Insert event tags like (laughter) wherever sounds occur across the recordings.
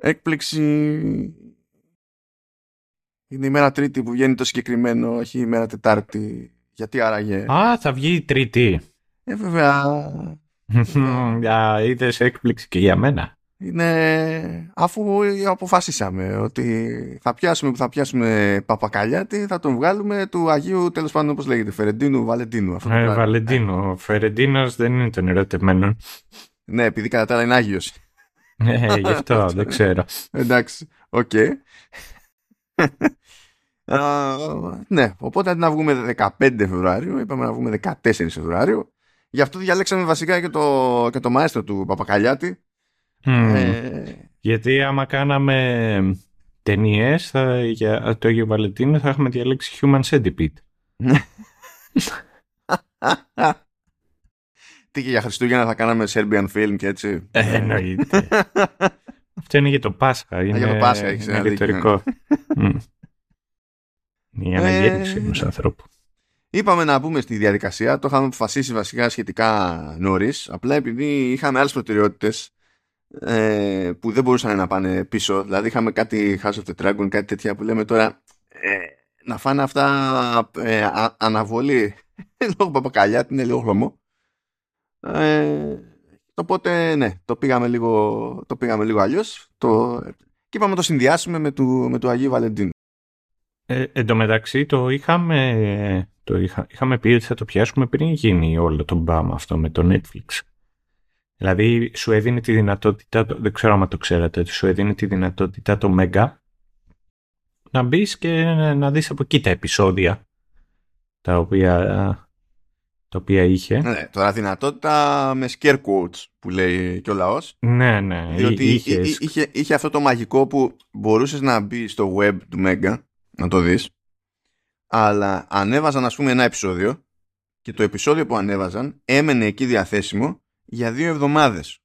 έκπληξη είναι η μέρα Τρίτη που βγαίνει το συγκεκριμένο, όχι η μέρα Τετάρτη. Γιατί άραγε; Α, θα βγει η Τρίτη. Ε, βέβαια. (laughs) Για είδες έκπληξη και για μένα. Είναι αφού αποφασίσαμε ότι θα πιάσουμε που θα πιάσουμε παπακαλιάτη, θα τον βγάλουμε του Αγίου τέλος πάντων όπως λέγεται, Φερεντίνου Βαλεντίνου. Αυτό ε, Βαλεντίνο. Φερεντίνος δεν είναι των ερωτεμένων. ναι, επειδή κατά τα άλλα είναι Άγιος. Ε, γι' αυτό (laughs) δεν ξέρω. Εντάξει, οκ. ναι, οπότε αντί να βγούμε 15 Φεβρουάριο, είπαμε να βγούμε 14 Φεβρουάριο. Γι' αυτό διαλέξαμε βασικά και το, και το μαέστρο του Παπακαλιάτη. Ε, γιατί άμα κάναμε ταινίες για το Άγιο Βαλεντίνο θα έχουμε διαλέξει Human Centipede. (laughs) Τι και για Χριστούγεννα θα κάναμε Serbian film και έτσι. Ε, εννοείται. (laughs) Αυτό είναι για το Πάσχα. Είναι, για το Πάσχα, έχεις ένα δίκιο. (laughs) Η αναγέννηση ενός ανθρώπου. Είπαμε να μπούμε στη διαδικασία. Το είχαμε αποφασίσει βασικά σχετικά νωρίς. Απλά επειδή είχαμε άλλες προτεραιότητες ε, που δεν μπορούσαν να πάνε πίσω. Δηλαδή είχαμε κάτι House of the Dragon, κάτι τέτοια που λέμε τώρα ε, να φάνε αυτά ε, αναβολή (laughs) λόγω παπακαλιά, είναι λίγο χλωμό. Ε, οπότε ναι, το πήγαμε λίγο, το πήγαμε λίγο αλλιώς το, και είπαμε να το συνδυάσουμε με του, με του Αγίου Βαλεντίνου. Ε, εν τω μεταξύ το είχαμε, το είχα, είχαμε πει ότι θα το πιάσουμε πριν γίνει όλο το μπαμ αυτό με το Netflix. Δηλαδή σου έδινε τη δυνατότητα, δεν ξέρω αν το ξέρατε, σου έδινε τη δυνατότητα το Mega να μπεις και να δεις από εκεί τα επεισόδια τα οποία, τα οποία είχε. Ναι, τώρα δυνατότητα με scare quotes που λέει και ο λαός. Ναι, ναι. Διότι είχε, είχε, είχε αυτό το μαγικό που μπορούσες να μπει στο web του Mega να το δεις αλλά ανέβαζαν ας πούμε ένα επεισόδιο και το επεισόδιο που ανέβαζαν έμενε εκεί διαθέσιμο για δύο εβδομάδες.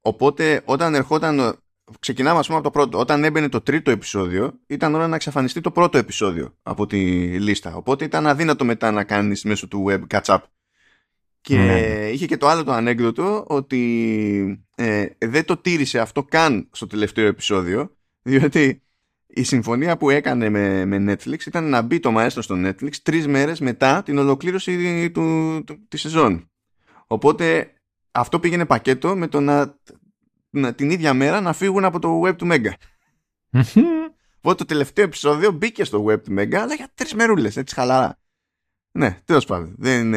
Οπότε όταν ερχόταν, ξεκινάμε ας πούμε από το πρώτο, όταν έμπαινε το τρίτο επεισόδιο ήταν ώρα να εξαφανιστεί το πρώτο επεισόδιο από τη λίστα. Οπότε ήταν αδύνατο μετά να κάνεις μέσω του web catch up. Και ναι. είχε και το άλλο το ανέκδοτο ότι ε, δεν το τήρησε αυτό καν στο τελευταίο επεισόδιο διότι η συμφωνία που έκανε με, με Netflix ήταν να μπει το μαέστρο στο Netflix τρεις μέρες μετά την ολοκλήρωση του, του, της σεζόν. Οπότε αυτό πήγαινε πακέτο με το να, να, την ίδια μέρα να φύγουν από το web του Mega. (laughs) Οπότε το τελευταίο επεισόδιο μπήκε στο web του Mega, αλλά για τρεις μερούλες, έτσι χαλαρά. Ναι, τέλος πάντων. Δεν,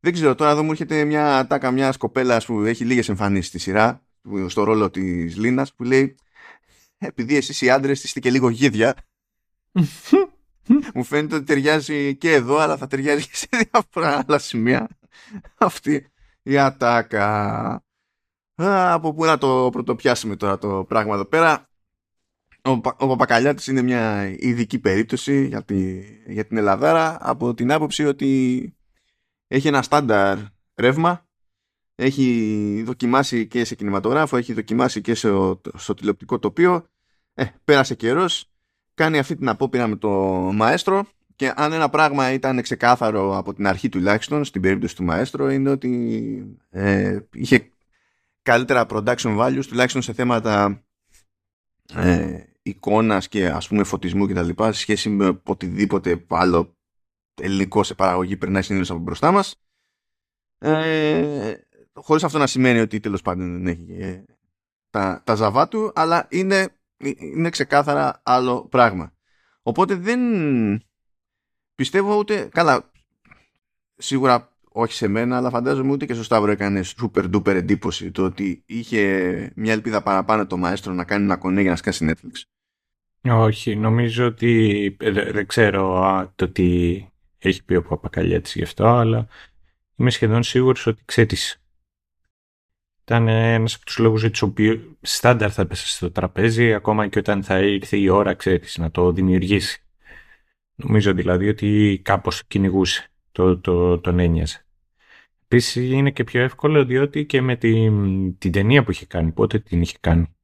δεν ξέρω, τώρα εδώ μου έρχεται μια τάκα μιας κοπέλας που έχει λίγες εμφανίσεις στη σειρά, στο ρόλο της Λίνας, που λέει επειδή εσείς οι άντρες είστε και λίγο γίδια. μου φαίνεται ότι ταιριάζει και εδώ, αλλά θα ταιριάζει και σε διάφορα άλλα σημεία αυτή η ατάκα. Α, από πού να το πρωτοπιάσουμε τώρα το πράγμα εδώ πέρα. Ο, ο Παπακαλιάτης είναι μια ειδική περίπτωση για, τη, για την Ελλαδάρα από την άποψη ότι έχει ένα στάνταρ ρεύμα. Έχει δοκιμάσει και σε κινηματογράφο έχει δοκιμάσει και στο, στο τηλεοπτικό τοπίο. Ε, πέρασε καιρός. Κάνει αυτή την απόπειρα με το μαέστρο και αν ένα πράγμα ήταν ξεκάθαρο από την αρχή τουλάχιστον, στην περίπτωση του Μαέστρο, είναι ότι ε, είχε καλύτερα production values, τουλάχιστον σε θέματα ε, εικόνας και ας πούμε φωτισμού κτλ. σε σχέση με οτιδήποτε άλλο ελληνικό σε παραγωγή περνάει συνήθως από μπροστά μας. Ε, χωρίς αυτό να σημαίνει ότι τέλος πάντων δεν έχει ε, τα, τα ζαβά του, αλλά είναι, είναι ξεκάθαρα άλλο πράγμα. Οπότε δεν πιστεύω ούτε. Καλά, σίγουρα όχι σε μένα, αλλά φαντάζομαι ούτε και στο Σταύρο έκανε super duper εντύπωση το ότι είχε μια ελπίδα παραπάνω το μαέστρο να κάνει ένα κονέ για να σκάσει Netflix. Όχι, νομίζω ότι ε, δεν ξέρω το τι έχει πει ο Παπακαλιάτης γι' αυτό, αλλά είμαι σχεδόν σίγουρος ότι ξέρεις. Ήταν ένας από τους λόγους για τους οποίου στάνταρ θα έπεσε στο τραπέζι, ακόμα και όταν θα ήρθε η ώρα, ξέρεις, να το δημιουργήσει. Νομίζω δηλαδή ότι κάπως κυνηγούσε, το, το, τον ένοιαζε. Επίσης είναι και πιο εύκολο διότι και με την, την ταινία που είχε κάνει, πότε την είχε κάνει;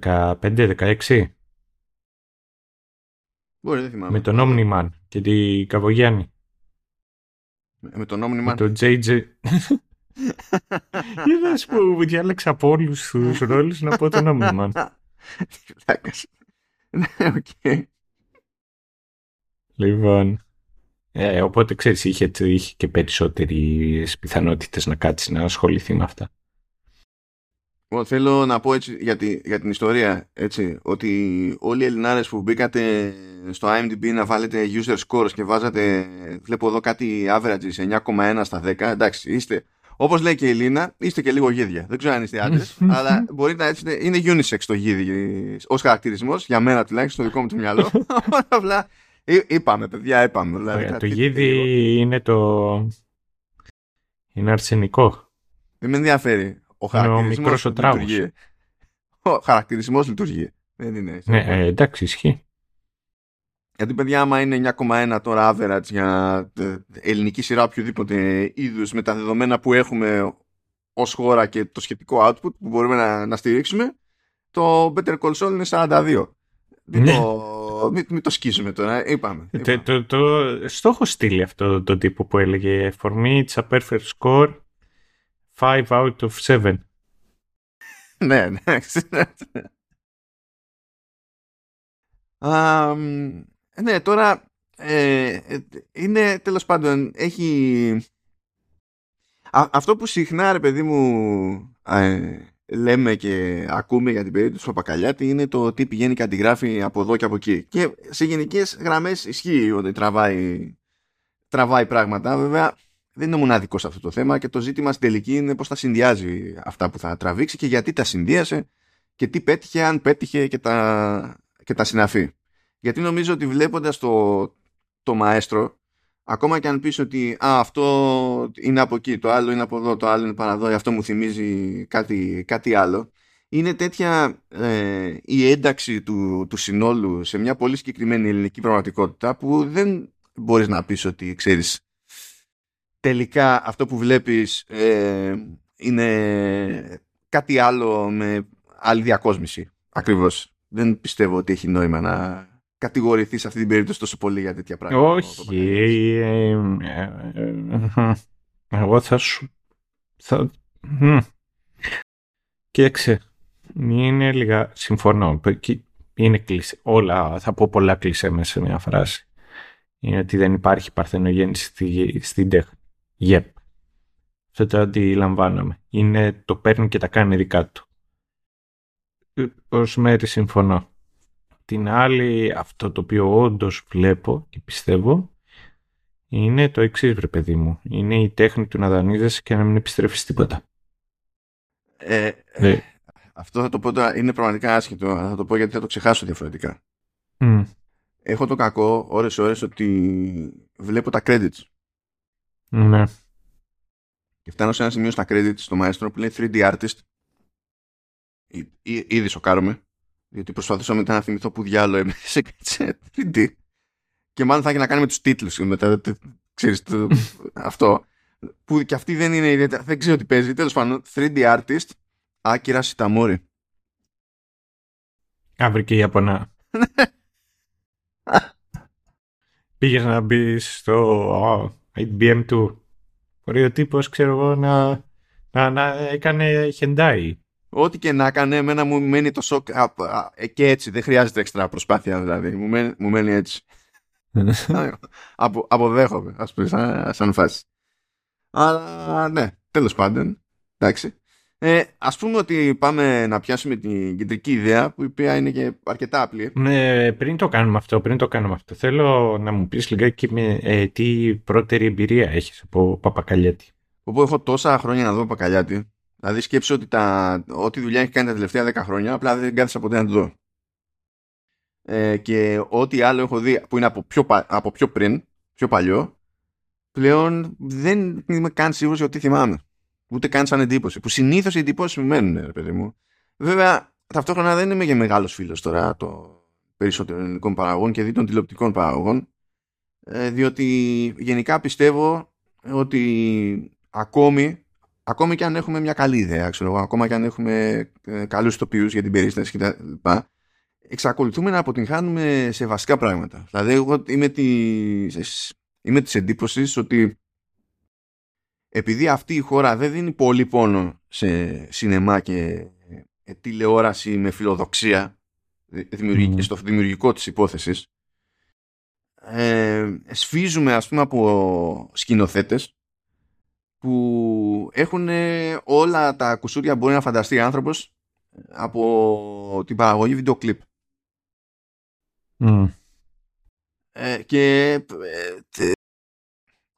15-16. Μπορεί, δεν θυμάμαι. Με τον Omniman και την Καβογιάννη. Με τον Omniman. Με τον JJ. Είδες (laughs) που διάλεξα από όλους τους ρόλους να πω το νόμιμο. (laughs) Ναι, οκ. Λοιπόν, ε, οπότε ξέρεις, είχε, είχε και περισσότερες πιθανότητες να κάτσει να ασχοληθεί με αυτά. Εγώ θέλω να πω έτσι για, τη, για την ιστορία έτσι, ότι όλοι οι Ελληνάρες που μπήκατε στο IMDb να βάλετε user scores και βάζατε βλέπω εδώ κάτι average 9,1 στα 10 εντάξει είστε όπως λέει και η Ελλήνα είστε και λίγο γίδια δεν ξέρω αν είστε άντρες (laughs) αλλά μπορείτε να έτσι είναι unisex το γίδι ως χαρακτηρισμός για μένα τουλάχιστον στο δικό μου το μυαλό (laughs) απλά είπαμε παιδιά είπαμε δηλαδή, το γίδι είναι το είναι αρσενικό δεν με ενδιαφέρει ο χαρακτηρισμός ο λειτουργεί. Ο χαρακτηρισμός λειτουργεί. Δεν είναι. Ναι, ε, εντάξει, ισχύει. Γιατί παιδιά, άμα είναι 9,1 τώρα average για ε, ελληνική σειρά οποιοδήποτε είδους με τα δεδομένα που έχουμε ως χώρα και το σχετικό output που μπορούμε να, να στηρίξουμε, το Better Call Saul είναι 42. Μην, ναι. το, μην, το σκίσουμε τώρα, είπαμε. είπαμε. Το, το, το, στόχο στείλει αυτό το τύπο που έλεγε For me it's a perfect score 5 out of 7. (laughs) ναι, ναι. um, ναι, τώρα ε, είναι τέλος πάντων έχει αυτό που συχνά ρε παιδί μου ε, λέμε και ακούμε για την περίπτωση του Παπακαλιάτη είναι το τι πηγαίνει και αντιγράφει από εδώ και από εκεί και σε γενικές γραμμές ισχύει ότι τραβάει τραβάει πράγματα βέβαια δεν είναι μοναδικό σε αυτό το θέμα και το ζήτημα στην τελική είναι πώς θα συνδυάζει αυτά που θα τραβήξει και γιατί τα συνδύασε και τι πέτυχε, αν πέτυχε και τα, και τα συναφή. Γιατί νομίζω ότι βλέποντας το, το μαέστρο, ακόμα και αν πεις ότι α, αυτό είναι από εκεί, το άλλο είναι από εδώ, το άλλο είναι παραδό, αυτό μου θυμίζει κάτι, κάτι άλλο, είναι τέτοια ε, η ένταξη του, του συνόλου σε μια πολύ συγκεκριμένη ελληνική πραγματικότητα που δεν μπορείς να πεις ότι ξέρεις τελικά αυτό που βλέπεις ε, είναι κάτι άλλο με άλλη διακόσμηση. Ακριβώς. Δεν πιστεύω ότι έχει νόημα να κατηγορηθεί σε αυτή την περίπτωση τόσο πολύ για τέτοια πράγματα. Όχι. Ε, ε, εγώ θα σου... Θα... Κοίταξε. Είναι λίγα... Συμφωνώ. Είναι κλεισέ. Όλα, θα πω πολλά κλεισέ μέσα σε μια φράση. Είναι ότι δεν υπάρχει παρθενογέννηση στην τέχνη. Yep. Αυτό το αντιλαμβάνομαι. Είναι το παίρνει και τα κάνει δικά του. Ως μέρη συμφωνώ. Την άλλη, αυτό το οποίο όντως βλέπω και πιστεύω, είναι το εξής, βρε παιδί μου. Είναι η τέχνη του να δανείζεσαι και να μην επιστρέφεις τίποτα. Ε, ε, αυτό θα το πω τώρα, είναι πραγματικά άσχετο, αλλά θα το πω γιατί θα το ξεχάσω διαφορετικά. Mm. Έχω το κακό ώρες ώρες ότι βλέπω τα credits ναι. Και φτάνω σε ένα σημείο στα credits στο Maestro που λέει 3D Artist. Ήδη σοκάρομαι. Γιατί προσπαθούσα μετά να θυμηθώ που διάλογο έμεινε σε 3D. Και μάλλον θα έχει να κάνει με τους τίτλους. Μετά, ξέρεις, το, αυτό. Που και αυτή δεν είναι ιδιαίτερα. Δεν ξέρω τι παίζει. Τέλος πάντων, 3D Artist, Άκυρα Σιταμόρι. Αύριο και η Ιαπωνά. (laughs) Πήγες να μπεις στο IBM του. Μπορεί ο τύπος, ξέρω εγώ, να, να, να έκανε χεντάι. Ό,τι και να έκανε, εμένα μου μένει το σοκ ε, και έτσι. Δεν χρειάζεται έξτρα προσπάθεια, δηλαδή. Μου μένει, μου μένει έτσι. (laughs) Απο, αποδέχομαι, ας πούμε, σαν, σαν φάση. Αλλά ναι, τέλος πάντων. Εντάξει. Ε, ας πούμε ότι πάμε να πιάσουμε την κεντρική ιδέα που η οποία είναι και αρκετά απλή. Ναι, πριν το κάνουμε αυτό, πριν το κάνουμε αυτό, θέλω να μου πεις λιγάκι με, ε, τι πρώτερη εμπειρία έχεις από Παπακαλιάτη. Όπου έχω τόσα χρόνια να δω Παπακαλιάτη, δηλαδή σκέψω ότι τα, ό,τι δουλειά έχει κάνει τα τελευταία 10 χρόνια, απλά δεν κάθισα ποτέ να το δω. Ε, και ό,τι άλλο έχω δει που είναι από πιο, από πιο πριν, πιο παλιό, πλέον δεν είμαι καν σίγουρος για τι θυμάμαι ούτε καν σαν εντύπωση. Που συνήθως οι εντυπώσεις μου μένουν, ρε παιδί μου. Βέβαια, ταυτόχρονα δεν είμαι και μεγάλος φίλος τώρα των περισσότερων ελληνικών παραγωγών και δι των τηλεοπτικών παραγωγών. Ε, διότι γενικά πιστεύω ότι ακόμη, ακόμη και αν έχουμε μια καλή ιδέα, ξέρω, ακόμα και αν έχουμε ε, καλούς τοπιούς για την περίσταση κτλ. Εξακολουθούμε να αποτυγχάνουμε σε βασικά πράγματα. Δηλαδή, εγώ είμαι της, είμαι της εντύπωσης ότι επειδή αυτή η χώρα δεν δίνει πολύ πόνο σε σινεμά και ε, τηλεόραση με φιλοδοξία στο δημιουργικό της υπόθεσης ε, σφίζουμε ας πούμε από σκηνοθέτες που έχουν όλα τα κουσούρια που μπορεί να φανταστεί άνθρωπος από την παραγωγή βίντεο κλιπ. Ε, και ε,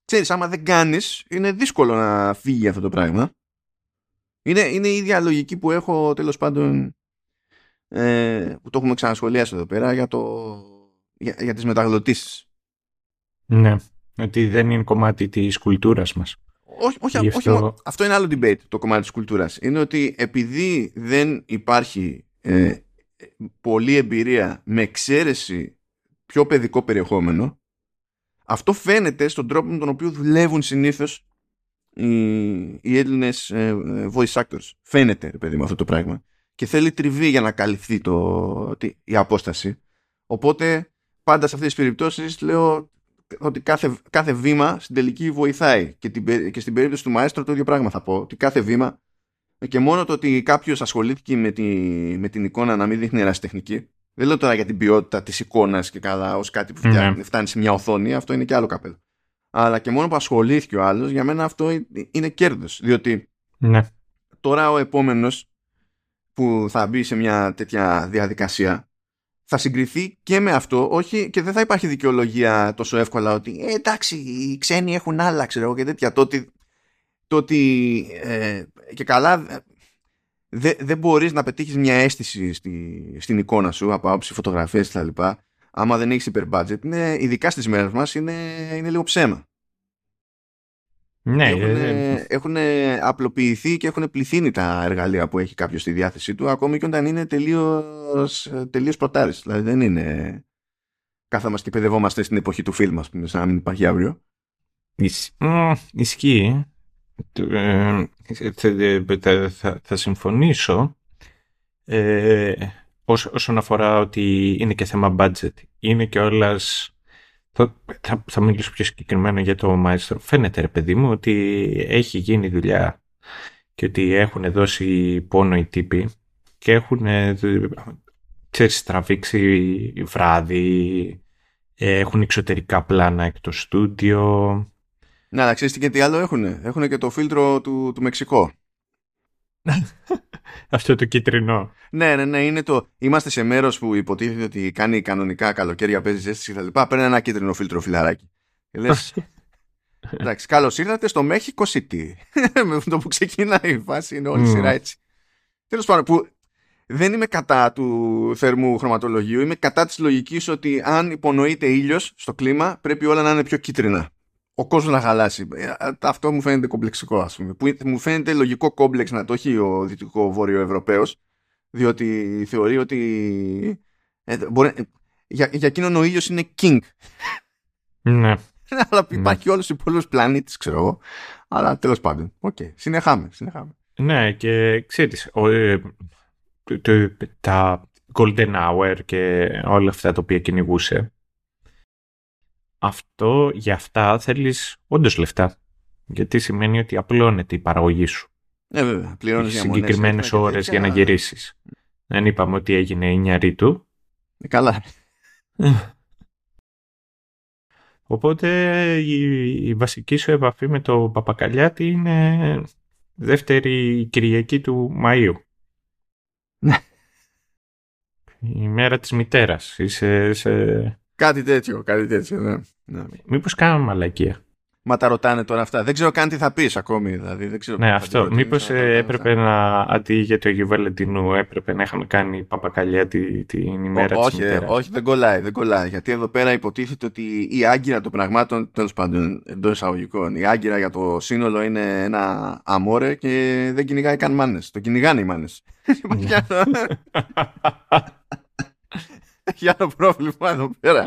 ξέρεις άμα δεν κάνεις είναι δύσκολο να φύγει αυτό το πράγμα. Είναι, είναι η ίδια λογική που έχω τέλος πάντων ε, που το έχουμε ξανασχολιάσει εδώ πέρα για, το, για, για τις μεταγλωτήσεις. Ναι ότι δεν είναι κομμάτι της κουλτούρας μας όχι, όχι, αυτό... αυτό είναι άλλο debate το κομμάτι της κουλτούρας είναι ότι επειδή δεν υπάρχει ε, πολλή εμπειρία με εξαίρεση πιο παιδικό περιεχόμενο αυτό φαίνεται στον τρόπο με τον οποίο δουλεύουν συνήθως οι, οι Έλληνες ε, voice actors. Φαίνεται, ρε παιδί, με αυτό το πράγμα. Και θέλει τριβή για να καλυφθεί το, η απόσταση. Οπότε, πάντα σε αυτές τις περιπτώσεις λέω ότι κάθε, κάθε βήμα στην τελική βοηθάει. Και, την, και στην περίπτωση του Μαέστρο το ίδιο πράγμα θα πω. Ότι κάθε βήμα και μόνο το ότι κάποιος ασχολήθηκε με, τη, με την εικόνα να μην δείχνει ερασιτεχνική δεν λέω τώρα για την ποιότητα της εικόνας και καλά ως κάτι που ναι. φτάνει σε μια οθόνη, αυτό είναι και άλλο καπέλο. Αλλά και μόνο που ασχολήθηκε ο άλλος, για μένα αυτό είναι κέρδος. Διότι ναι. τώρα ο επόμενος που θα μπει σε μια τέτοια διαδικασία θα συγκριθεί και με αυτό, όχι και δεν θα υπάρχει δικαιολογία τόσο εύκολα ότι ε, εντάξει, οι ξένοι έχουν άλλα, ξέρω και τέτοια. Το ότι, το ότι ε, και καλά δεν δε μπορείς να πετύχεις μια αίσθηση στη, στην εικόνα σου από άποψη φωτογραφίες και τα λοιπά άμα δεν έχεις υπερ-budget είναι, ειδικά στις μέρες μας είναι, είναι λίγο ψέμα ναι, έχουν, ε, απλοποιηθεί και έχουν πληθύνει τα εργαλεία που έχει κάποιος στη διάθεσή του ακόμη και όταν είναι τελείως, τελείως προτάρες δηλαδή δεν είναι κάθαμαστε και παιδευόμαστε στην εποχή του φιλμ ας πούμε σαν να μην υπάρχει αύριο. Ισχύει. Ε, θα, θα, θα συμφωνήσω ε, όσον αφορά ότι είναι και θέμα budget. Είναι και όλας... Θα, θα, θα μιλήσω πιο συγκεκριμένα για το Maestro. Φαίνεται ρε παιδί μου ότι έχει γίνει δουλειά και ότι έχουν δώσει πόνο οι τύποι και έχουν ξέρεις, τραβήξει βράδυ, έχουν εξωτερικά πλάνα εκ το στούντιο, να, αλλά ξέρεις τι και τι άλλο έχουν. Έχουν και το φίλτρο του, του Μεξικό. (laughs) Αυτό το κίτρινο. Ναι, ναι, ναι, είναι το. Είμαστε σε μέρος που υποτίθεται ότι κάνει κανονικά καλοκαίρια, παίζει ζέστη κτλ. Παίρνει ένα κίτρινο φίλτρο φιλαράκι. Και λες. (laughs) Εντάξει, καλώς ήρθατε στο Mexico City. (laughs) Με το που ξεκινάει η φάση είναι όλη η σειρά έτσι. Τέλος πάντων, που δεν είμαι κατά του θερμού χρωματολογίου, είμαι κατά της λογικής ότι αν υπονοείται ήλιος στο κλίμα, πρέπει όλα να είναι πιο κίτρινα ο κόσμος να χαλάσει. Ε, αυτό μου φαίνεται κομπλεξικό, ας πούμε. Που μου φαίνεται λογικό κόμπλεξ να το έχει ο δυτικό βόρειο Ευρωπαίος, διότι θεωρεί ότι. Ε, μπορεί, για, για εκείνον ο ήλιος είναι king. Ναι. (laughs) Αλλά υπάρχει ναι. όλου του υπόλοιπου πλανήτη, ξέρω εγώ. Αλλά τέλος πάντων. OK, okay. συνεχάμε, συνεχάμε. Ναι, και ξέρεις, ε, τα Golden Hour και όλα αυτά τα οποία κυνηγούσε αυτό για αυτά θέλεις όντως λεφτά. Γιατί σημαίνει ότι απλώνεται η παραγωγή σου. Ε, βέβαια. Πληρώνεις για συγκεκριμένες ώρες για να γυρίσεις. Δεν είπαμε ότι έγινε η νιαρή του. Ε, καλά. (laughs) Οπότε η, η, βασική σου επαφή με το Παπακαλιάτη είναι δεύτερη Κυριακή του Μαΐου. Ναι. η μέρα της μητέρας. Είσαι σε Κάτι τέτοιο, κάτι τέτοιο, ναι. ναι. Μήπως κάνουμε μαλακία. Μα τα ρωτάνε τώρα αυτά. Δεν ξέρω καν τι θα πεις ακόμη. Δηλαδή. Δεν ξέρω ναι, αυτό. Μήπως ε, έπρεπε να αντί για το Αγίου Βαλεντινού έπρεπε να είχαμε κάνει παπακαλιά την, την ημέρα της. Όχι, ε, όχι, δεν κολλάει, δεν κολλάει. Γιατί εδώ πέρα υποτίθεται ότι η άγκυρα των πραγμάτων, τέλος πάντων εντός εισαγωγικών, η άγκυρα για το σύνολο είναι ένα αμόρε και δεν κυνηγάει καν μάνες. Το κυνηγάνε οι μάνες. (laughs) (laughs) (laughs) Έχει άλλο πρόβλημα εδώ πέρα.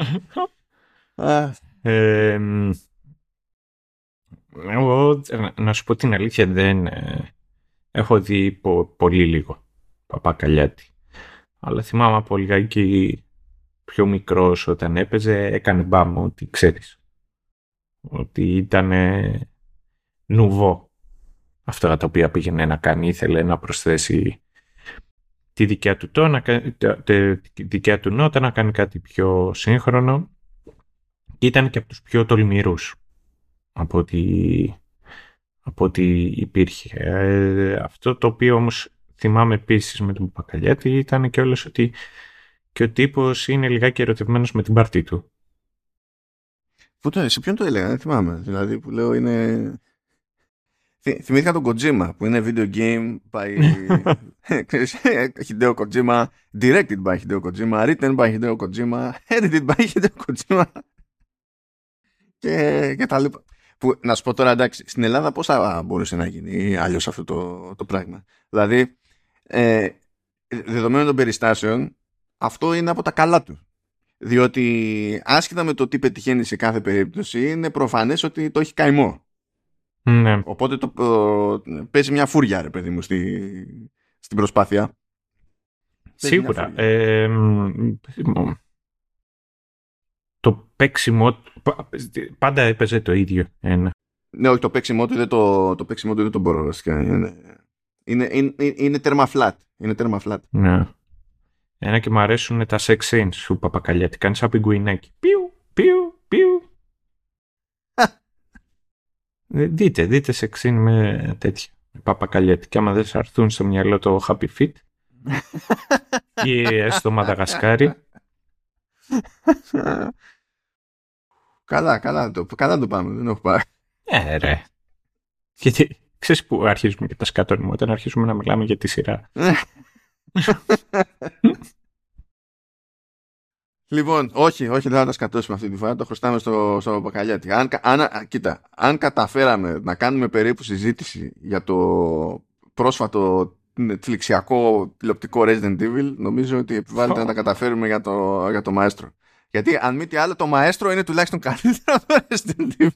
εγώ, να σου πω την αλήθεια, δεν ε, έχω δει πολύ λίγο Παπακαλιάτη. Αλλά θυμάμαι από λιγάκι πιο μικρός όταν έπαιζε, έκανε μπάμ ότι ξέρεις. Ότι ήταν νουβό αυτά τα οποία πήγαινε να κάνει. Ήθελε να προσθέσει τη δικιά του, τόνα, τη δικιά του νότα, να κάνει κάτι πιο σύγχρονο. Ήταν και από τους πιο τολμηρούς από ό,τι, από ό,τι υπήρχε. Ε, αυτό το οποίο όμως θυμάμαι επίσης με τον Παπακαλιάτη ήταν και όλος ότι και ο τύπος είναι λιγάκι ερωτευμένος με την πάρτη του. Πού το, σε ποιον το έλεγα, δεν θυμάμαι. Δηλαδή που λέω είναι... Θυμήθηκα τον Kojima που είναι video game by (laughs) Hideo Kojima, directed by Hideo Kojima, written by Hideo Kojima, edited by (laughs) Hideo Kojima και, και τα λοιπά. Που, να σου πω τώρα εντάξει, στην Ελλάδα πώς θα μπορούσε να γίνει αλλιώς αυτό το, το πράγμα. Δηλαδή, ε, δεδομένων των περιστάσεων, αυτό είναι από τα καλά του. Διότι άσχετα με το τι πετυχαίνει σε κάθε περίπτωση, είναι προφανές ότι το έχει καημό. Ναι. Οπότε το, το, παίζει μια φούρια, ρε παιδί μου, στη, στην προσπάθεια. Σίγουρα. Ε, το παίξιμο πάντα έπαιζε το ίδιο ένα. Ναι, όχι, το παίξιμο του δεν το, το, παίξιμο του δεν το μπορώ βασικά. Είναι, είναι, είναι, είναι τέρμα flat. Είναι τέρμα flat. Ναι. Ένα και μου αρέσουν τα sex scenes σου παπακαλιά. Τι κάνεις σαν πιγκουινάκι. Πιου, πιου, πιου. Ε, δείτε, δείτε sex scene με τέτοια. Παπακαλιάτη. Και άμα δεν σας αρθούν στο μυαλό το happy fit (laughs) ή στο Μαδαγασκάρι. καλά, καλά το, καλά το πάμε. Δεν έχω πάρει. Ε, ρε. Γιατί ξέρεις που αρχίζουμε και τα σκατώνουμε όταν αρχίζουμε να μιλάμε για τη σειρά. (laughs) Λοιπόν, όχι, όχι, δεν θα τα σκατώσουμε αυτή τη φορά. Το χρωστάμε στο, στο Πακαλιάτη. Αν, αν, κοίτα, αν καταφέραμε να κάνουμε περίπου συζήτηση για το πρόσφατο τηλεξιακό τηλεοπτικό Resident Evil, νομίζω ότι επιβάλλεται να τα καταφέρουμε για το, για το Μαέστρο. Γιατί αν μη τι άλλο, το Μαέστρο είναι τουλάχιστον καλύτερο από το Resident Evil.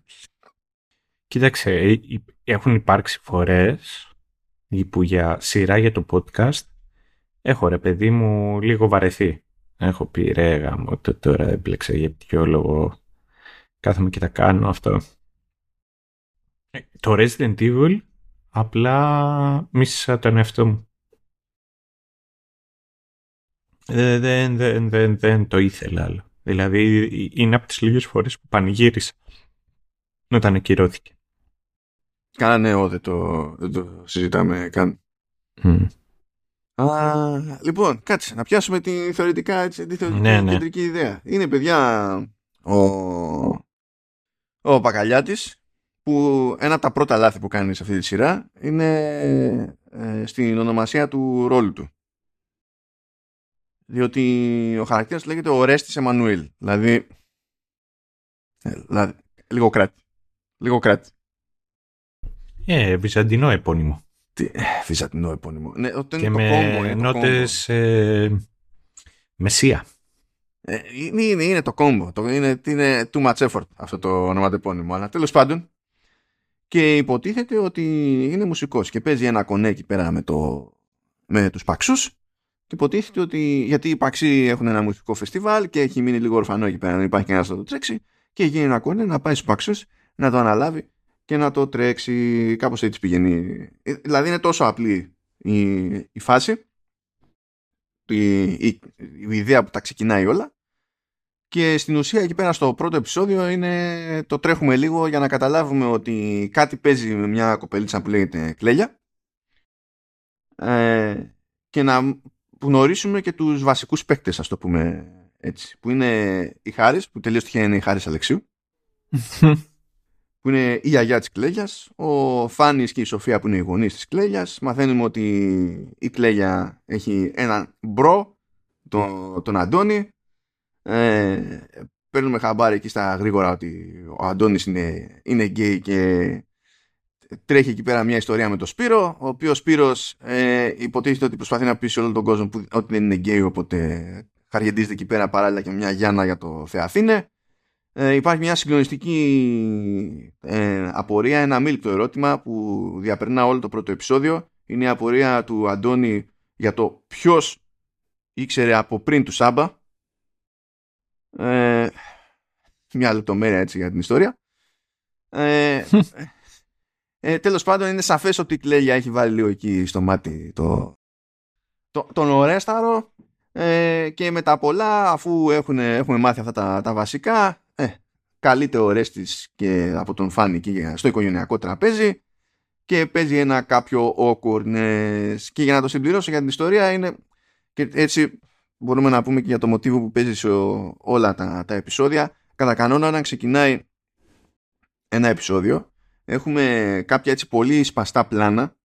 Κοίταξε, ε, έχουν υπάρξει φορές που για σειρά για το podcast έχω ρε παιδί μου λίγο βαρεθεί. Έχω πει ρε γάμο, το τώρα έμπλεξε για ποιο λόγο κάθομαι και τα κάνω αυτό. Ε, το Resident Evil απλά μίσησα τον εαυτό μου. Δεν, δεν, δεν, δεν, δεν το ήθελα άλλο. Δηλαδή είναι από τις λίγες φορές που πανηγύρισα όταν ακυρώθηκε. Κάνα ναι, δεν το, δεν το συζητάμε καν. Α, λοιπόν, κάτσε να πιάσουμε τη θεωρητικά έτσι, τη θεωρητική ναι, ναι. κεντρική ιδέα. Είναι παιδιά ο, ο Πακαλιάτης που ένα από τα πρώτα λάθη που κάνει σε αυτή τη σειρά είναι ε, στην ονομασία του ρόλου του. Διότι ο χαρακτήρας λέγεται ο Ρέστης Εμμανουήλ. Δηλαδή, ε, δηλαδή λίγο κράτη. Λίγο κράτη. Ε, βυζαντινό επώνυμο. Τι, ε, βυζαντινό επώνυμο. Ναι, και είναι με το κόμπο, νότες ε, μεσία. Ε, είναι, είναι, είναι, το κόμπο. Το, είναι, είναι too much effort αυτό το ονοματεπώνυμο. Αλλά τέλος πάντων και υποτίθεται ότι είναι μουσικός και παίζει ένα κονέ εκεί πέρα με, το, με τους παξούς και υποτίθεται ότι γιατί οι παξοί έχουν ένα μουσικό φεστιβάλ και έχει μείνει λίγο ορφανό εκεί πέρα, δεν υπάρχει κανένας να το τρέξει και γίνει ένα κονέ να πάει στους παξούς να το αναλάβει και να το τρέξει. Κάπως έτσι πηγαίνει. Ε, δηλαδή είναι τόσο απλή η, η φάση, η, η, η ιδέα που τα ξεκινάει όλα και στην ουσία εκεί πέρα στο πρώτο επεισόδιο είναι το τρέχουμε λίγο για να καταλάβουμε ότι κάτι παίζει με μια κοπελίτσα που λέγεται Κλέλια ε, και να γνωρίσουμε και τους βασικούς παίκτες ας το πούμε έτσι που είναι η Χάρης που τελείως τυχαία είναι η Χάρης Αλεξίου (laughs) που είναι η γιαγιά της Κλέλιας, ο Φάνης και η Σοφία που είναι οι γονείς της Κλέλιας. Μαθαίνουμε ότι η Κλέλια έχει έναν bro, τον, τον Αντώνη. Ε, παίρνουμε χαμπάρι εκεί στα γρήγορα ότι ο Αντώνης είναι, είναι γκέι και τρέχει εκεί πέρα μια ιστορία με τον Σπύρο, ο οποίος Σπύρος ε, υποτίθεται ότι προσπαθεί να πει σε όλο τον κόσμο που, ότι δεν είναι γκέι, οπότε χαριεντίζεται εκεί πέρα παράλληλα και μια Γιάννα για το θεαθήναι ε, υπάρχει μια συγκλονιστική ε, απορία, ένα αμείλικτο ερώτημα που διαπερνά όλο το πρώτο επεισόδιο. Είναι η απορία του Αντώνη για το ποιος ήξερε από πριν του Σάμπα. Ε, μια λεπτομέρεια έτσι για την ιστορία. Ε, Ε, τέλος πάντων είναι σαφές ότι η Κλέλια έχει βάλει λίγο εκεί στο μάτι το, το, τον Ορέσταρο ε, και με τα πολλά αφού έχουν, έχουμε μάθει αυτά τα, τα βασικά ε, καλείται ο Ρέστης και από τον Φάνη και στο οικογενειακό τραπέζι και παίζει ένα κάποιο awkwardness και για να το συμπληρώσω για την ιστορία είναι και έτσι μπορούμε να πούμε και για το μοτίβο που παίζει σε όλα τα, τα επεισόδια. Κατά κανόνα όταν ξεκινάει ένα επεισόδιο έχουμε κάποια έτσι πολύ σπαστά πλάνα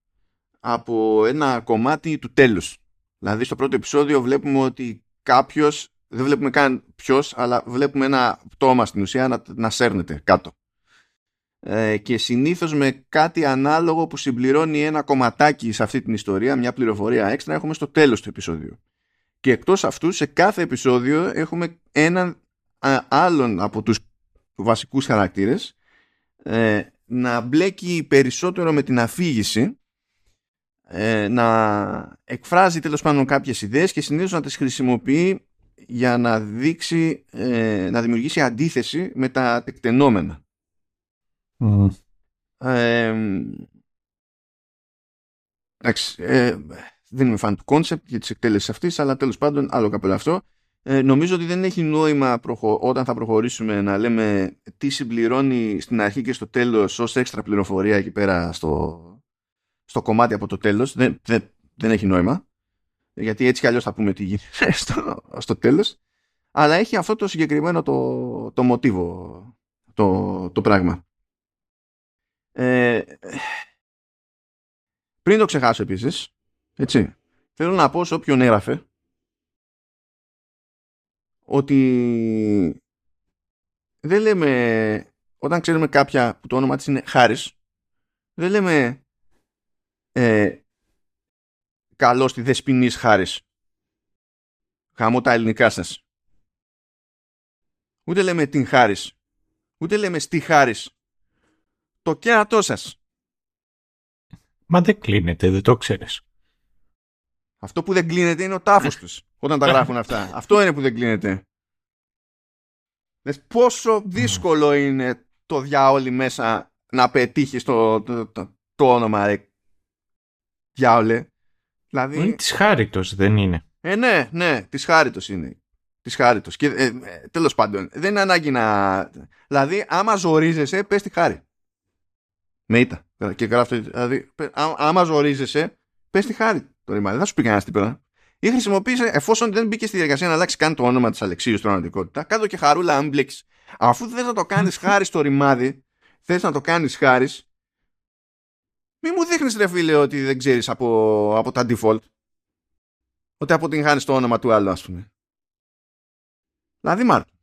από ένα κομμάτι του τέλους. Δηλαδή στο πρώτο επεισόδιο βλέπουμε ότι κάποιος δεν βλέπουμε καν ποιος, αλλά βλέπουμε ένα πτώμα στην ουσία να, να σέρνεται κάτω. Ε, και συνήθως με κάτι ανάλογο που συμπληρώνει ένα κομματάκι σε αυτή την ιστορία, μια πληροφορία έξτρα, έχουμε στο τέλος του επεισόδιου. Και εκτός αυτού, σε κάθε επεισόδιο έχουμε έναν άλλον από τους βασικούς χαρακτήρες ε, να μπλέκει περισσότερο με την αφήγηση ε, να εκφράζει τέλος πάντων κάποιες ιδέες και συνήθως να τις χρησιμοποιεί για να δείξει, ε, να δημιουργήσει αντίθεση με τα τεκτενόμενα. Mm. Ε, εντάξει, ε, δεν είμαι φαν του concept και της εκτέλεσης αυτής, αλλά τέλος πάντων άλλο καπέλα αυτό. Ε, νομίζω ότι δεν έχει νόημα όταν θα προχωρήσουμε να λέμε τι συμπληρώνει στην αρχή και στο τέλος ως έξτρα πληροφορία εκεί πέρα στο, στο κομμάτι από το τέλος. Δεν, δεν, δεν έχει νόημα γιατί έτσι κι αλλιώς θα πούμε τι γίνεται (laughs) στο, στο τέλος. Αλλά έχει αυτό το συγκεκριμένο το, το μοτίβο το, το πράγμα. Ε, πριν το ξεχάσω επίσης έτσι, θέλω να πω σε όποιον έγραφε ότι δεν λέμε όταν ξέρουμε κάποια που το όνομα της είναι Χάρης δεν λέμε ε, καλό στη Δεσποινής Χάρης. Χαμώ τα ελληνικά σας. Ούτε λέμε την Χάρης. Ούτε λέμε στη Χάρης. Το κέρατό σας. Μα δεν κλείνεται, δεν το ξέρεις. Αυτό που δεν κλείνεται είναι ο τάφος τους όταν τα γράφουν αυτά. (laughs) Αυτό είναι που δεν κλείνεται. Δες πόσο δύσκολο είναι το διάολι μέσα να πετύχεις το, το, το, το όνομα ρε. Διάολε. Δηλαδή... Είναι της χάριτος, δεν είναι. Ε, ναι, ναι, της χάριτος είναι. Της χάριτος. Και ε, ε, τέλος πάντων, δεν είναι ανάγκη να... Δηλαδή, άμα ζορίζεσαι, πες τη χάρη. Με ήττα. Και γράφει, δηλαδή, άμα ζορίζεσαι, πες τη χάρη. Το ρημάδι. Δεν θα σου πει κανένας τίποτα. Ή χρησιμοποίησε, εφόσον δεν μπήκε στη διαδικασία να αλλάξει καν το όνομα της Αλεξίου στην πραγματικότητα, κάτω και χαρούλα αν μπλέξει. Αφού δεν θα το κάνεις (laughs) χάρη στο ρημάδι, θες να το κάνεις χάρης, μη μου δείχνεις ρε φίλε ότι δεν ξέρεις από, από τα default. Ότι αποτυγχάνεις το όνομα του άλλου ας πούμε. Δηλαδή Μάρτιν.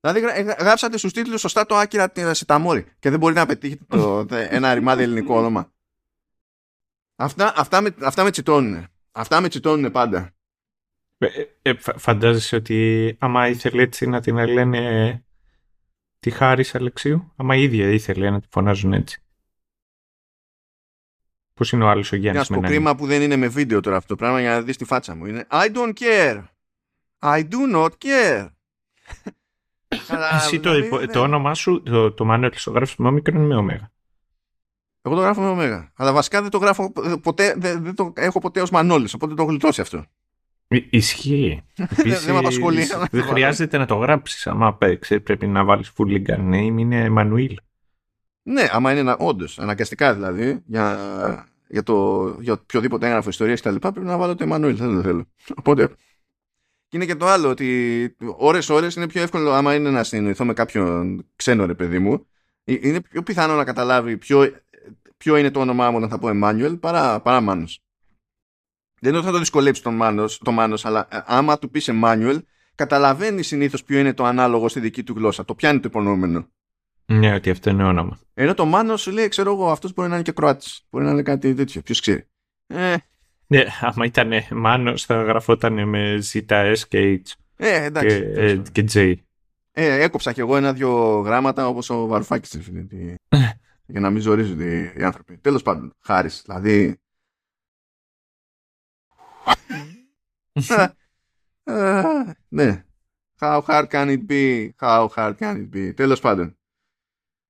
Δηλαδή γράψατε στους τίτλους σωστά το άκυρα Σιταμόρι και δεν μπορεί να πετύχει το, ένα ρημάδι ελληνικό όνομα. Αυτά, αυτά, με, αυτά με τσιτώνουν. Αυτά με τσιτώνουν πάντα. Ε, ε, φαντάζεσαι ότι άμα ήθελε έτσι να την λένε τη χάρη Αλεξίου, άμα η ίδια ήθελε να τη φωνάζουν έτσι. Πώς είναι ο άλλος ο Γιάννης. Μια πω κρίμα που δεν είναι με βίντεο τώρα αυτό το πράγμα για να δεις τη φάτσα μου. Είναι I don't care. I do not care. (laughs) Εσύ το, δηλαδή, το όνομά σου, το, το manual το γράφει με όμικρον ή με ωμέγα. Εγώ το γράφω με ωμέγα. Αλλά βασικά δεν το γράφω ποτέ, δεν, δεν το έχω ποτέ ως Μανώλης, οπότε το έχω γλιτώσει αυτό. Ισχύει. (laughs) Επίσης, δεν με απασχολεί. Δεν χρειάζεται να το γράψεις. Άμα πρέπει να βάλεις full legal name, είναι Εμμανουήλ. Ναι, άμα είναι όντως, αναγκαστικά δηλαδή, για, για, το, για οποιοδήποτε έγγραφο ιστορίας κτλ. Πρέπει να βάλω το Εμμανουήλ. Δεν το θέλω. Οπότε. Και είναι και το άλλο, ότι ώρε-ώρε είναι πιο εύκολο, άμα είναι να συνεννοηθώ με κάποιον ξένο ρε παιδί μου, ε, είναι πιο πιθανό να καταλάβει ποιο, ποιο είναι το όνομά μου όταν θα πω Εμμάνιουελ παρά, παρά Μάνος. Δεν είναι ότι θα το δυσκολέψει τον Μάνος, το Μάνος, αλλά ε, άμα του πεις Εμμάνιουελ, καταλαβαίνει συνήθως ποιο είναι το ανάλογο στη δική του γλώσσα. Το πιάνει το υπονοούμενο. Ναι, ότι αυτό είναι όνομα. Ενώ το Μάνος σου λέει, ξέρω εγώ, αυτός μπορεί να είναι και Κροάτης. Μπορεί να είναι κάτι τέτοιο. Ποιος ξέρει. Ε. Ναι, άμα ήταν Μάνος, θα γραφόταν με ZS και H. Ε, εντάξει. Και, ε, και J. Ε, έκοψα κι εγώ ένα-δυο γράμματα όπως ο Βαρουφάκης. (laughs) για να μην ζορίζονται οι άνθρωποι. Τέλος πάντων, χάρη. Δηλαδή. (laughs) (laughs) Ε, ναι. How hard can it be? How hard can it be? Τέλος πάντων.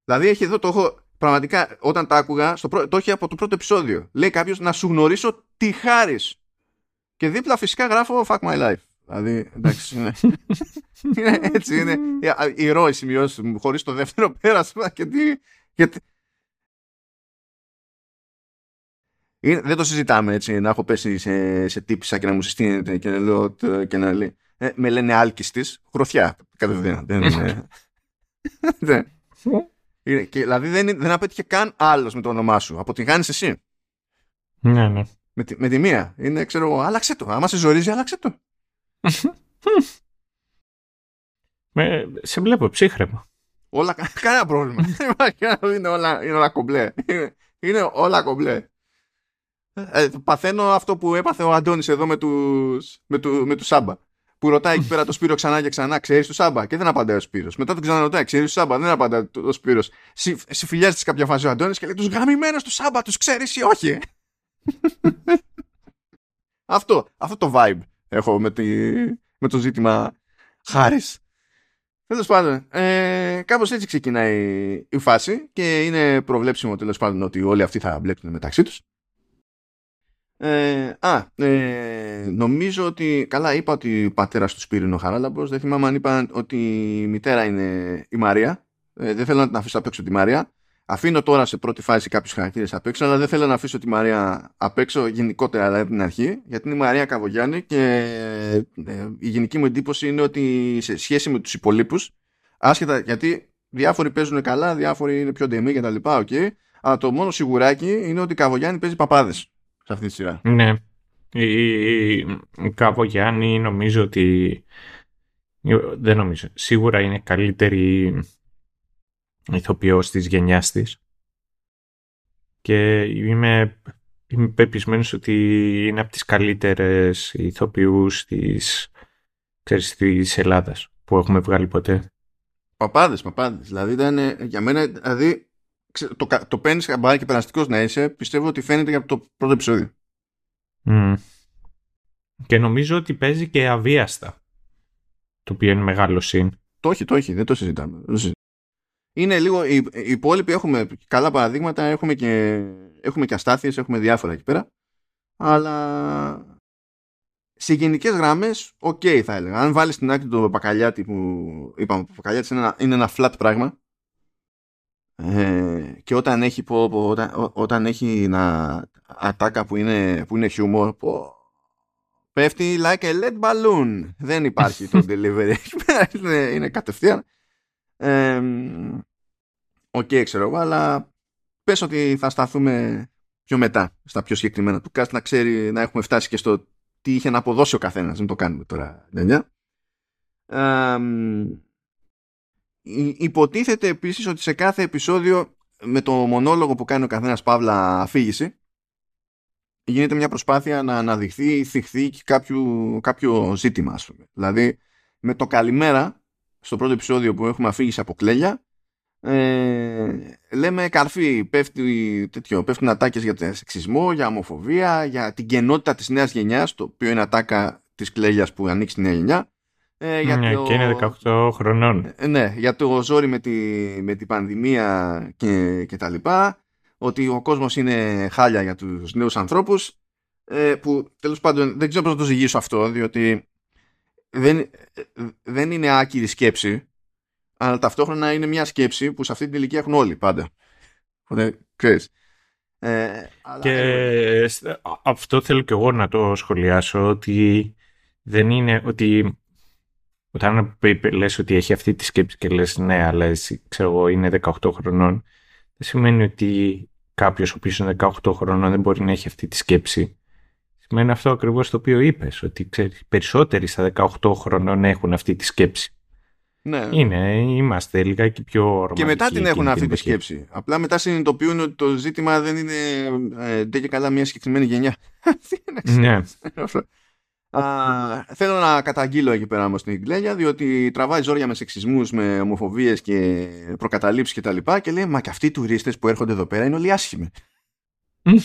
Δηλαδή έχει εδώ το έχω, πραγματικά όταν τα άκουγα, στο το έχει από το πρώτο επεισόδιο. Λέει κάποιος να σου γνωρίσω τι χάρης. Και δίπλα φυσικά γράφω Fuck my life. Δηλαδή, εντάξει, είναι, (laughs) είναι έτσι, είναι η ροή σημειώσεις μου, χωρίς το δεύτερο πέρασμα και τι, γιατί... Είναι, δεν το συζητάμε έτσι, να έχω πέσει σε, σε τύπησα και να μου συστήνεται και να λέω και να λέει, ε, με λένε άλκης χρωθιά, κατευθείαν, δεν είναι... (laughs) είναι και, δηλαδή δεν, δεν απέτυχε καν άλλος με το όνομά σου, αποτυγχάνεις εσύ. Ναι, ναι. Με τη, με τη μία. Είναι, ξέρω εγώ, άλλαξε το. Άμα σε ζορίζει, άλλαξε το. Με, (laughs) σε βλέπω ψύχρεμο. Όλα, (laughs) κανένα πρόβλημα. (laughs) είναι, όλα, είναι όλα κομπλέ. Είναι, όλα κομπλέ. Ε, παθαίνω αυτό που έπαθε ο Αντώνης εδώ με τους, με, του, με τους Σάμπα. Που ρωτάει εκεί πέρα το Σπύρο ξανά και ξανά, ξέρεις του Σάμπα; Και δεν απαντάει ο Σπύρος. Μετά τον ξαναρωτάει, ξέρεις του Σάμπα; Δεν απαντάει ο Σπύρος. Συμφιλιάζεται σε κάποια φάση ο Αντώνης και λέει τους γαμημένου του Σάμπα, τους ξέρεις ή όχι. (laughs) αυτό, αυτό το vibe έχω με, τη, με το ζήτημα χάρης. Τέλος πάντων, ε, κάπως έτσι ξεκινάει η φάση και είναι προβλέψιμο τέλος πάντων ότι όλοι αυτοί θα μπλέξουν μεταξύ τους. Ε, α, ε, νομίζω ότι. Καλά, είπα ότι ο πατέρας του Σπύρου είναι ο Χαράλαμπο. Δεν θυμάμαι αν είπα ότι η μητέρα είναι η Μαρία. Ε, δεν θέλω να την αφήσω απ' έξω τη Μαρία. Αφήνω τώρα σε πρώτη φάση κάποιους χαρακτήρες απ' έξω, αλλά δεν θέλω να αφήσω τη Μαρία απ' έξω γενικότερα δηλαδή από την αρχή, γιατί είναι η Μαρία Καβογιάννη και ε, η γενική μου εντύπωση είναι ότι σε σχέση με τους υπολείπους, άσχετα γιατί διάφοροι παίζουν καλά, διάφοροι είναι πιο ντεμή κτλ. Okay, αλλά το μόνο σιγουράκι είναι ότι η Καβογιάννη παίζει παπάδες σε αυτή τη σειρά. Ναι. Η, η Καβογιάννη νομίζω ότι. Δεν νομίζω. Σίγουρα είναι καλύτερη ηθοποιός της γενιάς της και είμαι, είμαι πεπισμένος ότι είναι από τις καλύτερες ηθοποιούς της, ξέρεις, της Ελλάδας που έχουμε βγάλει ποτέ. Παπάδες, παπάδες. Δηλαδή ήταν για μένα, δηλαδή το, το παίρνεις χαμπάρι και περαστικός να είσαι, πιστεύω ότι φαίνεται για το πρώτο επεισόδιο. Και νομίζω ότι παίζει και αβίαστα. Το οποίο είναι μεγάλο συν. Το έχει, το έχει, δεν το συζητάμε είναι λίγο, οι, οι υπόλοιποι έχουμε καλά παραδείγματα, έχουμε και, έχουμε και αστάθειες, έχουμε διάφορα εκεί πέρα, αλλά σε γενικές γραμμές, οκ θα έλεγα. Αν βάλεις στην άκρη τον Παπακαλιάτη που είπαμε, ο Παπακαλιάτης είναι, ένα, είναι ένα flat πράγμα. Ε, και όταν έχει, πω, πω, όταν, όταν έχει ένα ατάκα που είναι, που είναι χιούμορ, πω, πέφτει like a lead balloon. Δεν υπάρχει το (laughs) delivery. είναι, είναι κατευθείαν. OK, okay, ξέρω εγώ, αλλά πες ότι θα σταθούμε πιο μετά στα πιο συγκεκριμένα του cast να ξέρει να έχουμε φτάσει και στο τι είχε να αποδώσει ο καθένας. Μην το κάνουμε τώρα, δεν ε, υποτίθεται επίσης ότι σε κάθε επεισόδιο με το μονόλογο που κάνει ο καθένας παύλα αφήγηση γίνεται μια προσπάθεια να αναδειχθεί ή θιχθεί κάποιο, κάποιο ζήτημα ας πούμε. Δηλαδή με το καλημέρα στο πρώτο επεισόδιο που έχουμε αφήγηση από κλέλια ε, λέμε καρφί πέφτει, τέτοιο, πέφτουν ατάκες για τον σεξισμό, για ομοφοβία, για την κενότητα της νέας γενιάς το οποίο είναι ατάκα της κλέλιας που ανοίξει τη νέα γενιά ε, για ναι, το... και είναι 18 χρονών ε, ναι, για το ζόρι με τη, με την πανδημία και, και τα λοιπά ότι ο κόσμος είναι χάλια για τους νέους ανθρώπους ε, που τέλος πάντων δεν ξέρω πώς να το ζυγίσω αυτό διότι δεν, δεν είναι άκυρη σκέψη, αλλά ταυτόχρονα είναι μια σκέψη που σε αυτή την ηλικία έχουν όλοι πάντα. Οπότε, ξέρεις. Ε, και αυτό θέλω και εγώ να το σχολιάσω ότι δεν είναι ότι όταν λες ότι έχει αυτή τη σκέψη και λες ναι αλλά εσύ ξέρω εγώ είναι 18 χρονών δεν σημαίνει ότι κάποιος ο οποίος είναι 18 χρονών δεν μπορεί να έχει αυτή τη σκέψη Σημαίνει αυτό ακριβώς το οποίο είπες, ότι ξέρεις, περισσότεροι στα 18 χρονών έχουν αυτή τη σκέψη. Ναι. Είναι, είμαστε λιγάκι πιο ρομαντικοί. Και μετά την έχουν αυτή τη σκέψη. Απλά μετά συνειδητοποιούν ότι το ζήτημα δεν είναι ε, δεν και καλά μια συγκεκριμένη γενιά. (laughs) ναι. Α, θέλω να καταγγείλω εκεί πέρα όμως την Γκλέγια, διότι τραβάει ζόρια με σεξισμούς, με ομοφοβίες και προκαταλήψεις κτλ. Και, τα λοιπά και λέει Μα και αυτοί οι τουρίστες που έρχονται εδώ πέρα είναι όλοι άσχημοι. (laughs)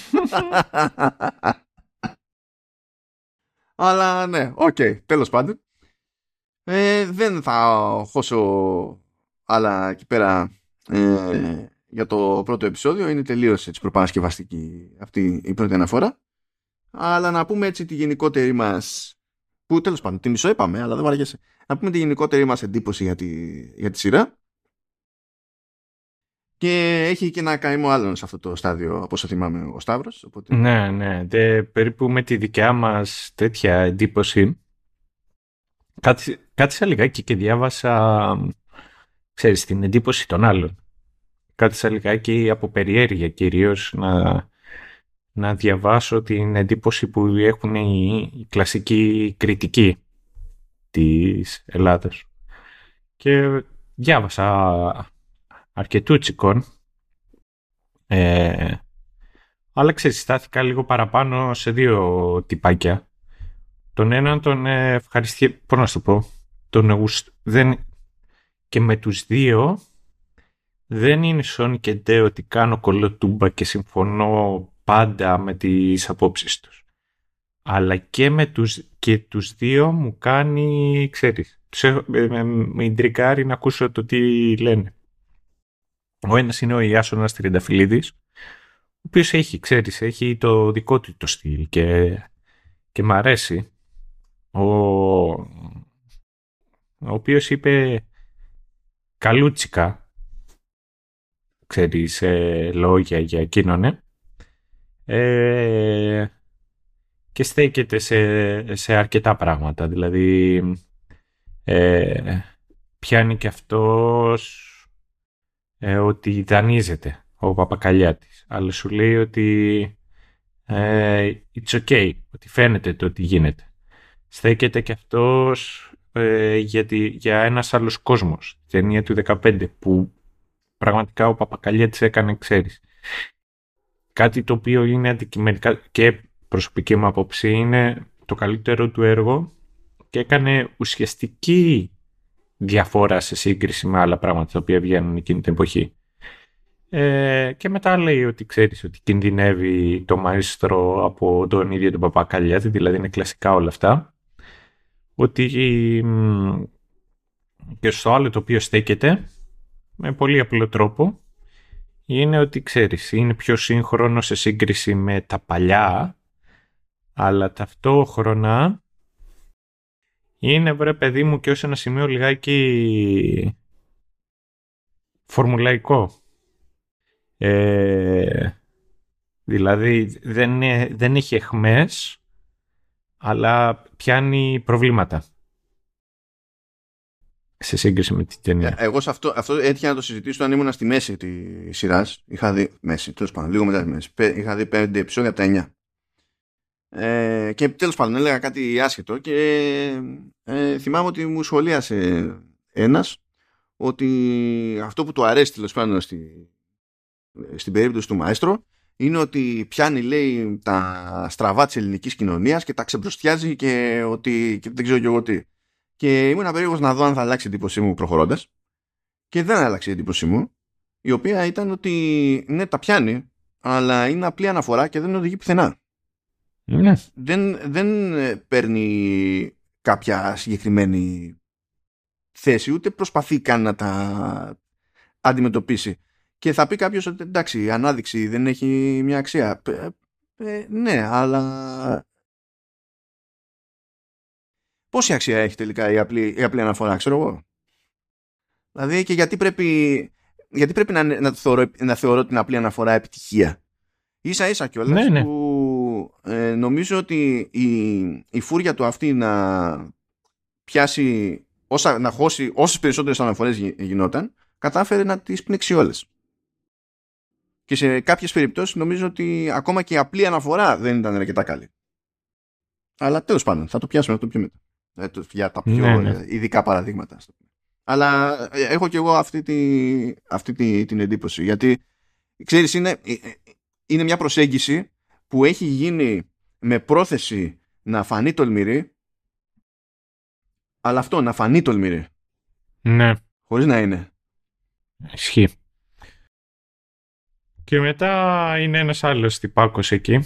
Αλλά ναι, OK, okay, τέλος πάντων. Ε, δεν θα χώσω άλλα εκεί πέρα ε, για το πρώτο επεισόδιο. Είναι τελείως έτσι προπαρασκευαστική αυτή η πρώτη αναφορά. Αλλά να πούμε έτσι τη γενικότερη μας που τέλος πάντων τη μισοείπαμε αλλά δεν βαριέσαι. Να πούμε τη γενικότερη μας εντύπωση για τη, για τη σειρά. Και έχει και ένα καημό άλλον σε αυτό το στάδιο από όσο θυμάμαι ο Σταύρος οπότε... Ναι, ναι, Δε, περίπου με τη δικιά μας τέτοια εντύπωση. Κάτι, κάτι λιγάκι και διάβασα ξέρεις την εντύπωση των άλλων. Κάτι λιγάκι από περιέργεια κυρίως να να διαβάσω την εντύπωση που έχουν οι, οι κλασικοί κριτικοί της Ελλάδας. Και διάβασα αρκετούτσικον, ε, αλλά ξεστάθηκα λίγο παραπάνω σε δύο τυπάκια. Τον έναν τον ευχαριστεί, πώς να σου το πω, τον δεν, και με τους δύο δεν είναι Sony και Ντε ότι κάνω κολοτούμπα και συμφωνώ πάντα με τις απόψεις τους. Αλλά και με τους, και τους δύο μου κάνει, ξέρεις, με ιντρικάρει να ακούσω το τι λένε. Ο ένας είναι ο Ιάσονας Τριανταφυλλίδης, ο οποίος έχει, ξέρεις, έχει το δικό του το στυλ και, και μ' αρέσει. Ο, ο οποίος είπε καλούτσικα, ξέρεις, ε, λόγια για εκείνον, ε. Ε, και στέκεται σε, σε αρκετά πράγματα. Δηλαδή, ε, πιάνει και αυτός ε, ότι δανείζεται ο Παπακαλιάτης. Αλλά σου λέει ότι ε, it's okay, ότι φαίνεται το ότι γίνεται. Στέκεται και αυτός ε, γιατί, για ένας άλλος κόσμος, ταινία του 15, που πραγματικά ο Παπακαλιάτης έκανε, ξέρεις, κάτι το οποίο είναι αντικειμενικά και προσωπική μου άποψη είναι το καλύτερο του έργο και έκανε ουσιαστική διαφορά σε σύγκριση με άλλα πράγματα τα οποία βγαίνουν εκείνη την εποχή. Ε, και μετά λέει ότι ξέρεις ότι κινδυνεύει το μαέστρο από τον ίδιο τον Παπακαλιάτη, δηλαδή είναι κλασικά όλα αυτά. Ότι και στο άλλο το οποίο στέκεται με πολύ απλό τρόπο είναι ότι ξέρεις, είναι πιο σύγχρονο σε σύγκριση με τα παλιά, αλλά ταυτόχρονα είναι βρε παιδί μου και ως ένα σημείο λιγάκι φορμουλαϊκό. Ε, δηλαδή δεν, δεν έχει εχμές, αλλά πιάνει προβλήματα σε σύγκριση με την ταινία. Ε, εγώ σε αυτό, αυτό έτυχε να το συζητήσω όταν ήμουν στη μέση τη σειράς. Είχα δει. Μέση, τέλος πάντων, λίγο μετά τη μέση. Είχα δει πέντε επεισόδια από τα 9. Ε, και τέλος πάντων έλεγα κάτι άσχετο και ε, θυμάμαι ότι μου σχολίασε ένας ότι αυτό που του αρέσει τέλος πάντων στη, στην περίπτωση του Μαέστρο είναι ότι πιάνει λέει τα στραβά της ελληνικής κοινωνίας και τα ξεμπροστιάζει και ότι και δεν ξέρω και εγώ τι. Και ήμουν περίεργος να δω αν θα αλλάξει η εντύπωσή μου προχωρώντας. Και δεν άλλαξε η εντύπωσή μου, η οποία ήταν ότι ναι, τα πιάνει, αλλά είναι απλή αναφορά και δεν οδηγεί πουθενά. Ναι. Δεν, δεν ε, παίρνει κάποια συγκεκριμένη θέση, ούτε προσπαθεί καν να τα αντιμετωπίσει. Και θα πει κάποιος ότι εντάξει, η ανάδειξη δεν έχει μια αξία. Ε, ε, ναι, αλλά πόση αξία έχει τελικά η απλή, η απλή αναφορά, ξέρω εγώ; Δηλαδή και γιατί πρέπει, γιατί πρέπει να, να, θεωρώ, να θεωρώ την απλή αναφορά επιτυχία; Ίσα ίσα κιόλας ναι, ναι. που ε, νομίζω ότι η, η φούρια του αυτή να πιάσει όσα, να χώσει όσες περισσότερες αναφορές γινόταν κατάφερε να τις πνίξει όλες. Και σε κάποιες περιπτώσεις νομίζω ότι ακόμα και η απλή αναφορά δεν ήταν αρκετά καλή. Αλλά τέλος πάντων θα το πιάσουμε αυτό πιο μετά. Ε, για τα πιο ναι, ναι. ειδικά παραδείγματα. Αλλά ε, έχω και εγώ αυτή, τη, αυτή τη, την εντύπωση. Γιατί, ξέρεις, είναι, ε, είναι μια προσέγγιση που έχει γίνει με πρόθεση να φανεί τολμηρή, αλλά αυτό, να φανεί τολμηρή. Ναι. Χωρίς να είναι. Ισχύει. Και μετά είναι ένας άλλος τυπάκος εκεί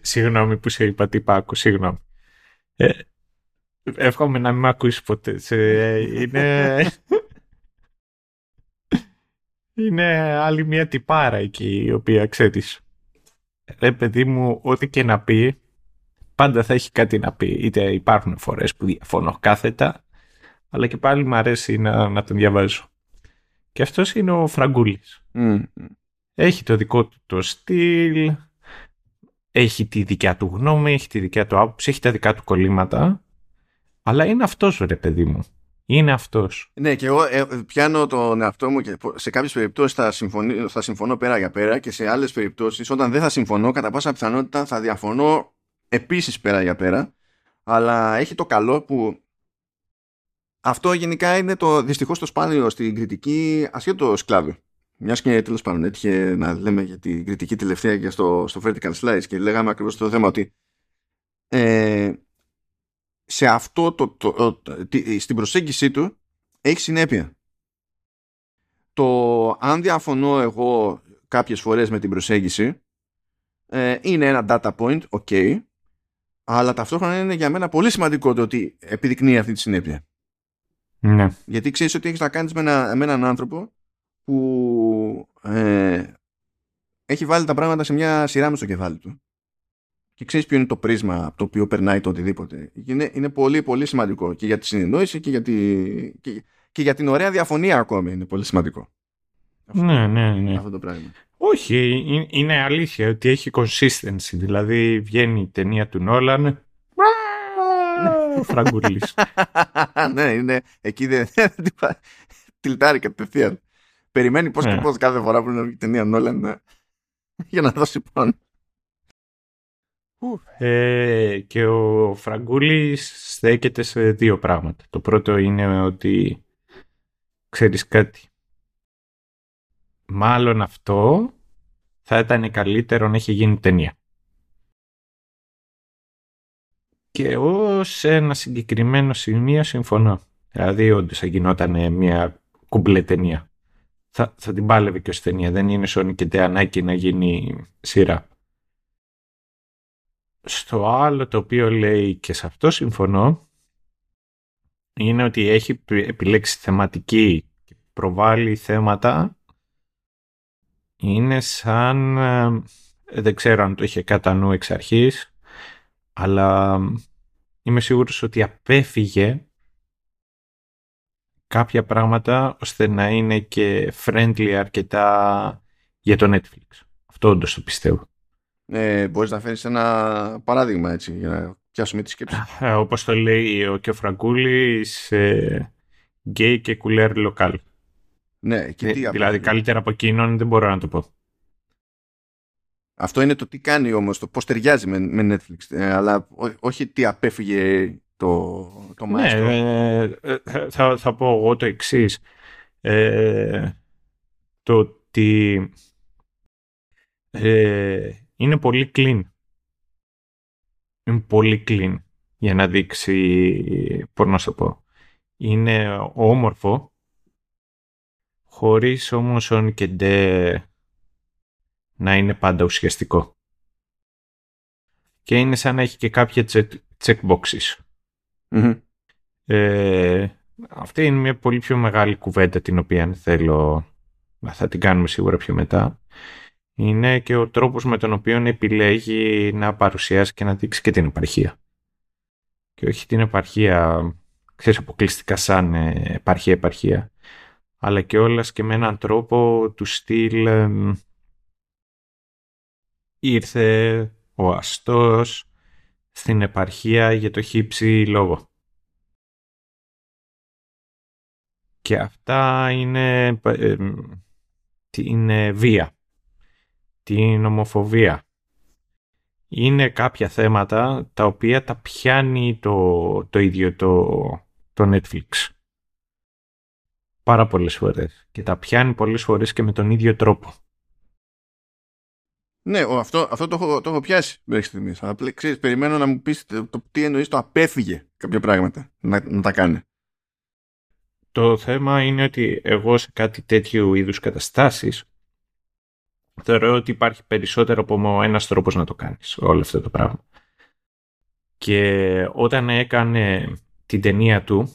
Συγγνώμη που σε είπα τι πάκου, συγγνώμη. Ε, εύχομαι να μην με ακούσεις ποτέ. Σε, είναι... είναι άλλη μια τυπάρα εκεί η οποία ξέρεις. Ρε παιδί μου, ό,τι και να πει, πάντα θα έχει κάτι να πει. Είτε υπάρχουν φορές που διαφωνώ κάθετα, αλλά και πάλι μου αρέσει να, να τον διαβάζω. Και αυτός είναι ο Φραγκούλης. Έχει το δικό του το στυλ, έχει τη δικιά του γνώμη, έχει τη δικιά του άποψη, έχει τα δικά του κολλήματα, αλλά είναι αυτός ρε παιδί μου. Είναι αυτός. Ναι, και εγώ ε, πιάνω τον εαυτό μου και σε κάποιες περιπτώσεις θα, θα συμφωνώ πέρα για πέρα και σε άλλες περιπτώσεις όταν δεν θα συμφωνώ, κατά πάσα πιθανότητα θα διαφωνώ επίσης πέρα για πέρα. Αλλά έχει το καλό που αυτό γενικά είναι το δυστυχώς το σπάνιο στην κριτική ασχέτως κλάδου. Μιας και τέλος πάντων έτυχε να λέμε για την κριτική τελευταία και στο, στο Vertical Slice και λέγαμε ακριβώς το θέμα ότι ε, σε αυτό το, το, στην προσέγγιση του έχει συνέπεια. Το αν διαφωνώ εγώ κάποιες φορές με την προσέγγιση ε, είναι ένα data point, ok, αλλά ταυτόχρονα είναι για μένα πολύ σημαντικό το ότι επιδεικνύει αυτή τη συνέπεια. Ναι. Γιατί ξέρεις ότι έχεις να κάνεις με, ένα, με έναν άνθρωπο που ε, έχει βάλει τα πράγματα σε μια σειρά μες στο κεφάλι του και ξέρεις ποιο είναι το πρίσμα από το οποίο περνάει το οτιδήποτε. Είναι, είναι πολύ πολύ σημαντικό και για τη συνεννόηση και για, τη, και, και για την ωραία διαφωνία ακόμη είναι πολύ σημαντικό. ναι, ναι, ναι. Αυτό το πράγμα. Όχι, είναι αλήθεια ότι έχει consistency. Δηλαδή βγαίνει η ταινία του Νόλαν. Φραγκούλης. ναι, είναι εκεί δεν τυλτάρει κατευθείαν. Περιμένει πώς και ναι. πώς κάθε φορά που είναι η ταινία Νόλαν για να δώσει πόνο. Ε, και ο Φραγκούλης στέκεται σε δύο πράγματα. Το πρώτο είναι ότι ξέρεις κάτι. Μάλλον αυτό θα ήταν καλύτερο να έχει γίνει ταινία. Και εγώ σε ένα συγκεκριμένο σημείο συμφωνώ. Δηλαδή όντως θα γινόταν μια κουμπλέ ταινία. Θα, θα την πάλευε και ως ταινία. Δεν είναι σώνη και ανάγκη να γίνει σειρά στο άλλο το οποίο λέει και σε αυτό συμφωνώ είναι ότι έχει επιλέξει θεματική και προβάλλει θέματα είναι σαν ε, δεν ξέρω αν το είχε κατά νου εξ αρχής αλλά είμαι σίγουρος ότι απέφυγε κάποια πράγματα ώστε να είναι και friendly αρκετά για το Netflix. Αυτό όντως το πιστεύω. Ε, μπορείς να φέρεις ένα παράδειγμα έτσι για να πιάσουμε τη σκέψη. Ε, όπως το λέει ο, και ο Φραγκούλης, ε, γκέι και κουλέρ λοκάλ. Ναι, και ε, τι δηλαδή καλύτερα από εκείνον δεν μπορώ να το πω. Αυτό είναι το τι κάνει όμως, το πώς ταιριάζει με, με Netflix, ε, αλλά όχι τι απέφυγε το, το ναι, ε, θα, θα πω εγώ το εξής. το ότι είναι πολύ clean. Είναι πολύ clean για να δείξει, πώς να σου πω, είναι όμορφο, χωρίς όμως όν και ντε να είναι πάντα ουσιαστικό. Και είναι σαν να έχει και κάποια checkboxes. Ε, αυτή είναι μια πολύ πιο μεγάλη κουβέντα την οποία θέλω να θα την κάνουμε σίγουρα πιο μετά είναι και ο τρόπος με τον οποίο επιλέγει να παρουσιάσει και να δείξει και την επαρχία. Και όχι την επαρχία, ξέρεις, αποκλειστικά σαν επαρχία-επαρχία, αλλά και όλας και με έναν τρόπο του στυλ ήρθε ο αστός στην επαρχία για το χύψη λόγο. Και αυτά είναι, ε, είναι βία την ομοφοβία. Είναι κάποια θέματα τα οποία τα πιάνει το, το ίδιο το, το Netflix. Πάρα πολλές φορές. Και τα πιάνει πολλές φορές και με τον ίδιο τρόπο. Ναι, αυτό, αυτό το, έχω, το έχω πιάσει μέχρι στιγμής. ξέρεις, περιμένω να μου πεις το, τι εννοείς το απέφυγε κάποια πράγματα να, να τα κάνει. Το θέμα είναι ότι εγώ σε κάτι τέτοιου είδους καταστάσεις θεωρώ ότι υπάρχει περισσότερο από ένας τρόπος να το κάνεις όλο αυτό το πράγμα. Και όταν έκανε την ταινία του,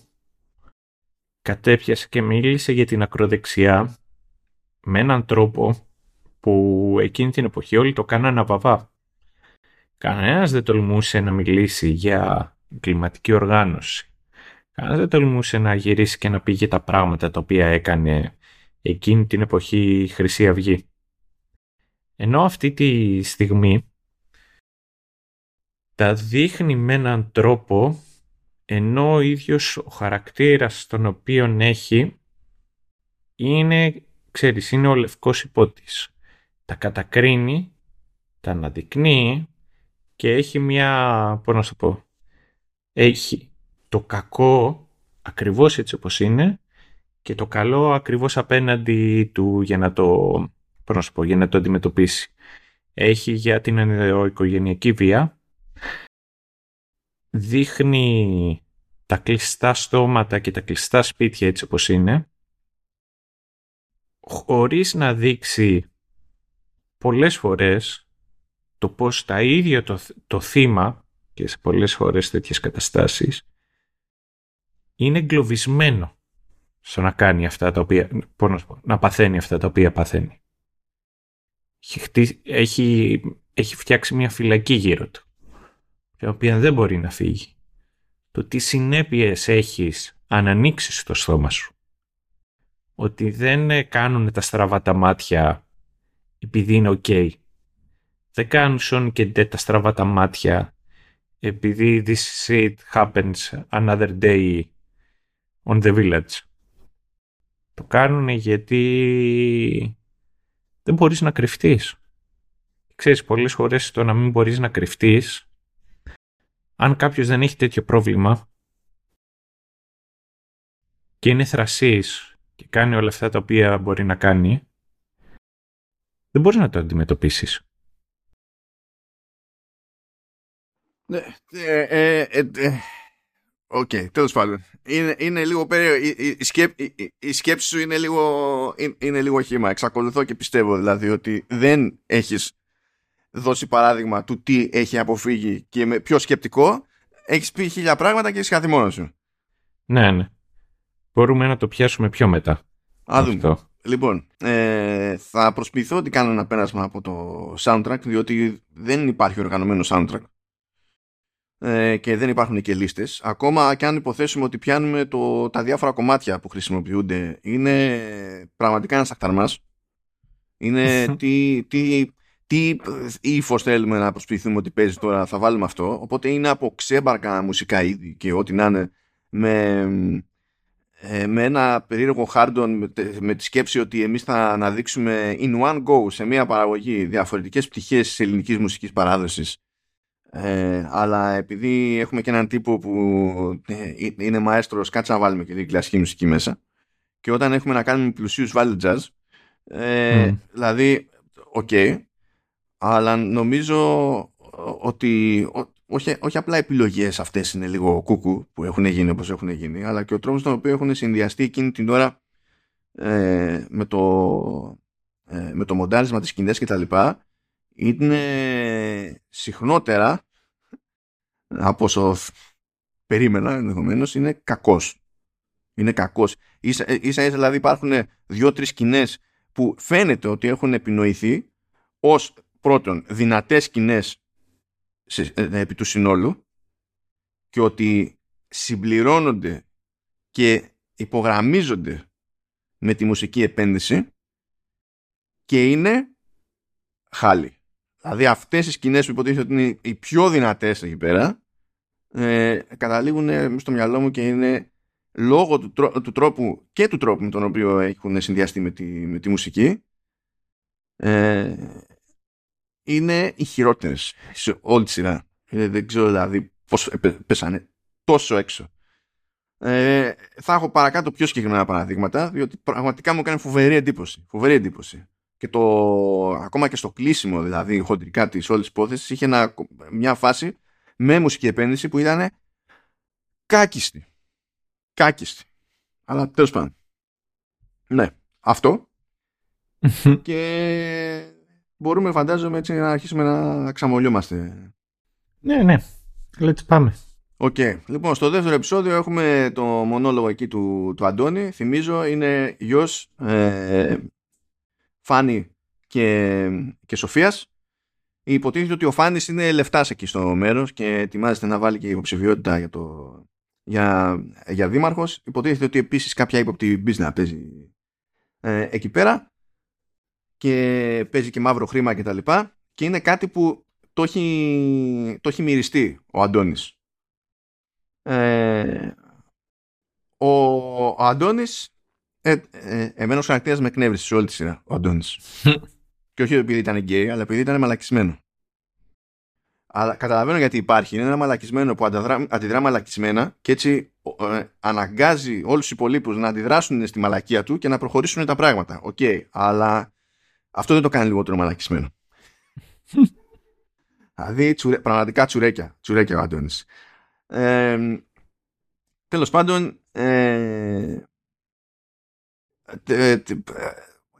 κατέπιασε και μίλησε για την ακροδεξιά με έναν τρόπο που εκείνη την εποχή όλοι το κάνανε αβαβά. Κανένας δεν τολμούσε να μιλήσει για κλιματική οργάνωση. Κανένας δεν τολμούσε να γυρίσει και να πει για τα πράγματα τα οποία έκανε εκείνη την εποχή η Χρυσή Αυγή. Ενώ αυτή τη στιγμή τα δείχνει με έναν τρόπο ενώ ο ίδιος ο χαρακτήρας τον οποίο έχει είναι, ξέρεις, είναι ο λευκός υπότης. Τα κατακρίνει, τα αναδεικνύει και έχει μια, πώς να σου πω, έχει το κακό ακριβώς έτσι όπως είναι και το καλό ακριβώς απέναντι του για να το, πώς να σου πω, για να το αντιμετωπίσει. Έχει για την οικογενειακή βία, δείχνει τα κλειστά στόματα και τα κλειστά σπίτια έτσι όπως είναι, χωρίς να δείξει πολλές φορές το πώς τα ίδια το, το θύμα και σε πολλές φορές τέτοιες καταστάσεις είναι εγκλωβισμένο στο να κάνει αυτά τα οποία, να, να παθαίνει αυτά τα οποία παθαίνει. Έχει, έχει, έχει φτιάξει μια φυλακή γύρω του, η οποία δεν μπορεί να φύγει. Το τι συνέπειες έχεις αν ανοίξεις το στόμα σου; Ότι δεν κάνουν τα στραβά τα μάτια επειδή είναι ok. Δεν κάνουν σον και τα στραβά τα μάτια επειδή this shit happens another day on the village. Το κάνουν γιατί δεν μπορείς να κρυφτείς. Ξέρεις, πολλές φορές το να μην μπορείς να κρυφτείς, αν κάποιος δεν έχει τέτοιο πρόβλημα και είναι θρασής και κάνει όλα αυτά τα οποία μπορεί να κάνει, δεν μπορείς να το αντιμετωπίσεις. Ναι, ε, ε, ε, ε OK, okay, τέλος πάντων. Είναι, είναι λίγο περίεργο. Η, η, σκέπ, η, η, σκέψη σου είναι λίγο, είναι, λίγο χύμα. Εξακολουθώ και πιστεύω δηλαδή ότι δεν έχεις δώσει παράδειγμα του τι έχει αποφύγει και με ποιο σκεπτικό έχεις πει χίλια πράγματα και έχεις χαθεί μόνος σου. Ναι, ναι. Μπορούμε να το πιάσουμε πιο μετά. Ας δούμε. Λοιπόν, ε, θα προσποιηθώ ότι κάνω ένα πέρασμα από το soundtrack διότι δεν υπάρχει οργανωμένο soundtrack. Ε, και δεν υπάρχουν και λίστες. Ακόμα και αν υποθέσουμε ότι πιάνουμε το, τα διάφορα κομμάτια που χρησιμοποιούνται είναι πραγματικά ένας ακταρμάς. Είναι τι, τι, τι ύφος θέλουμε να προσποιηθούμε ότι παίζει τώρα θα βάλουμε αυτό. Οπότε είναι από ξέμπαρκα μουσικά είδη και ό,τι να είναι με, ε, με ένα περίεργο χάρντον με, τη σκέψη ότι εμείς θα αναδείξουμε in one go σε μια παραγωγή διαφορετικές πτυχές της ελληνικής μουσικής παράδοσης. Ε, αλλά επειδή έχουμε και έναν τύπο που ε, είναι μαέστρος, κάτσε να βάλουμε και την κλασική μουσική μέσα. Και όταν έχουμε να κάνουμε πλουσίους βάλε jazz, ε, δηλαδή, OK, okay, αλλά νομίζω ότι όχι, όχι απλά επιλογές αυτές είναι λίγο κούκου που έχουν γίνει όπως έχουν γίνει, αλλά και ο τρόπος τον οποίο έχουν συνδυαστεί εκείνη την ώρα ε, με, το, ε, με το μοντάρισμα της σκηνής και τα λοιπά, είναι συχνότερα από όσο περίμενα ενδεχομένως είναι κακός. Είναι κακός. Ίσα ίσα δηλαδή υπάρχουν δύο-τρεις σκηνές που φαίνεται ότι έχουν επινοηθεί ως πρώτον δυνατές σκηνές ε, επί του συνόλου και ότι συμπληρώνονται και υπογραμμίζονται με τη μουσική επένδυση και είναι χάλι. Δηλαδή αυτές οι σκηνές που υποτίθεται ότι είναι οι πιο δυνατές εκεί πέρα ε, καταλήγουν στο μυαλό μου και είναι λόγω του, του, τρόπου και του τρόπου με τον οποίο έχουν συνδυαστεί με τη, με τη μουσική ε, είναι οι χειρότερες σε όλη τη σειρά. Ε, δεν ξέρω δηλαδή πώς πέσανε τόσο έξω. Ε, θα έχω παρακάτω πιο συγκεκριμένα παραδείγματα διότι πραγματικά μου κάνει φοβερή εντύπωση. Φοβερή εντύπωση και το, ακόμα και στο κλείσιμο δηλαδή χοντρικά της όλης υπόθεσης είχε ένα, μια φάση με μουσική επένδυση που ήταν κάκιστη. Κάκιστη. Αλλά τέλος πάντων. Ναι, αυτό. και μπορούμε φαντάζομαι έτσι να αρχίσουμε να ξαμολιόμαστε. Ναι, ναι. Let's πάμε. OK. Okay. Λοιπόν, στο δεύτερο επεισόδιο έχουμε το μονόλογο εκεί του, του Αντώνη. Θυμίζω είναι γιος ε, Φάνη και, και Σοφίας υποτίθεται ότι ο Φάνης είναι λεφτάς εκεί στο μέρος και ετοιμάζεται να βάλει και υποψηφιότητα για, το, για, για δήμαρχος υποτίθεται ότι επίσης κάποια ύποπτη business παίζει ε, εκεί πέρα και παίζει και μαύρο χρήμα και τα λοιπά και είναι κάτι που το έχει, το έχει μυριστεί ο Αντώνης ε, ο, ο Αντώνης ε, ε, εμένα ο χαρακτήρας με εκνεύρισε σε όλη τη σειρά ο Αντώνης (laughs) και όχι επειδή ήταν γκέι αλλά επειδή ήταν μαλακισμένο αλλά καταλαβαίνω γιατί υπάρχει. Είναι ένα μαλακισμένο που αντιδρά, αντιδρά μαλακισμένα και έτσι ε, αναγκάζει όλους τους υπόλοιπους να αντιδράσουν στη μαλακία του και να προχωρήσουν τα πράγματα. OK, okay, αλλά αυτό δεν το κάνει λιγότερο μαλακισμένο. (laughs) δηλαδή πραγματικά τσουρέκια. Τσουρέκια ο Αντώνης. Ε, τέλος πάντων ε, ε,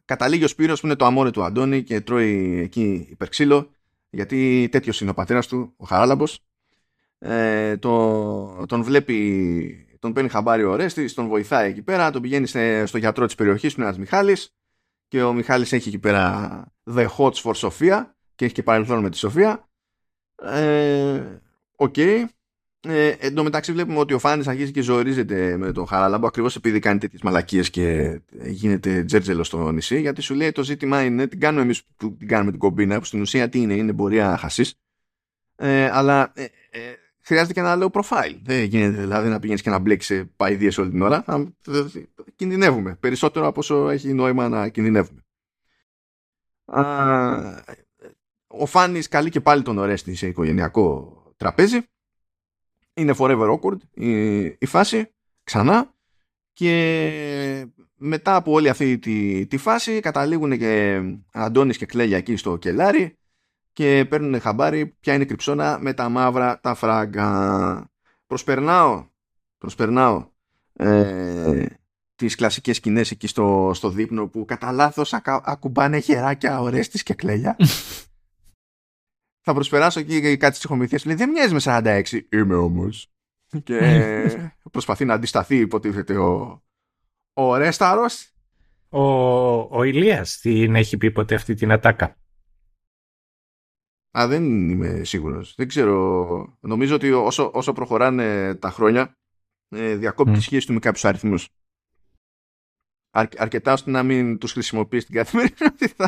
καταλήγει ο Σπύρος που είναι το αμόρε του Αντώνη και τρώει εκεί υπερξύλο γιατί τέτοιος είναι ο πατέρας του, ο Χαράλαμπος. Ε, το, τον βλέπει, τον παίρνει χαμπάρι ο Ρέστης, τον βοηθάει εκεί πέρα, τον πηγαίνει στο γιατρό της περιοχής που είναι ένας Μιχάλης και ο Μιχάλης έχει εκεί πέρα the hots for Sofia και έχει και παρελθόν με τη Σοφία. Ε, οκ. Ε, ε, εν τω μεταξύ βλέπουμε ότι ο Φάνης αρχίζει και ζορίζεται με τον Χαράλαμπο ακριβώς επειδή κάνει τέτοιες μαλακίες και γίνεται τζέρτζελο στο νησί γιατί σου λέει το ζήτημα είναι την κάνουμε εμείς που την κάνουμε την κομπίνα που στην ουσία τι είναι, είναι εμπορία χασίς ε, αλλά ε, ε, χρειάζεται και ένα low profile. Δεν γίνεται δηλαδή να πηγαίνεις και να μπλέξεις σε παϊδίες όλη την ώρα. Θα, κινδυνεύουμε. Περισσότερο από όσο έχει νόημα να κινδυνεύουμε. Α, ο Φάνης καλεί και πάλι τον Ορέστη σε οικογενειακό τραπέζι. Είναι forever awkward η, η φάση ξανά. Και μετά από όλη αυτή τη, τη φάση καταλήγουν και Αντώνης και Κλέλια εκεί στο κελάρι και παίρνουν χαμπάρι ποια είναι η κρυψώνα με τα μαύρα τα φράγκα. Προσπερνάω, προσπερνάω ε, τις κλασικές σκηνές εκεί στο, στο δείπνο που κατά λάθος ακουμπάνε χεράκια ορέστης και κλέλια (laughs) θα προσπεράσω εκεί και κάτι στις Λέει δεν μοιάζει με 46. Είμαι όμως. και (laughs) προσπαθεί να αντισταθεί υποτίθεται ο, ο Ρέσταρος. Ο, ο Ηλίας την έχει πει ποτέ αυτή την ατάκα; Α, δεν είμαι σίγουρος. Δεν ξέρω. Νομίζω ότι όσο, όσο προχωράνε τα χρόνια ε, διακόπτει mm. τη σχέση του με κάποιους αριθμούς. αρκετά ώστε να μην τους χρησιμοποιείς στην καθημερινότητά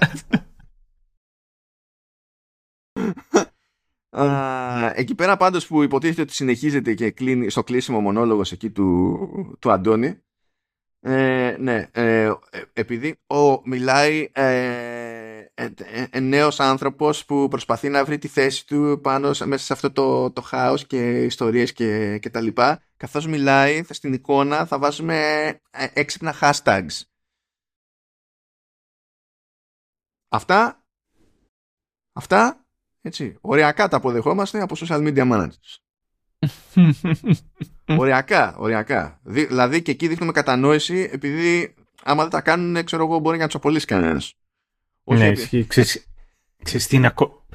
εκεί πέρα πάντως που υποτίθεται ότι συνεχίζεται και κλείνει στο κλείσιμο μονόλογος εκεί του, του Αντώνη ε, ναι, ε, επειδή ο, μιλάει ε, ε, ε, νέος άνθρωπος που προσπαθεί να βρει τη θέση του πάνω μέσα σε αυτό το, το χάος και ιστορίες και, και τα λοιπά καθώς μιλάει στην εικόνα θα βάζουμε έξυπνα hashtags αυτά αυτά έτσι, οριακά τα αποδεχόμαστε από social media managers. (laughs) οριακά, οριακά. Δηλαδή και εκεί δείχνουμε κατανόηση επειδή άμα δεν τα κάνουν, ξέρω εγώ, μπορεί να τους απολύσει κανένας. Ναι, επειδή... ξέρεις,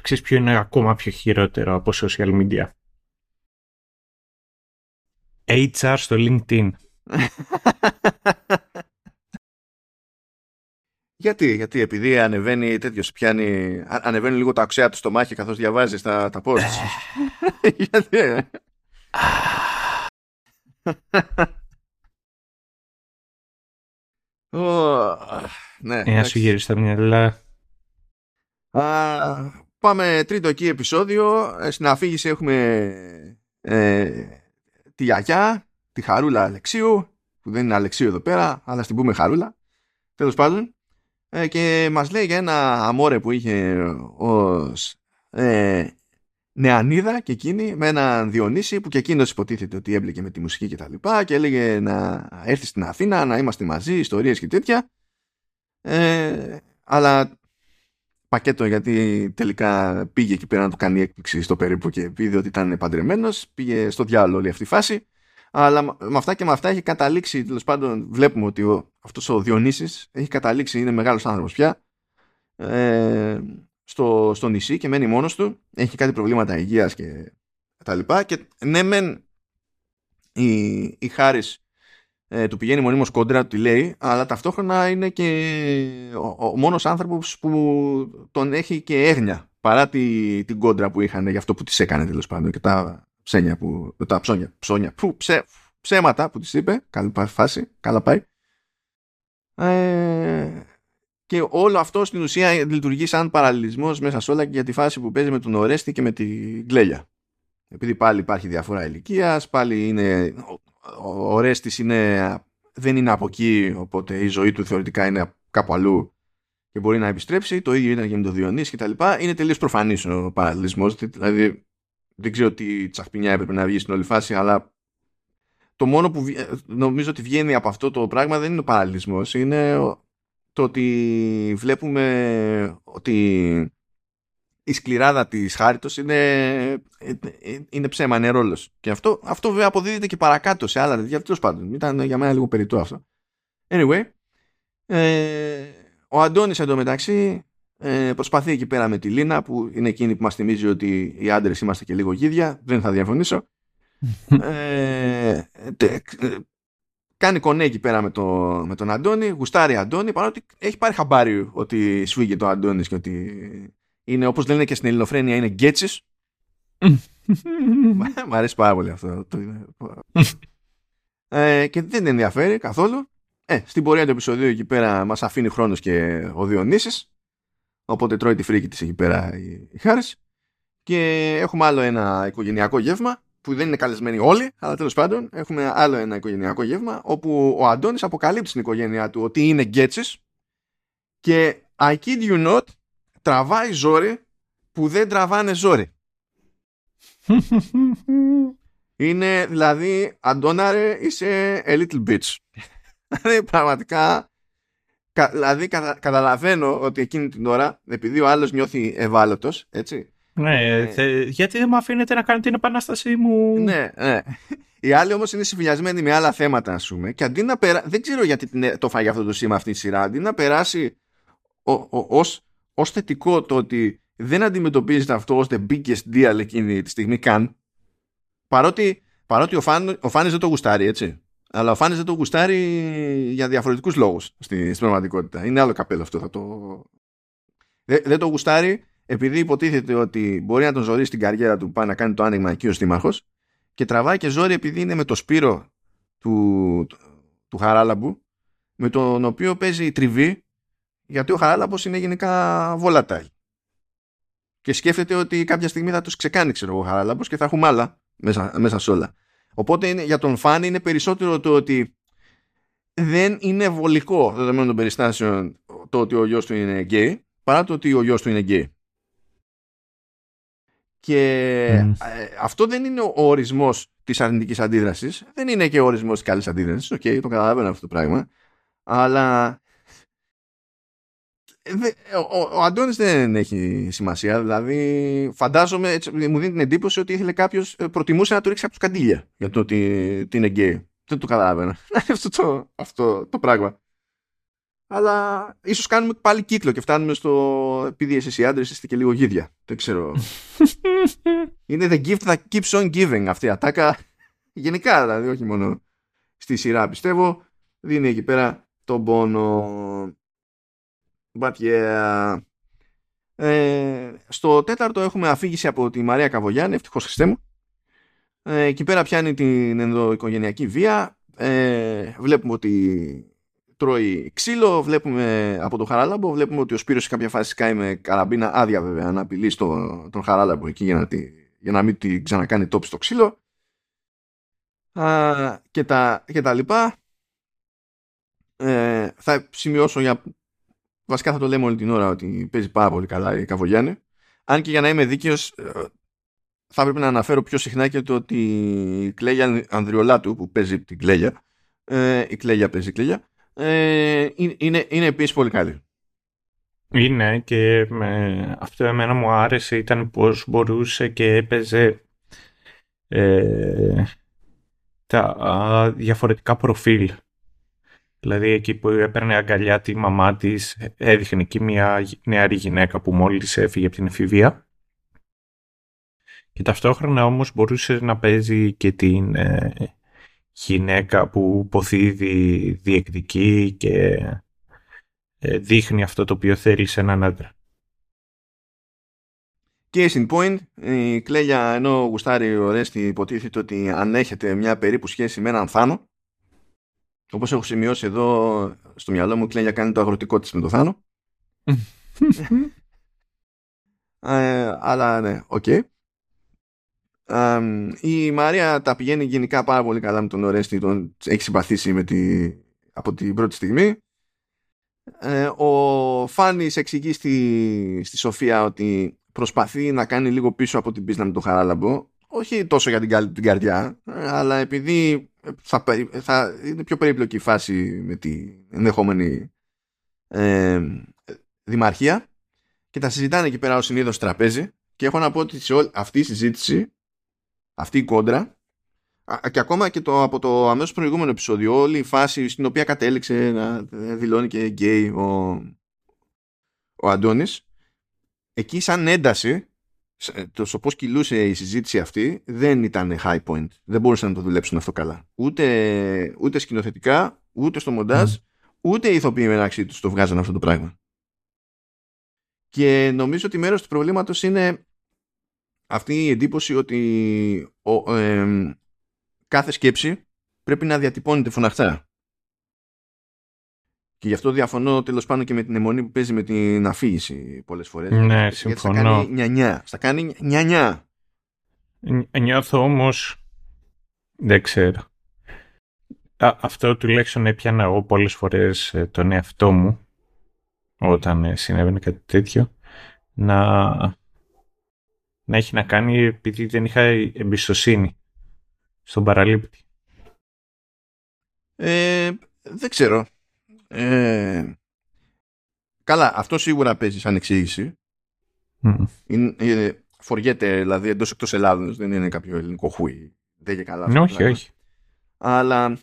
ξέρεις, ποιο είναι ακόμα πιο χειρότερο από social media; HR στο LinkedIn. (laughs) Γιατί, γιατί επειδή ανεβαίνει τέτοιος, πιάνει, ανεβαίνει λίγο τα οξέα του στο μάχη καθώς διαβάζει τα, τα posts. (laughs) (laughs) γιατί, ε; ναι, ε, σου γυρίσει τα μυαλά. πάμε τρίτο εκεί επεισόδιο. Ε, στην αφήγηση έχουμε ε, τη γιαγιά, τη Χαρούλα Αλεξίου, που δεν είναι Αλεξίου εδώ πέρα, αλλά στην πούμε Χαρούλα. Τέλος πάντων, ε, και μας λέει για ένα αμόρε που είχε ως ε, νεανίδα και εκείνη με έναν Διονύση που και εκείνος υποτίθεται ότι έμπλεκε με τη μουσική και τα λοιπά και έλεγε να έρθει στην Αθήνα να είμαστε μαζί, ιστορίες και τέτοια. Ε, αλλά πακέτο γιατί τελικά πήγε εκεί πέρα να του κάνει έκπληξη στο περίπου και είδε ότι ήταν παντρεμένος πήγε στο διάλογο όλη αυτή η φάση. Αλλά με αυτά και με αυτά έχει καταλήξει, τέλος πάντων, βλέπουμε ότι ο, αυτός ο Διονύσης έχει καταλήξει, είναι μεγάλος άνθρωπος πια, ε, στο, στο νησί και μένει μόνος του. Έχει κάτι προβλήματα υγείας και τα λοιπά. Και ναι, μεν η, η Χάρης ε, του πηγαίνει μονίμως κόντρα, του τη λέει, αλλά ταυτόχρονα είναι και ο, ο μόνος άνθρωπος που τον έχει και έγνοια παρά τη, την κόντρα που είχαν για αυτό που τις έκανε τέλος πάντων και τα ψένια που, τα ψώνια, ψώνια που, ψέ, ψέματα που τις είπε, καλή φάση, καλά πάει. Ε, και όλο αυτό στην ουσία λειτουργεί σαν παραλληλισμός μέσα σε όλα και για τη φάση που παίζει με τον Ορέστη και με την Κλέλια. Επειδή πάλι υπάρχει διαφορά ηλικίας, πάλι είναι ο Ορέστης είναι, δεν είναι από εκεί, οπότε η ζωή του θεωρητικά είναι κάπου αλλού και μπορεί να επιστρέψει. Το ίδιο ήταν και με τον Διονύσης κτλ. Είναι τελείως προφανής ο παραλληλισμός. Δηλαδή, δεν ξέρω τι τσαχπινιά έπρεπε να βγει στην όλη φάση, αλλά το μόνο που νομίζω ότι βγαίνει από αυτό το πράγμα δεν είναι ο παραλληλισμός. Είναι το ότι βλέπουμε ότι η σκληράδα της Χάριτος είναι, είναι ψέμα, είναι ρόλος. Και αυτό, αυτό βέβαια αποδίδεται και παρακάτω σε άλλα τέτοια. Τέλος πάντων, ήταν για μένα λίγο περιττό αυτό. Anyway, ε, ο Αντώνης εντωμεταξύ ε, προσπαθεί εκεί πέρα με τη Λίνα που είναι εκείνη που μας θυμίζει ότι οι άντρες είμαστε και λίγο γίδια. Δεν θα διαφωνήσω. (laughs) ε, τε, κάνει κονέ εκεί πέρα με, το, με τον Αντώνη, γουστάρει Αντώνη, παρότι έχει πάρει χαμπάρι ότι σφίγγει το Αντώνης και ότι είναι όπως λένε και στην ελληνοφρένεια είναι γκέτσις. (laughs) Μ' αρέσει πάρα πολύ αυτό ε, και δεν ενδιαφέρει καθόλου. Ε, στην πορεία του επεισοδίου εκεί πέρα μας αφήνει χρόνος και ο Διονύσης οπότε τρώει τη φρίκη της εκεί πέρα η, η Χάρης. Και έχουμε άλλο ένα οικογενειακό γεύμα που δεν είναι καλεσμένοι όλοι, αλλά τέλος πάντων έχουμε άλλο ένα οικογενειακό γεύμα όπου ο Αντώνης αποκαλύπτει στην οικογένειά του ότι είναι γκέτσις και I kid you not τραβάει ζόρι που δεν τραβάνε ζόρι. Είναι δηλαδή, Αντώναρε, είσαι a little bitch. Δηλαδή πραγματικά, δηλαδή καταλαβαίνω ότι εκείνη την ώρα, επειδή ο άλλος νιώθει ευάλωτος, έτσι. Ναι, ε, γιατί δεν μου αφήνετε να κάνω την επανάστασή μου; Ναι, ναι. Οι άλλοι όμως είναι συμφιλιασμένοι με άλλα θέματα, ας πούμε, και αντί να περάσει, δεν ξέρω γιατί το φάγει αυτό το σήμα αυτή τη σειρά, αντί να περάσει ως ως θετικό το ότι δεν αντιμετωπίζεται αυτό ως the biggest deal εκείνη τη στιγμή καν παρότι, παρότι ο, Φάν, ο Φάνης δεν το γουστάρει έτσι αλλά ο Φάνης δεν το γουστάρει για διαφορετικούς λόγους στη, στην πραγματικότητα είναι άλλο καπέλο αυτό θα το... δεν, δεν το γουστάρει επειδή υποτίθεται ότι μπορεί να τον ζωρίσει την καριέρα του πάει να κάνει το άνοιγμα εκεί ο Στήμαρχος και τραβάει και ζόρι επειδή είναι με το Σπύρο του, του, του Χαράλαμπου με τον οποίο παίζει τριβή γιατί ο Χαράλαμπος είναι γενικά volatile. Και σκέφτεται ότι κάποια στιγμή θα τους ξεκάνει, ξέρω ο Χαράλαμπος και θα έχουμε άλλα μέσα, μέσα σε όλα. Οπότε είναι, για τον Φάνη είναι περισσότερο το ότι δεν είναι βολικό δεδομένου των περιστάσεων το ότι ο γιος του είναι γκέι παρά το ότι ο γιος του είναι γκέι. Και ε, αυτό δεν είναι ο ορισμός της αρνητικής αντίδρασης. Δεν είναι και ο ορισμός της καλής αντίδρασης. OK, okay, το καταλαβαίνω αυτό το πράγμα. Αλλά ο, ο Αντώνης δεν έχει σημασία. Δηλαδή, φαντάζομαι, έτσι, μου δίνει την εντύπωση ότι ήθελε κάποιος, ε, προτιμούσε να του ρίξει απλώς καντήλια για το ότι, είναι γκέι. Δεν το καταλαβαίνω. (laughs) αυτό, το, αυτό το πράγμα. Αλλά ίσως κάνουμε πάλι κύκλο και φτάνουμε στο επειδή εσεί οι άντρες είστε και λίγο γίδια. Δεν ξέρω. (laughs) είναι the gift that keeps on giving αυτή η ατάκα. Γενικά δηλαδή, όχι μόνο στη σειρά πιστεύω. Δίνει εκεί πέρα τον πόνο. But yeah. Ε, στο τέταρτο έχουμε αφήγηση από τη Μαρία Καβογιάννη, ευτυχώς Χριστέ μου. Ε, εκεί πέρα πιάνει την ενδοοικογενειακή βία. Ε, βλέπουμε ότι τρώει ξύλο, βλέπουμε από τον Χαράλαμπο, βλέπουμε ότι ο Σπύρος σε κάποια φάση κάει με καραμπίνα άδεια βέβαια να απειλεί στο, τον Χαράλαμπο εκεί για να, τη, για να μην τη ξανακάνει τόπι στο ξύλο. Α, και, τα, και τα λοιπά. Ε, θα σημειώσω για βασικά θα το λέμε όλη την ώρα ότι παίζει πάρα πολύ καλά η Καβογιάννη. Αν και για να είμαι δίκαιος, ε, θα πρέπει να αναφέρω πιο συχνά και το ότι η Κλέγια Ανδριολάτου που παίζει την Κλέγια, ε, η Κλέγια παίζει η Κλέγια, ε, είναι, είναι επίσης πολύ καλή. Είναι και με, αυτό εμένα μου άρεσε ήταν πως μπορούσε και έπαιζε ε, τα διαφορετικά προφίλ Δηλαδή εκεί που έπαιρνε αγκαλιά τη μαμά της έδειχνε εκεί μια νεαρή γυναίκα που μόλις έφυγε από την εφηβεία. Και ταυτόχρονα όμως μπορούσε να παίζει και την, ε, γυναίκα που υποθύδει διεκδικεί και ε, δείχνει αυτό το οποίο θέλει σε έναν άντρα. Και in point, η Κλέλια ενώ γουστάρει ο Ρέστη υποτίθεται ότι ανέχεται μια περίπου σχέση με έναν Θάνο όπως έχω σημειώσει εδώ στο μυαλό μου η Κλέλια κάνει το αγροτικό της με τον Θάνο (laughs) ε, αλλά ναι, OK okay. Η Μαρία τα πηγαίνει γενικά πάρα πολύ καλά με τον Ορέστη τον έχει συμπαθήσει με τη, από την πρώτη στιγμή. Ε, ο Φάνης εξηγεί στη, στη Σοφία ότι προσπαθεί να κάνει λίγο πίσω από την μπίζνα με τον Χαράλαμπο. Όχι τόσο για την, την καρδιά αλλά επειδή θα, θα είναι πιο περίπλοκη η φάση με την ενδεχόμενη ε, δημαρχία. Και τα συζητάνε εκεί πέρα ο συνήθως τραπέζι. Και έχω να πω ότι σε όλη αυτή η συζήτηση αυτή η κόντρα. Και ακόμα και το, από το αμέσως προηγούμενο επεισόδιο όλη η φάση στην οποία κατέληξε να δηλώνει και γκέι ο, ο Αντώνης εκεί σαν ένταση το στο πώς κυλούσε η συζήτηση αυτή δεν ήταν high point. Δεν μπορούσαν να το δουλέψουν αυτό καλά. Ούτε, ούτε σκηνοθετικά ούτε στο μοντάζ ούτε οι ηθοποιοί μεταξύ τους το βγάζαν αυτό το πράγμα. Και νομίζω ότι μέρος του προβλήματος είναι αυτή η εντύπωση ότι ο, κάθε σκέψη πρέπει να διατυπώνεται φωναχτά. Και γι' αυτό διαφωνώ τέλος πάντων και με την αιμονή που παίζει με την αφήγηση πολλές φορές. Ναι, συμφωνώ. Γιατί θα κάνει νιανιά. Θα κάνει νιανιά. Νιώθω όμως. Δεν ξέρω. Α, αυτό τουλάχιστον έπιανα εγώ πολλές φορές ε, τον εαυτό μου όταν ε, συνέβαινε κάτι τέτοιο να, να έχει να κάνει επειδή δεν είχα εμπιστοσύνη στον παραλήπτη. Ε, δεν ξέρω. Ε, καλά, αυτό σίγουρα παίζει σαν εξήγηση. Mm. Είναι, φοριέται, δηλαδή εντός εκτός Ελλάδος, δεν είναι κάποιο ελληνικό χούι. Δεν είναι καλά. Ναι, όχι, όχι. Αλλά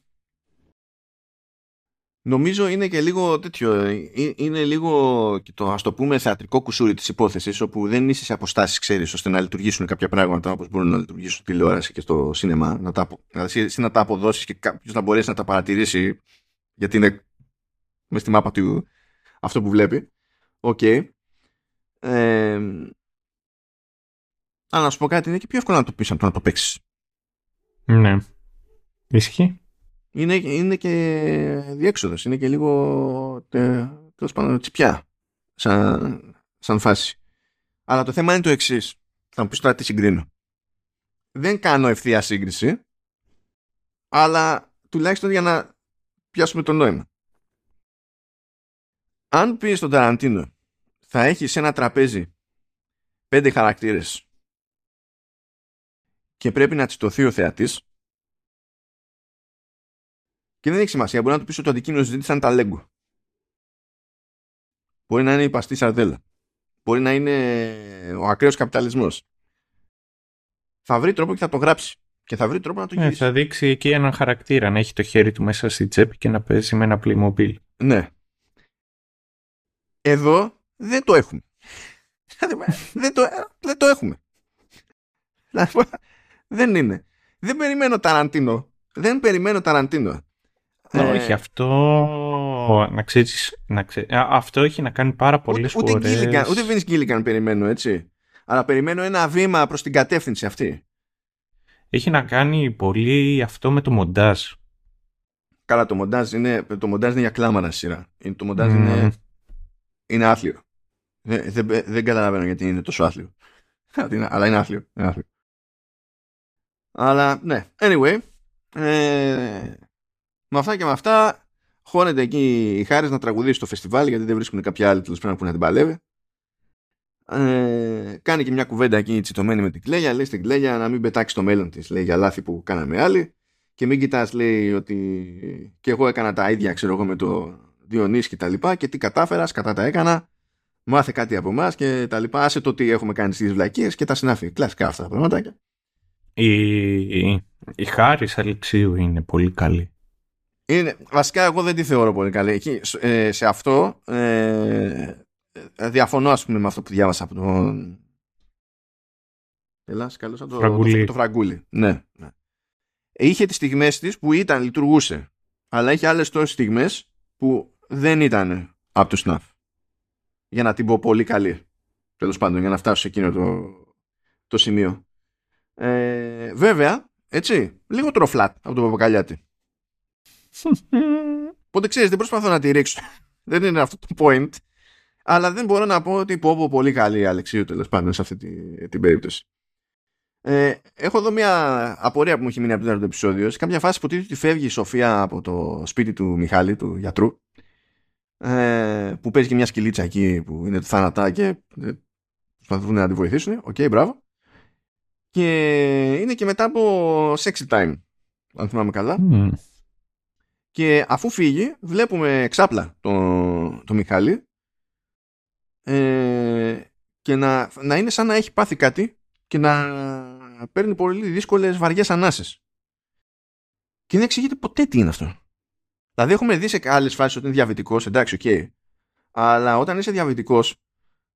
Νομίζω είναι και λίγο τέτοιο, ε, ε, είναι λίγο και το ας το πούμε θεατρικό κουσούρι της υπόθεσης όπου δεν είσαι σε αποστάσεις ξέρεις ώστε να λειτουργήσουν κάποια πράγματα όπως μπορούν να λειτουργήσουν στη τηλεόραση και στο σινεμά να τα, δηλαδή εσύ να τα αποδώσεις και κάποιος να μπορέσει να τα παρατηρήσει γιατί είναι μες στη μάπα του αυτό που βλέπει. OK. Okay. Ε, αλλά να σου πω κάτι είναι και πιο εύκολο να το πεις από το να το παίξεις. Ναι. Ισχύει είναι, είναι και διέξοδος, είναι και λίγο τέλος πάντων τσιπιά σαν, σαν φάση. Αλλά το θέμα είναι το εξής. Θα μου πεις τώρα τι συγκρίνω. Δεν κάνω ευθεία σύγκριση, αλλά τουλάχιστον για να πιάσουμε το νόημα. Αν πεις στον Ταραντίνο, θα έχει σε ένα τραπέζι πέντε χαρακτήρες και πρέπει να τσιτωθεί ο θεατής, και δεν έχει σημασία. Μπορεί να του πεις ότι το αντικείμενο συζήτηση ήταν τα Lego. Μπορεί να είναι η παστή σαρδέλα. Μπορεί να είναι ο ακραίος καπιταλισμός. Θα βρει τρόπο και θα το γράψει. Και θα βρει τρόπο να το γυρίσει. Ναι, θα δείξει εκεί έναν χαρακτήρα να έχει το χέρι του μέσα στη τσέπη και να παίζει με ένα Playmobil. Ναι. Εδώ δεν το έχουμε. (laughs) δεν, το, δεν το έχουμε. δεν είναι. Δεν περιμένω Ταραντίνο. Δεν περιμένω Ταραντίνο ναι, όχι, αυτό να ξέρεις, να αυτό έχει να κάνει πάρα πολλές φορές. Ούτε, Gilligan, ούτε Vince Gilligan περιμένω, έτσι. Αλλά περιμένω ένα βήμα προς την κατεύθυνση αυτή. Έχει να κάνει πολύ αυτό με το μοντάζ. Καλά, το μοντάζ είναι, το μοντάζ είναι για κλάμαρα σειρά. Το μοντάζ είναι, είναι άθλιο. Δεν, δεν, δεν καταλαβαίνω γιατί είναι τόσο άθλιο. (laughs) Αλλά είναι άθλιο. Είναι άθλιο. Αλλά ναι, anyway. Ε, με αυτά και με αυτά χώνεται εκεί η Χάρης να τραγουδήσει στο φεστιβάλ γιατί δεν βρίσκουν κάποια άλλη τέλος που να την παλεύει. Ε, κάνει και μια κουβέντα εκεί τσιτωμένη με την Κλέγια. Λέει στην Κλέγια να μην πετάξει το μέλλον της. Λέει για λάθη που κάναμε άλλοι. Και μην κοιτάς, λέει ότι και εγώ έκανα τα ίδια, ξέρω εγώ, με το Διονύση και τα λοιπά. Και τι κατάφερα, κατά τα έκανα. Μάθε κάτι από εμάς και τα λοιπά. Άσε το τι έχουμε κάνει στις βλακίες και τα συνάφη. Κλασικά αυτά τα πράγματα. Η, η, η Χάρης Αλεξίου είναι πολύ καλή. Είναι, βασικά εγώ δεν τη θεωρώ πολύ καλή. Εκεί, ε, σε αυτό ε, ε, διαφωνώ ας πούμε με αυτό που διάβασα από τον... Ελάς, καλώς, από το, φραγκούλι. Το, το φραγκούλι. Ναι, ναι. είχε τις στιγμές της που ήταν, λειτουργούσε. Αλλά είχε άλλες τόσες στιγμές που δεν ήταν up to snuff. Για να την πω πολύ καλή. Τέλος πάντων, για να φτάσω σε εκείνο το, το σημείο. Ε, βέβαια, έτσι, λίγο τροφλάτ από το Παπακαλιάτη. Οπότε ξέρεις, δεν προσπαθώ να τη ρίξω. δεν είναι αυτό το point. Αλλά δεν μπορώ να πω ότι πω, πω πολύ καλή η Αλεξίου τέλος πάντων σε αυτή την, την περίπτωση. Ε, έχω εδώ μια απορία που μου έχει μείνει από το επεισόδιο. Σε κάποια φάση που ότι φεύγει η Σοφία από το σπίτι του Μιχάλη, του γιατρού, ε, που παίζει και μια σκυλίτσα εκεί που είναι του θανατά και ε, προσπαθούν να τη βοηθήσουν. OK, okay, μπράβο. Και είναι και μετά από sexy time, αν θυμάμαι καλά. Mm. Και αφού φύγει, βλέπουμε ξάπλα το, το Μιχάλη ε, και να, να είναι σαν να έχει πάθει κάτι και να παίρνει πολύ δύσκολες βαριές ανάσες. Και δεν εξηγείται ποτέ τι είναι αυτό. Δηλαδή έχουμε δει σε άλλες φάσεις ότι είναι διαβητικός, εντάξει, OK. Okay. Αλλά όταν είσαι διαβητικός,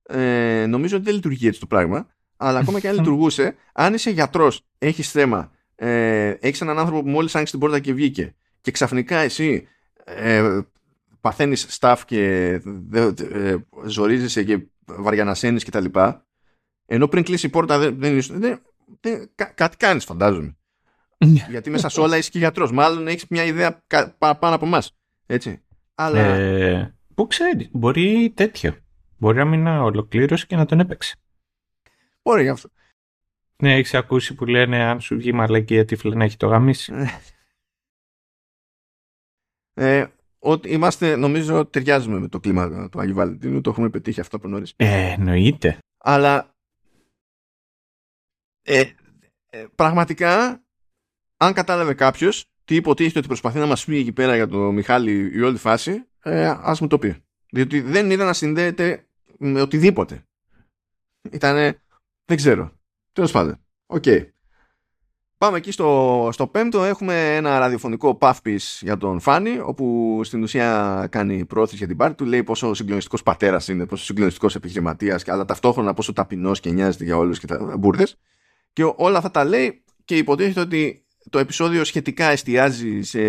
ε, νομίζω ότι δεν λειτουργεί έτσι το πράγμα. Αλλά ακόμα και αν λειτουργούσε, αν είσαι γιατρός, έχεις θέμα, ε, έχεις έναν άνθρωπο που μόλις άνοιξε την πόρτα και βγήκε, και ξαφνικά εσύ ε, παθαίνεις staff και ε, ζορίζεσαι και βαριανασένει κτλ. Ενώ πριν κλείσει η πόρτα δεν, δεν, δεν, δεν κάτι κάνεις, φαντάζομαι. Ναι. Γιατί μέσα σε όλα είσαι και γιατρός. Μάλλον έχεις μια ιδέα πάνω από εμάς. Έτσι. Αλλά... Ε, πού ξέρεις, μπορεί τέτοιο. Μπορεί να μην ολοκλήρωσε και να τον έπαιξε. Μπορεί γι' αυτό. Ναι, έχεις ακούσει που λένε αν σου βγει μαλακία τύφλα να έχει το γαμίσει. (laughs) ε, ότι είμαστε, νομίζω, ταιριάζουμε με το κλίμα του Αγίου Βαλεντίνου. Το έχουμε πετύχει αυτό από νωρίς. Ε, εννοείται. Αλλά ε, ε, πραγματικά αν κατάλαβε κάποιος τι υποτίθεται ότι προσπαθεί να μας πει εκεί πέρα για το Μιχάλη η όλη φάση, ε, ας μου το πει. Διότι δεν είδα να συνδέεται με οτιδήποτε. Ήτανε, δεν ξέρω. Τέλος πάντων. Οκ. Πάμε εκεί στο, στο πέμπτο. Έχουμε ένα ραδιοφωνικό puff piece για τον Φάνη, όπου στην ουσία κάνει πρόθεση για την πάρτη του. Λέει πόσο συγκλονιστικός πατέρας είναι, πόσο συγκλονιστικός επιχειρηματίας, αλλά ταυτόχρονα πόσο ταπεινός και νοιάζεται για όλους και τα μπουρδες. Και όλα αυτά τα λέει και υποτίθεται ότι το επεισόδιο σχετικά εστιάζει σε,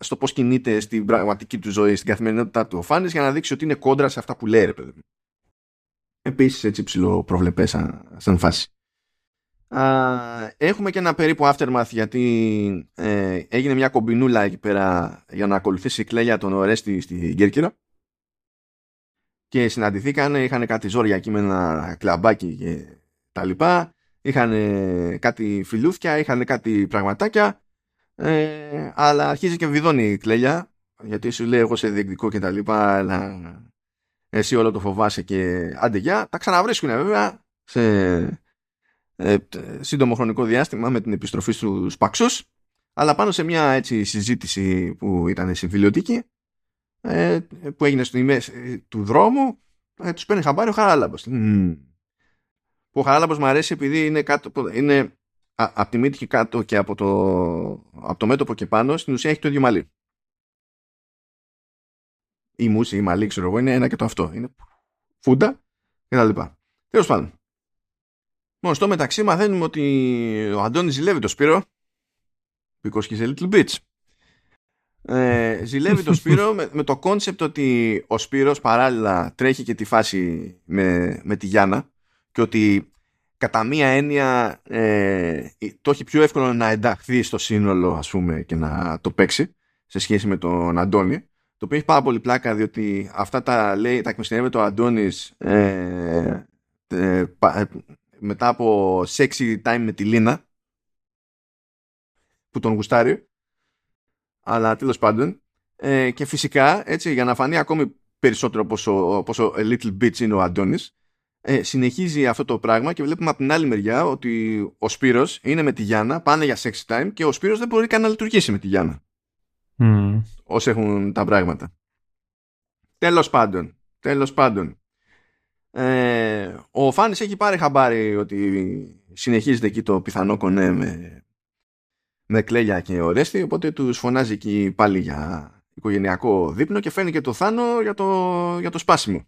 στο πώς κινείται στην πραγματική του ζωή, στην καθημερινότητά του ο Φάνης για να δείξει ότι είναι κόντρα σε αυτά που λέει ρε παιδί. Επίσης έτσι ψηλό προβλεπέ σαν, σαν φάση. Α, έχουμε και ένα περίπου aftermath γιατί ε, έγινε μια κομπινούλα εκεί πέρα για να ακολουθήσει η κλέλια τον Ορέστη στην Κέρκυρα και συναντηθήκαν, είχαν κάτι ζόρια εκεί με ένα κλαμπάκι και τα λοιπά. Είχαν κάτι φιλούθια, είχαν κάτι πραγματάκια. Ε, αλλά αρχίζει και βιδώνει η κλέλια γιατί σου λέει εγώ σε διεκδικό και τα λοιπά αλλά εσύ όλο το φοβάσαι και άντε γεια. Τα ξαναβρίσκουν βέβαια σε ε, σύντομο χρονικό διάστημα με την επιστροφή στους παξούς αλλά πάνω σε μια έτσι συζήτηση που ήταν σε βιβλιοτική ε, που έγινε στη μέση του δρόμου ε, τους παίρνει χαμπάρι ο Χαράλαμπος που ο Χαράλαμπος μου αρέσει επειδή είναι, κάτω, είναι από τη μύτη και κάτω και από το, από το μέτωπο και πάνω στην ουσία έχει το ίδιο μαλλί. Η μουσική, η μαλλί, ξέρω εγώ, είναι ένα και το αυτό. Είναι φούντα και τα λοιπά. Τέλος πάντων. Μόνο στο μεταξύ μαθαίνουμε ότι ο Αντώνης ζηλεύει το Σπύρο because he's a little bitch. Ε, ζηλεύει το Σπύρο με, με το κόνσεπτ ότι ο Σπύρος παράλληλα τρέχει και τη φάση με, με τη Γιάννα και ότι κατά μία έννοια ε, το έχει πιο εύκολο να ενταχθεί στο σύνολο ας πούμε και να το παίξει σε σχέση με τον Αντώνη το οποίο έχει πάρα πολύ πλάκα διότι αυτά τα λέει τα εκμεστερεύεται ο Αντώνης ε, ε, μετά από sexy time με τη Λίνα που τον γουστάρει αλλά τέλος πάντων ε, και φυσικά έτσι για να φανεί ακόμη περισσότερο πόσο, πόσο a little bitch είναι ο Αντώνης ε, συνεχίζει αυτό το πράγμα και βλέπουμε από την άλλη μεριά ότι ο Σπύρος είναι με τη Γιάννα, πάνε για sex time και ο Σπύρος δεν μπορεί καν να λειτουργήσει με τη Γιάννα. Mm. Όσοι έχουν τα πράγματα. Τέλος πάντων. Τέλος πάντων. Ε, ο Φάνης έχει πάρει χαμπάρι ότι συνεχίζεται εκεί το πιθανό κονέ με, με κλέλια και ορέστη οπότε τους φωνάζει εκεί πάλι για οικογενειακό δείπνο και φαίνει και το Θάνο για το, για το σπάσιμο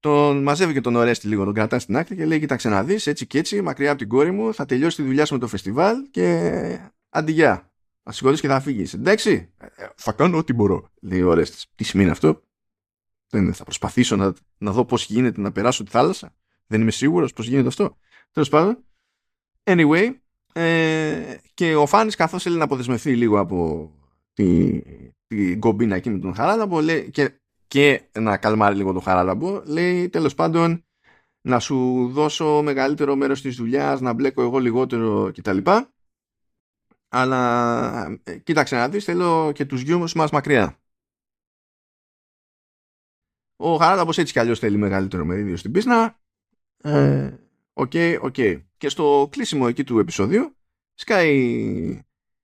τον μαζεύει και τον Ορέστη λίγο, τον κρατά στην άκρη και λέει: Κοίταξε να δεις, έτσι και έτσι, μακριά από την κόρη μου, θα τελειώσει τη δουλειά σου με το φεστιβάλ και αντιγιά. Θα σηκωθείς και θα φύγεις. Εντάξει, ε, θα κάνω ό,τι μπορώ, λέει ο Ρέστη. Τι σημαίνει αυτό, δεν θα προσπαθήσω να, να δω πώς γίνεται να περάσω τη θάλασσα. Δεν είμαι σίγουρος πώς γίνεται αυτό. Τέλος πάντων. Anyway, ε, και ο Φάνης καθώς θέλει να αποδεσμευτεί λίγο από την τη κομπίνα εκεί με τον Χαράλαμπο λέει, και, και να καλμάρει λίγο τον Χαράλαμπο λέει τέλος πάντων να σου δώσω μεγαλύτερο μέρος της δουλειάς να μπλέκω εγώ λιγότερο κτλ αλλά ε, κοίταξε να δεις θέλω και τους γιους μας μακριά ο Χαράλαμπος έτσι κι αλλιώς θέλει μεγαλύτερο μερίδιο στην μπίζνα ε, OK, okay, OK. Okay. Και στο κλείσιμο εκεί του επεισοδίου σκάει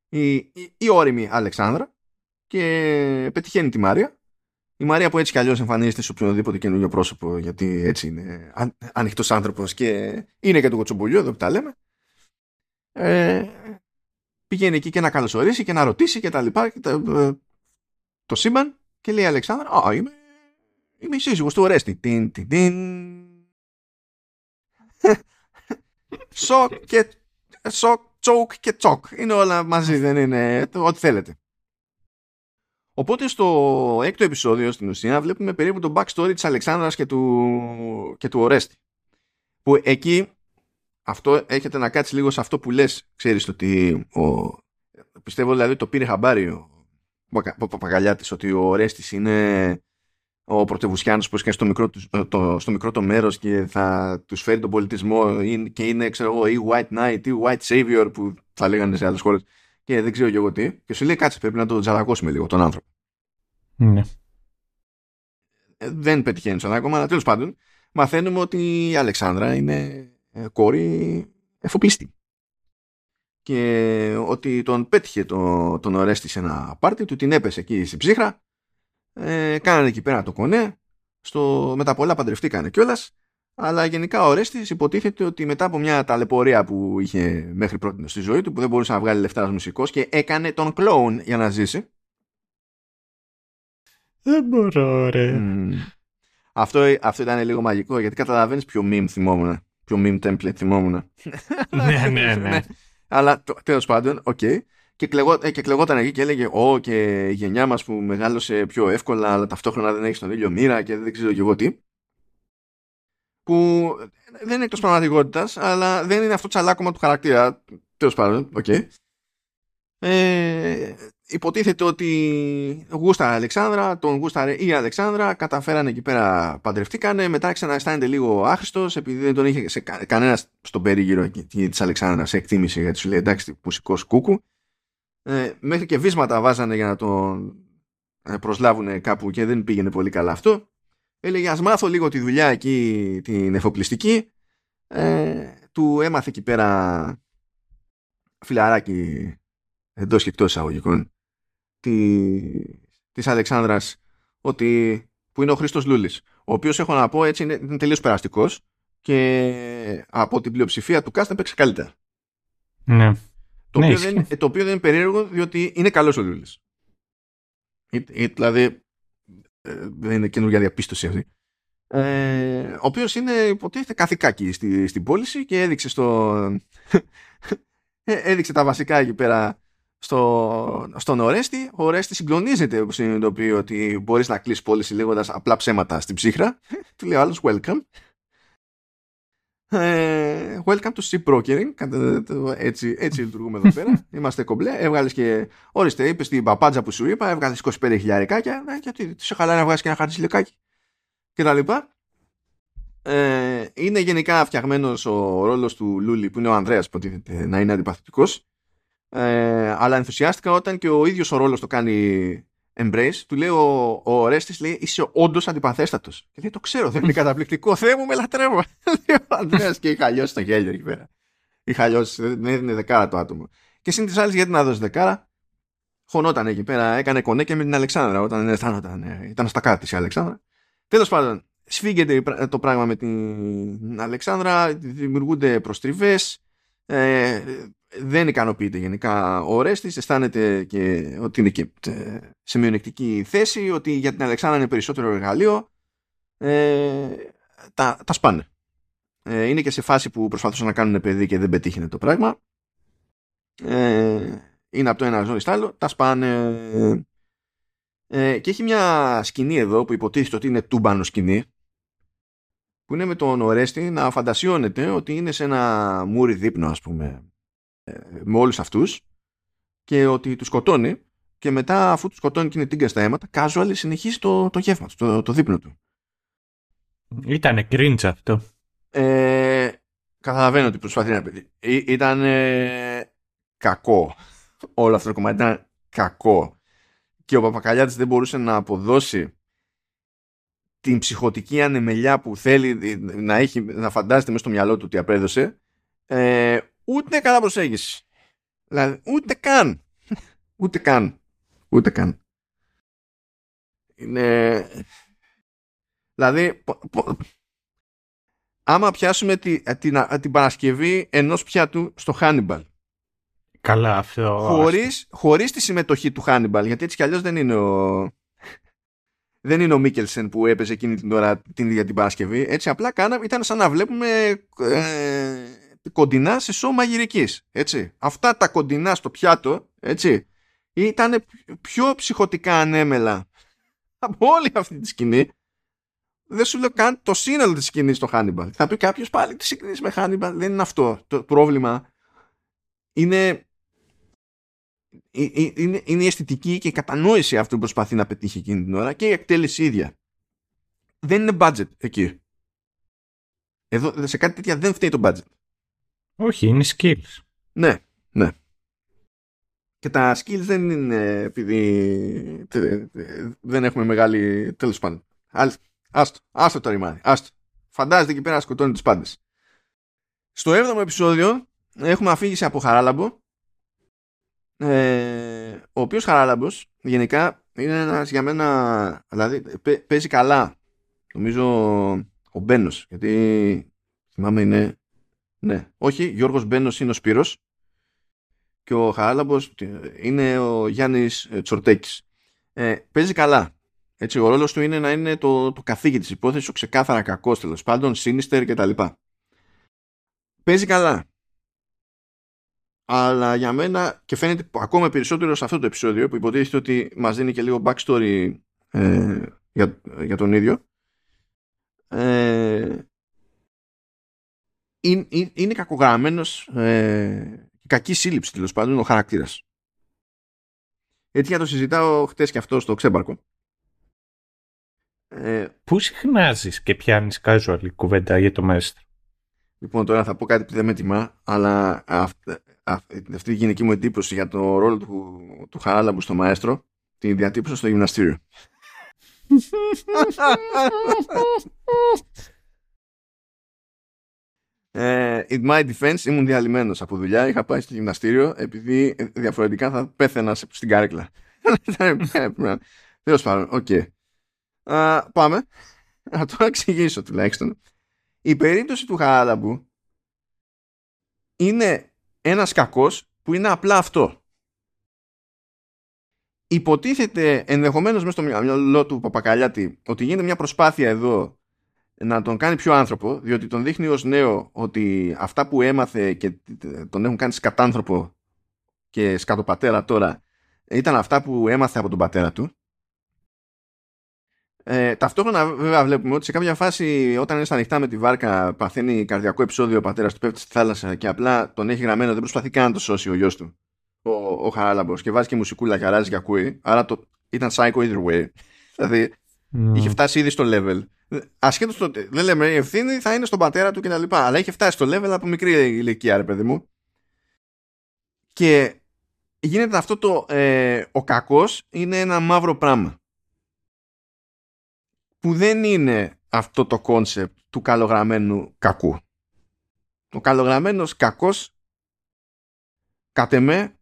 η, η, η έρημη Αλεξάνδρα και πετυχαίνει τη Μαρία. Η Μαρία που έτσι κι αλλιώς εμφανίζεται σε οποιοδήποτε καινούργιο πρόσωπο γιατί έτσι είναι ανοιχτός άνθρωπος και είναι και το κοτσομπολιό εδώ που τα λέμε. Ε, πηγαίνει εκεί και να καλωσορίσει και να ρωτήσει και τα λοιπά και τα, ε, το σύμπαν και λέει η Αλεξάνδρα «Α, είμαι, είμαι η σύζυγος του Ορέστη». Τιν, τιν, τιν. Σοκ και σοκ, τσοκ και τσοκ. Είναι όλα μαζί, δεν είναι ό,τι θέλετε. Οπότε στο έκτο επεισόδιο στην ουσία βλέπουμε περίπου το backstory της Αλεξάνδρας και του, και του Ορέστη. Που εκεί αυτό έχετε να κάτσει λίγο σε αυτό που λες, ξέρεις ότι ο, πιστεύω δηλαδή το πήρε χαμπάρι ο, ο Παπαγαλιάτης ότι ο Ορέστης είναι ο πρωτευουσιάνος που είναι στο μικρό, το, στο μικρό το μέρος και θα τους φέρει τον πολιτισμό και είναι ξέρω εγώ ή white knight ή white savior που θα λέγανε σε άλλες χώρες και δεν ξέρω και εγώ τι και σου λέει κάτσε πρέπει να το τζαλακώσουμε λίγο τον άνθρωπο. Ναι. Ε, δεν πετυχαίνει στον ακόμα αλλά τέλος πάντων μαθαίνουμε ότι η Αλεξάνδρα είναι ε, κόρη εφοπλιστή και ότι τον πέτυχε το, τον Ορέστη σε ένα πάρτι του την έπεσε εκεί στην ψύχρα ε, κάνανε εκεί πέρα το κονέ, στο, με τα πολλά παντρευτήκανε κιόλας. Αλλά γενικά ο Ρέστης υποτίθεται ότι μετά από μια ταλαιπωρία που είχε μέχρι πρώτη στη ζωή του, που δεν μπορούσε να βγάλει λεφτά ως μουσικός και έκανε τον κλόουν για να ζήσει. Δεν μπορώ, ρε. Αυτό, αυτό ήταν λίγο μαγικό, γιατί καταλαβαίνεις ποιο meme θυμόμουν. Ποιο meme template θυμόμουν. ναι, ναι, ναι. (laughs) Αλλά τέλος πάντων, OK. Okay και, κλαιγό, ε, και κλαιγόταν εκεί και έλεγε «Ω και η γενιά μας που μεγάλωσε πιο εύκολα αλλά ταυτόχρονα δεν έχει την ίδια μοίρα και δεν ξέρω και εγώ τι» που δεν είναι εκτός πραγματικότητας αλλά δεν είναι αυτό τσαλάκωμα του χαρακτήρα. Τέλος πάντων, OK. Okay. ε, υποτίθεται ότι γούστα Αλεξάνδρα, τον γούσταρε η Αλεξάνδρα, καταφέρανε εκεί πέρα, παντρευτήκανε, μετά ξανααισθάνεται λίγο άχρηστος επειδή δεν τον είχε σε κανένας στον περίγυρο της Αλεξάνδρας σε εκτίμηση γιατί σου λέει εντάξει, μουσικό κούκου ε, μέχρι και βίσματα βάζανε για να τον ε, προσλάβουν κάπου και δεν πήγαινε πολύ καλά αυτό. Έλεγε ας μάθω λίγο τη δουλειά εκεί την εφοπλιστική. Ε, του έμαθε εκεί πέρα φιλαράκι εντός και εκτός εισαγωγικών της, της Αλεξάνδρας ότι, που είναι ο Χρήστος Λούλης ο οποίος έχω να πω έτσι είναι, είναι τελείως περαστικός και από την πλειοψηφία του cast έπαιξε καλύτερα. Ναι. Το, ναι, οποίο δεν, το οποίο δεν είναι περίεργο διότι είναι καλός ο Λούλης. Δηλαδή ε, δεν είναι καινούργια διαπίστωση αυτή. Ε, ο οποίος είναι υποτίθεται καθηκάκι στη, στην πώληση και έδειξε στο ε, (laughs) έδειξε τα βασικά εκεί πέρα στο, στον Ορέστη. Ο Ορέστη συγκλονίζεται που συνειδητοποιεί ότι μπορείς να κλείσει πώληση λέγοντας απλά ψέματα στην ψύχρα. (laughs) Του λέει άλλος welcome. Ε, welcome to Ship Brokering. Έτσι, έτσι λειτουργούμε εδώ πέρα. (laughs) Είμαστε κομπλέ. Έβγαλες και. Ορίστε, είπες στην παπάντζα που σου είπα, έβγαλες 25 χιλιάρικάκια. Ναι, γιατί σε χαλάει να βγάλει και ένα χαρτί λεκάκι. Και τα λοιπά. Ε, είναι γενικά φτιαγμένος ο ρόλος του Λούλη, που είναι ο Ανδρέας, υποτίθεται να είναι αντιπαθητικός. Ε, αλλά ενθουσιάστηκα όταν και ο ίδιος ο ρόλος το κάνει embrace, του λέει ο, ο Ορέστης, λέει είσαι όντως αντιπαθέστατος. Και λέει το ξέρω, δεν είναι καταπληκτικό. Θεέ μου, με λατρεύω. (laughs) Λέει ο Ανδρέας και είχα λιώσει το γέλιο εκεί πέρα. Είχα λιώσει, δεν έδινε δεκάρα το άτομο. Και συν της άλλης, γιατί να δώσει δεκάρα, χωνόταν εκεί πέρα, έκανε κονέκια με την Αλεξάνδρα όταν αισθάνονταν, ε, ήταν στα κάτω η Αλεξάνδρα. Τέλος πάντων, σφίγγεται το πράγμα με την Αλεξάνδρα, δημιουργούνται προστριβές. Ε, δεν ικανοποιείται γενικά ο Ρέστης, αισθάνεται και ότι είναι και ε, σε μειονεκτική θέση, ότι για την Αλεξάνδρα είναι περισσότερο εργαλείο, ε, τα, τα σπάνε. Ε, είναι και σε φάση που προσπαθούσαν να κάνουν παιδί και δεν πετύχαινε το πράγμα. Ε, είναι από το ένα ζώο στο άλλο, τα σπάνε. Ε, και έχει μια σκηνή εδώ που υποτίθεται ότι είναι τούμπανο σκηνή που είναι με τον Ορέστη να φαντασιώνεται ότι είναι σε ένα μούρι δείπνο ας πούμε ε, με όλους αυτούς και ότι τους σκοτώνει και μετά αφού τους σκοτώνει και είναι τίγκα στα αίματα casual συνεχίζει το, το γεύμα του, το, το δείπνο του. Ήτανε cringe αυτό. Ε, καταλαβαίνω ότι προσπαθεί να πει. Ήταν κακό. Όλο αυτό το κομμάτι ήταν κακό. Και ο Παπακαλιάτης δεν μπορούσε να αποδώσει την ψυχοτική ανεμελιά που θέλει να, έχει, να φαντάζεται μέσα στο μυαλό του ότι απέδωσε ε, ούτε καλά προσέγγιση. Δηλαδή, ούτε καν. ούτε καν. Ούτε καν. Είναι... Δηλαδή, άμα πιάσουμε τη, την, την Παρασκευή ενός πιάτου στο Χάνιμπαλ Καλά αυτό. Χωρίς, χωρίς τη συμμετοχή του Χάνιμπαλ, γιατί έτσι κι αλλιώς δεν είναι ο, δεν είναι ο Μίκελσεν που έπαιζε εκείνη την ώρα την ίδια την Παρασκευή. Έτσι απλά κάναμε, ήταν σαν να βλέπουμε ε, κοντινά σε σώμα μαγειρικής. Έτσι. Αυτά τα κοντινά στο πιάτο, έτσι, ήταν πιο ψυχοτικά ανέμελα από όλη αυτή τη σκηνή. Δεν σου λέω καν το σύνολο της σκηνής στο Hannibal. Θα πει κάποιος πάλι τι συγκρίνεις με Hannibal. Δεν είναι αυτό. Το πρόβλημα είναι είναι, είναι η αισθητική και η κατανόηση αυτού που προσπαθεί να πετύχει εκείνη την ώρα και η εκτέλεση ίδια. Δεν είναι budget εκεί. Εδώ σε κάτι τέτοια δεν φταίει το budget. Όχι, είναι skills. Ναι, ναι. Και τα skills δεν είναι επειδή δεν έχουμε μεγάλη τέλος πάντων. Άστο, άστο το ρημάδι, άστο. Φαντάζεται εκεί πέρα να σκοτώνει τους πάντες. Στο 7ο επεισόδιο έχουμε αφήγηση από Χαράλαμπο ε, ο οποίος Χαράλαμπος γενικά είναι ένας για μένα δηλαδή παίζει καλά νομίζω ο Μπένος. γιατί θυμάμαι είναι ναι, όχι, Γιώργος Μπένος είναι ο Σπύρος και ο Χαράλαμπος είναι ο Γιάννης ε, Τσορτέκης. Ε, παίζει καλά. Έτσι, ο ρόλος του είναι να είναι το, το καθήκη της υπόθεσης, ο ξεκάθαρα κακός τέλος πάντων, σίνιστερ κτλ. Παίζει καλά. Αλλά για μένα και φαίνεται ακόμα περισσότερο σε αυτό το επεισόδιο που υποτίθεται ότι μας δίνει και λίγο backstory ε, για, για τον ίδιο ε, είναι, είναι κακογραμμένος ε, κακή σύλληψη τέλος πάντων ο χαρακτήρας έτσι για το συζητάω χτες και αυτό στο ξέμπαρκο ε, Πού συχνάζεις και πιάνεις casual κουβέντα για το μέστρο Λοιπόν, τώρα θα πω κάτι που δεν με τιμά, αλλά αυτή η γενική μου εντύπωση για το ρόλο του, του Χαράλαμπου στο μαέστρο την διατύπωσα στο γυμναστήριο. (laughs) (laughs) ε, in my defense ήμουν διαλυμένος από δουλειά είχα πάει στο γυμναστήριο επειδή διαφορετικά θα πέθαινα στην καρέκλα τέλος πάντων οκ. Πάμε. Να το εξηγήσω τουλάχιστον. Η περίπτωση του Χαράλαμπου είναι ένας κακός που είναι απλά αυτό. Υποτίθεται ενδεχομένως μέσα στο μυαλό του Παπακαλιάτη ότι γίνεται μια προσπάθεια εδώ να τον κάνει πιο άνθρωπο, διότι τον δείχνει ως νέο ότι αυτά που έμαθε και τον έχουν κάνει σκατάνθρωπο και σκατοπατέρα τώρα ήταν αυτά που έμαθε από τον πατέρα του. Ε, ταυτόχρονα βέβαια βλέπουμε ότι σε κάποια φάση όταν είναι στα ανοιχτά με τη βάρκα παθαίνει καρδιακό επεισόδιο ο πατέρας του πέφτει στη θάλασσα και απλά τον έχει γραμμένο δεν προσπαθεί καν να το σώσει ο γιος του ο, ο Χαράλαμπος και βάζει και μουσικούλα και αράζει και ακούει. Άρα το, ήταν psycho either way. (laughs) Δηλαδή mm. είχε φτάσει ήδη στο level ασχέτως το δεν λέμε η ευθύνη θα είναι στον πατέρα του κτλ αλλά είχε φτάσει στο level από μικρή ηλικία ρε παιδί μου και γίνεται αυτό το ε, ο κακός είναι ένα μαύρο πράγμα που δεν είναι αυτό το κόνσεπτ του καλογραμμένου κακού. Ο καλογραμμένος κακός κατ' εμέ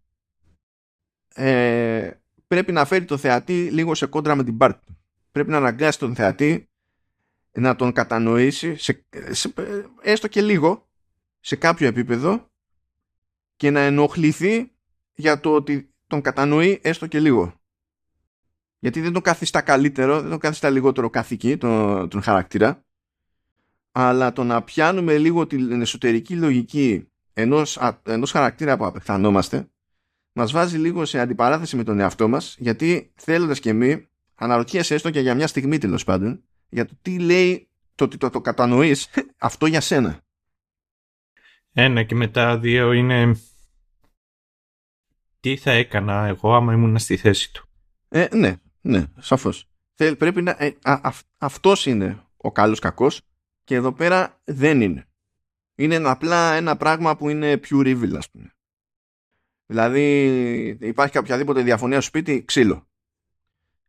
ε, πρέπει να φέρει το θεατή λίγο σε κόντρα με την πάρτη του. Πρέπει να αναγκάσεις τον θεατή να τον κατανοήσει σε, σε, έστω και λίγο σε κάποιο επίπεδο και να ενοχληθεί για το ότι τον κατανοεί έστω και λίγο. Γιατί δεν τον καθιστά καλύτερο, δεν τον καθιστά λιγότερο καθηκή τον, τον χαρακτήρα, αλλά το να πιάνουμε λίγο την εσωτερική λογική ενός, ενός χαρακτήρα που απεχθανόμαστε, μας βάζει λίγο σε αντιπαράθεση με τον εαυτό μας γιατί θέλοντας και εμείς αναρωτιέσαι έστω και για μια στιγμή τέλος πάντων για το τι λέει το ότι το, το κατανοείς αυτό για σένα. Ένα και μετά δύο είναι τι θα έκανα εγώ άμα ήμουν στη θέση του; Ε, ναι, ναι, σαφώς. Πρέπει να, ε, αυτός είναι ο καλός κακός και εδώ πέρα δεν είναι. Είναι απλά ένα πράγμα που είναι pure evil ας πούμε. Δηλαδή υπάρχει οποιαδήποτε διαφωνία στο σπίτι, ξύλο.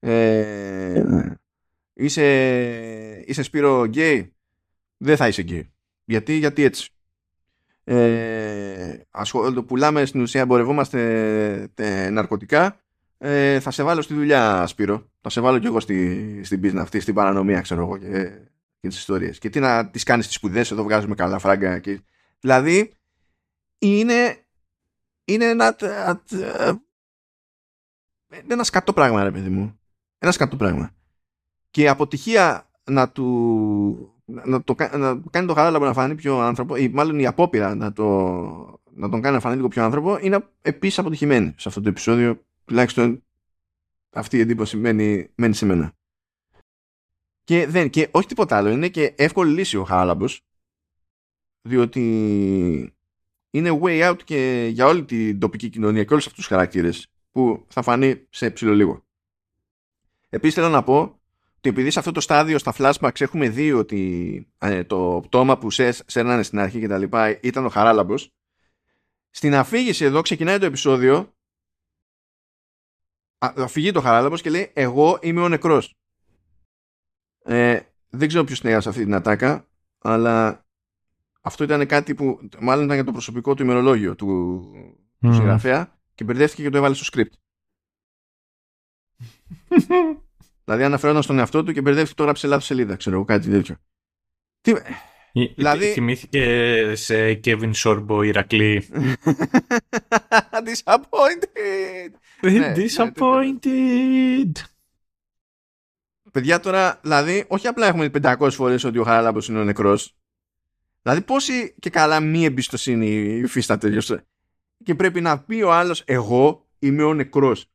Ε, είσαι, είσαι Σπύρο γκέι, δεν θα είσαι γκέι. Γιατί, γιατί έτσι; Ε, το πουλάμε στην ουσία, εμπορευόμαστε ναρκωτικά. Ε, θα σε βάλω στη δουλειά, Σπύρο. Θα σε βάλω κι εγώ στη, στην μπίζνα αυτή, στην παρανομία, ξέρω εγώ, και, και τις ιστορίες. Και τι να τις κάνεις τις σπουδές, εδώ βγάζουμε καλά φράγκα. Και... Δηλαδή, είναι, είναι ένα, ένα σκατό πράγμα, ρε παιδί μου. Ένας σκατό πράγμα. Και η αποτυχία να του να, το, να κάνει το χαράλαμπο να φανεί πιο άνθρωπο ή μάλλον η απόπειρα να, το, να τον κάνει να φανεί λίγο πιο άνθρωπο είναι επίσης αποτυχημένη σε αυτό το επεισόδιο τουλάχιστον αυτή η εντύπωση μένει, μένει σε μένα και, δεν, και όχι τίποτα άλλο είναι και εύκολη λύση ο χαράλαμπος διότι είναι way out και για όλη την τοπική κοινωνία και όλους αυτούς τους χαρακτήρες που θα φανεί σε ψηλό λίγο. Επίσης θέλω να πω ότι επειδή σε αυτό το στάδιο στα flashbacks έχουμε δει ότι ε, το πτώμα που σε, σέρνανε στην αρχή και τα λοιπά ήταν ο Χαράλαμπος στην αφήγηση εδώ ξεκινάει το επεισόδιο αφηγεί το Χαράλαμπος και λέει εγώ είμαι ο νεκρός ε, δεν ξέρω ποιος είναι αυτή την ατάκα αλλά αυτό ήταν κάτι που μάλλον ήταν για το προσωπικό του ημερολόγιο του, του συγγραφέα και μπερδεύτηκε και το έβαλε στο script (laughs) Δηλαδή αναφερόταν στον εαυτό του και μπερδεύτηκε το γράψε λάθος σελίδα, ξέρω εγώ, κάτι τέτοιο. Τι... Δηλαδή... Θυμήθηκε σε Kevin Sorbo Ηρακλή. (laughs) Disappointed! Ναι, disappointed! Παιδιά τώρα, δηλαδή, όχι απλά έχουμε 500 φορές ότι ο Χαράλαμπος είναι ο νεκρός. Δηλαδή πόση και καλά μη εμπιστοσύνη υφίσταται και πρέπει να πει ο άλλος εγώ είμαι ο νεκρός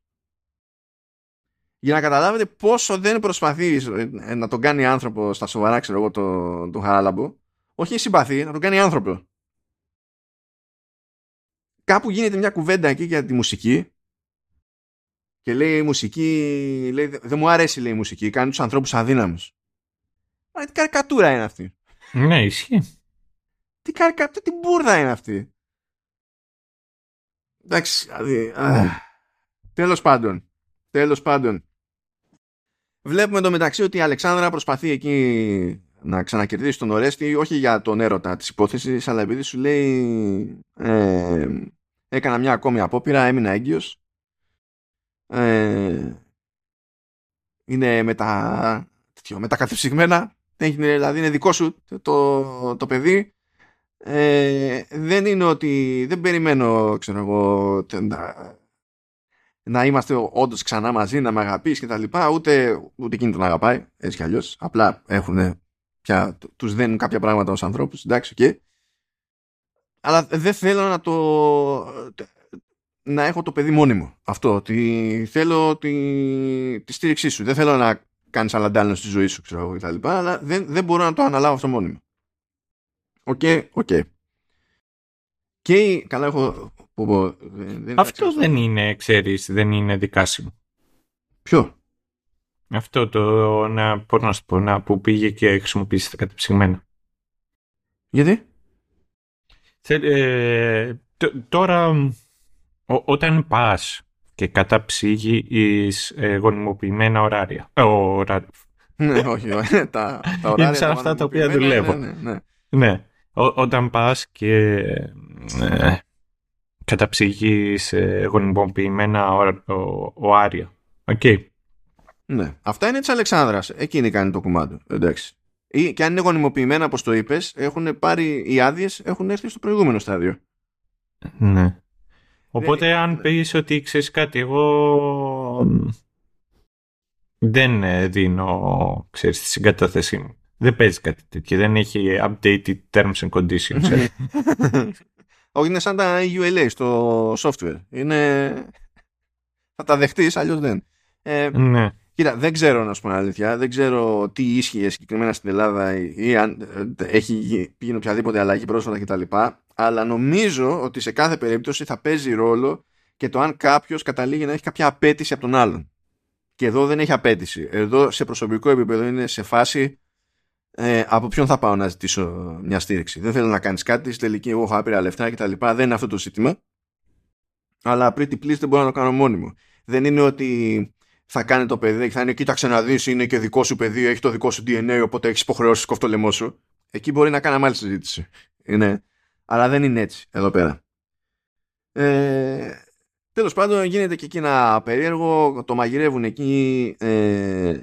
για να καταλάβετε πόσο δεν προσπαθεί ε, να τον κάνει άνθρωπο στα σοβαρά, ξέρω εγώ, τον το Χαράλαμπο. Όχι συμπαθεί, να τον κάνει άνθρωπο. Κάπου γίνεται μια κουβέντα εκεί για τη μουσική και λέει η μουσική, λέει, δεν μου αρέσει λέει η μουσική, κάνει τους ανθρώπους αδύναμους. Μα τι καρικατούρα είναι αυτή. Ναι, ισχύει. Τι καρικατούρα, τι μπουρδα είναι αυτή. Εντάξει, δηλαδή, τέλος πάντων, τέλος πάντων. Βλέπουμε το μεταξύ ότι η Αλεξάνδρα προσπαθεί εκεί να ξανακερδίσει τον Ορέστη όχι για τον έρωτα της υπόθεσης αλλά επειδή σου λέει ε, έκανα μια ακόμη απόπειρα, έμεινα έγκυος. Ε, είναι μετα, μετακαθεψυγμένα δηλαδή είναι δικό σου το, το παιδί. Ε, δεν είναι ότι δεν περιμένω ξέρω εγώ να είμαστε όντως ξανά μαζί, να με αγαπήσει κτλ. Ούτε, ούτε εκείνη τον αγαπάει, έτσι κι αλλιώς. Απλά έχουν πια, τους δένουν κάποια πράγματα ως ανθρώπους, εντάξει, okay. Αλλά δεν θέλω να το να έχω το παιδί μόνιμο. Αυτό, ότι θέλω τη, τη στήριξή σου. Δεν θέλω να κάνεις αλλαντάλλων στη ζωή σου, ξέρω κτλ. Αλλά δεν, δεν μπορώ να το αναλάβω αυτό μόνιμο. OK, okay, OK. Okay. Και καλά έχω δεν, Αυτό δεν είναι, ξέρεις, δεν είναι δικάσιμο. Ποιο; Αυτό το να, πώς να σου πω, να που πήγε και χρησιμοποίησε τα κατεψυγμένα. Γιατί; Ε, τώρα, όταν πας και καταψύγεις ε, γονιμοποιημένα ωράρια. Ε, ωράρια. ναι, όχι, τα, τα ωράρια. Είναι σαν αυτά τα οποία δουλεύω. Ναι, ναι, ναι. ναι. όταν πας και ε, καταψύγεις γονιμοποιημένα οάρια. OK. Okay. Ναι. Αυτά είναι της Αλεξάνδρας. Εκείνη κάνει το κουμάντο. Εντάξει. Ή, και αν είναι γονιμοποιημένα, όπως το είπες, έχουν πάρει οι άδειες, έχουν έρθει στο προηγούμενο στάδιο. Ναι. Οπότε, αν ναι. πεις ότι ξέρεις κάτι, εγώ δεν δίνω ξέρεις, τη συγκατάθεσή μου. Δεν παίζει κάτι τέτοιο. Δεν έχει updated terms and conditions. (laughs) Όχι, είναι σαν τα ULA στο software. Είναι... Θα τα δεχτείς, αλλιώς δεν. Ε, ναι. Κοίτα, δεν ξέρω να σου πω αλήθεια. Δεν ξέρω τι ίσχυε συγκεκριμένα στην Ελλάδα ή αν ε, έχει γίνει οποιαδήποτε αλλαγή πρόσφατα κτλ. Αλλά νομίζω ότι σε κάθε περίπτωση θα παίζει ρόλο και το αν κάποιος καταλήγει να έχει κάποια απέτηση από τον άλλον. Και εδώ δεν έχει απέτηση. Εδώ σε προσωπικό επίπεδο είναι σε φάση ε, από ποιον θα πάω να ζητήσω μια στήριξη; Δεν θέλω να κάνεις κάτι, στη τελική εγώ έχω άπειρα λεφτά κτλ. Δεν είναι αυτό το ζήτημα. Αλλά pretty please δεν μπορώ να το κάνω μόνιμο. Δεν είναι ότι θα κάνει το παιδί και θα είναι κοίταξε να δεις, είναι και δικό σου παιδί, έχει το δικό σου DNA, οπότε έχεις υποχρεώσεις κοφτό λαιμό σου. Εκεί μπορεί να κάνει άλλη συζήτηση. Είναι. Αλλά δεν είναι έτσι εδώ πέρα. Ε, τέλος πάντων γίνεται και εκεί ένα περίεργο, το μαγειρεύουν εκεί ε,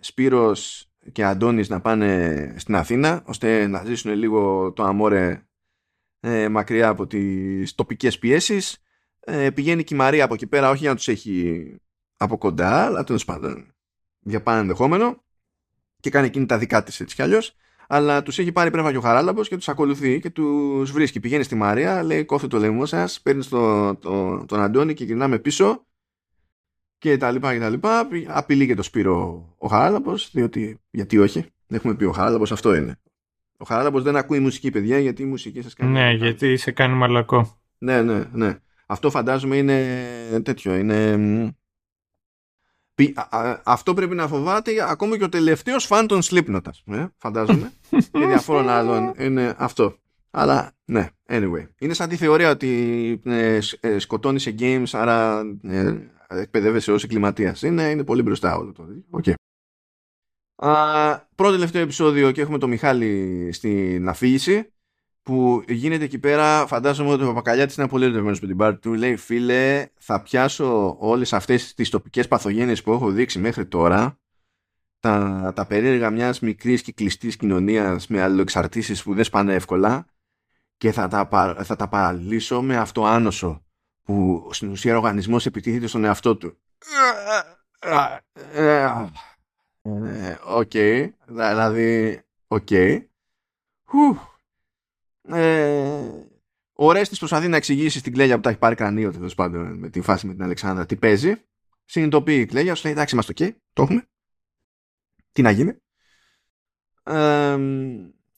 Σπύρος και Αντώνης να πάνε στην Αθήνα ώστε να ζήσουν λίγο το αμόρε ε, μακριά από τις τοπικές πιέσεις. Ε, πηγαίνει και η Μαρία από εκεί πέρα, όχι για να τους έχει από κοντά, αλλά τέλος πάντων για πάνω ενδεχόμενο και κάνει εκείνη τα δικά της έτσι κι αλλιώς. Αλλά τους έχει πάρει πρέφα και ο Χαράλαμπος και τους ακολουθεί και τους βρίσκει. Πηγαίνει στη Μαρία, λέει: Κόφτε το λαιμό σας, παίρνει το, το, τον Αντώνη και γυρνάμε πίσω. Και τα λοιπά και τα λοιπά. Απειλεί και το Σπύρο ο Χαράλαμπο, διότι γιατί όχι. Έχουμε πει ο Χαράλαμπο, αυτό είναι. Ο Χαράλαμπο δεν ακούει μουσική, παιδιά, γιατί η μουσική σας κάνει. Ναι, γιατί σε κάνει μαλακό. Ναι, ναι, ναι. Αυτό φαντάζομαι είναι τέτοιο. Είναι αυτό πρέπει να φοβάται ακόμα και ο τελευταίος φαν των Slipknot, ε, φαντάζομαι. (laughs) και διαφόρων άλλων είναι αυτό. Αλλά ναι, anyway. Είναι σαν τη θεωρία ότι ε, ε, σκοτώνεις σε games, άρα ε, εκπαιδεύεσαι ως εγκληματίας. Είναι, είναι πολύ μπροστά όλο το. Okay. πρώτο τελευταίο επεισόδιο και έχουμε τον Μιχάλη στην αφήγηση που γίνεται εκεί πέρα, φαντάζομαι ότι ο Παπακαλιάτης είναι πολύ ερωτευμένος με την πάρτι του, λέει φίλε θα πιάσω όλες αυτές τις τοπικές παθογένειες που έχω δείξει μέχρι τώρα τα, τα περίεργα μιας μικρής και κλειστής κοινωνίας με αλληλοεξαρτήσεις που δεν σπάνε εύκολα και θα τα, θα τα παραλύσω με αυτό άνοσο που στην ουσία ο οργανισμός επιτίθεται στον εαυτό του. Οκ, δηλαδή, OK. Okay. Ε, ο Ορέστης προσπαθεί να εξηγήσει στην Κλέλια που τα έχει πάρει κρανίο τέλος πάντων με τη φάση με την Αλεξάνδρα τι παίζει. Συνειδητοποιεί η Κλέλια, σου λέει εντάξει, είμαστε OK, το έχουμε. Τι να γίνει. Ε,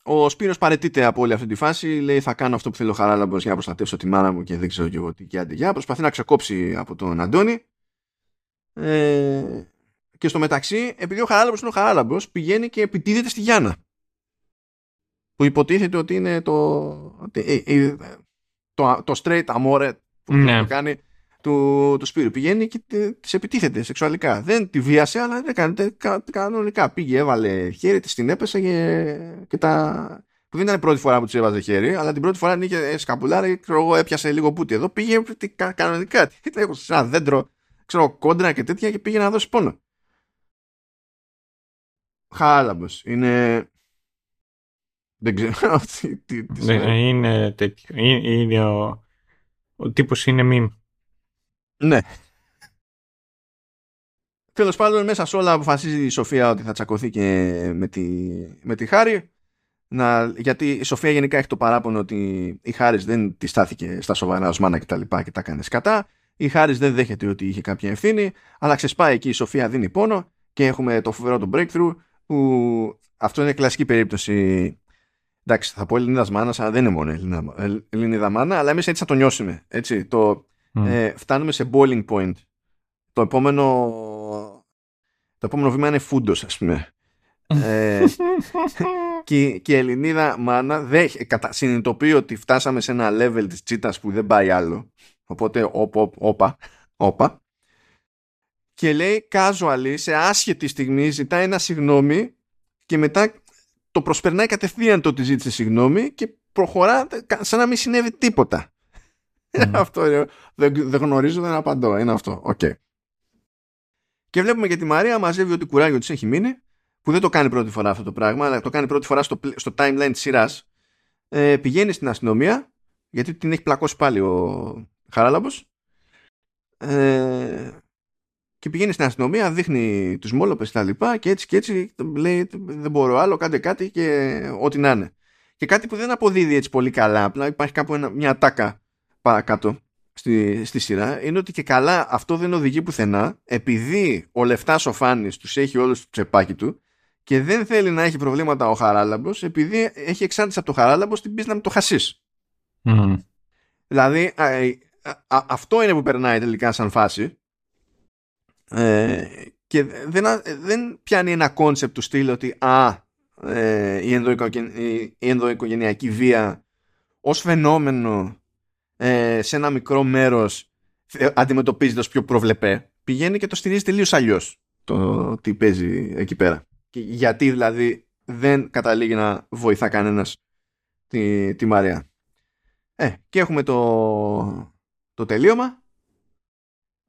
ο Σπύρος παραιτείται από όλη αυτή τη φάση. Λέει: Θα κάνω αυτό που θέλει ο Χαράλαμπος για να προστατεύσω τη μάνα μου και δεν ξέρω και εγώ τι και αντίο γεια. Προσπαθεί να ξεκόψει από τον Αντώνη. Ε, και στο μεταξύ, επειδή ο Χαράλαμπος είναι ο Χαράλαμπος, πηγαίνει και επιτίθεται στη Γιάννα που υποτίθεται ότι είναι το, το, το straight amore που ναι. το κάνει του, του Σπύρου. Πηγαίνει και τη επιτίθεται σεξουαλικά. Δεν τη βίασε, αλλά δεν έκανε κανονικά. Πήγε, έβαλε χέρι, της την έπεσε και, και τα. Που δεν ήταν η πρώτη φορά που της έβαζε χέρι, αλλά την πρώτη φορά είχε σκαπουλάρι, ξέρω εγώ, έπιασε λίγο πούτι εδώ. Πήγε κανονικά. (laughs) Έχω σε ένα δέντρο, ξέρω κόντρα και τέτοια και πήγε να δώσει πόνο. Χάλαμπος. Είναι δεν ξέρω (laughs) τι, τι, τι ναι, Είναι τέτοιο. Είναι, είναι ο, ο τύπος είναι μιμ. Ναι. (laughs) Τέλος πάντων, μέσα σε όλα αποφασίζει η Σοφία ότι θα τσακωθεί και με τη, με τη Χάρη. Να, γιατί η Σοφία γενικά έχει το παράπονο ότι η Χάρης δεν τη στάθηκε στα σοβαρά ως μάνα και τα λοιπά και τα έκανε σκατά. Η Χάρης δεν δέχεται ότι είχε κάποια ευθύνη, αλλά ξεσπάει εκεί η Σοφία δίνει πόνο και έχουμε το φοβερό το breakthrough που αυτό είναι κλασική περίπτωση Εντάξει, θα πω Ελληνίδας μάνας, αλλά δεν είναι μόνο Ελληνίδα μάνα, αλλά εμείς έτσι θα το νιώσουμε. Έτσι, το, ε, φτάνουμε σε boiling point. Το επόμενο, το επόμενο βήμα είναι φούντος, ας πούμε. ε, και, και η Ελληνίδα μάνα δεν, κατα, συνειδητοποιεί ότι φτάσαμε σε ένα level της τσίτας που δεν πάει άλλο. Οπότε, όπα, όπα. Και λέει casually, σε άσχετη στιγμή, ζητάει ένα συγγνώμη και μετά το προσπερνάει κατευθείαν το ότι ζήτησε συγγνώμη και προχωρά σαν να μην συνέβη τίποτα. Mm. αυτό δεν, δεν γνωρίζω, δεν απαντώ. Είναι αυτό. OK. Okay. Και βλέπουμε και τη Μαρία μαζεύει ό,τι κουράγιο της έχει μείνει, που δεν το κάνει πρώτη φορά αυτό το πράγμα, αλλά το κάνει πρώτη φορά στο, στο timeline της σειράς. Ε, πηγαίνει στην αστυνομία, γιατί την έχει πλακώσει πάλι ο Χαράλαμπος. Ε, και πηγαίνει στην αστυνομία, δείχνει τους μόλοπες και τα λοιπά και έτσι και έτσι λέει δεν μπορώ άλλο, κάντε κάτι και ό,τι να είναι. Και κάτι που δεν αποδίδει έτσι πολύ καλά, απλά υπάρχει κάπου ένα, μια τάκα παρακάτω στη, στη σειρά είναι ότι και καλά αυτό δεν οδηγεί πουθενά επειδή ο Λεφτάς ο Φάνης τους έχει όλους στο τσεπάκι του και δεν θέλει να έχει προβλήματα ο Χαράλαμπος επειδή έχει εξάρτηση από τον Χαράλαμπο στην μπίζνα με το χασίς. Δηλαδή αυτό είναι που περνάει τελικά σαν φάση ε, και δεν, δεν πιάνει ένα κόνσεπτ του στυλ ότι α, ε, η, η ενδοοικογενειακή βία ως φαινόμενο ε, σε ένα μικρό μέρος ε, αντιμετωπίζεται ως πιο προβλεπέ πηγαίνει και το στηρίζει τελείως αλλιώς το τι παίζει εκεί πέρα. Και γιατί δηλαδή δεν καταλήγει να βοηθά κανένας τη, τη Μαρία. Ε, και έχουμε το, το τελείωμα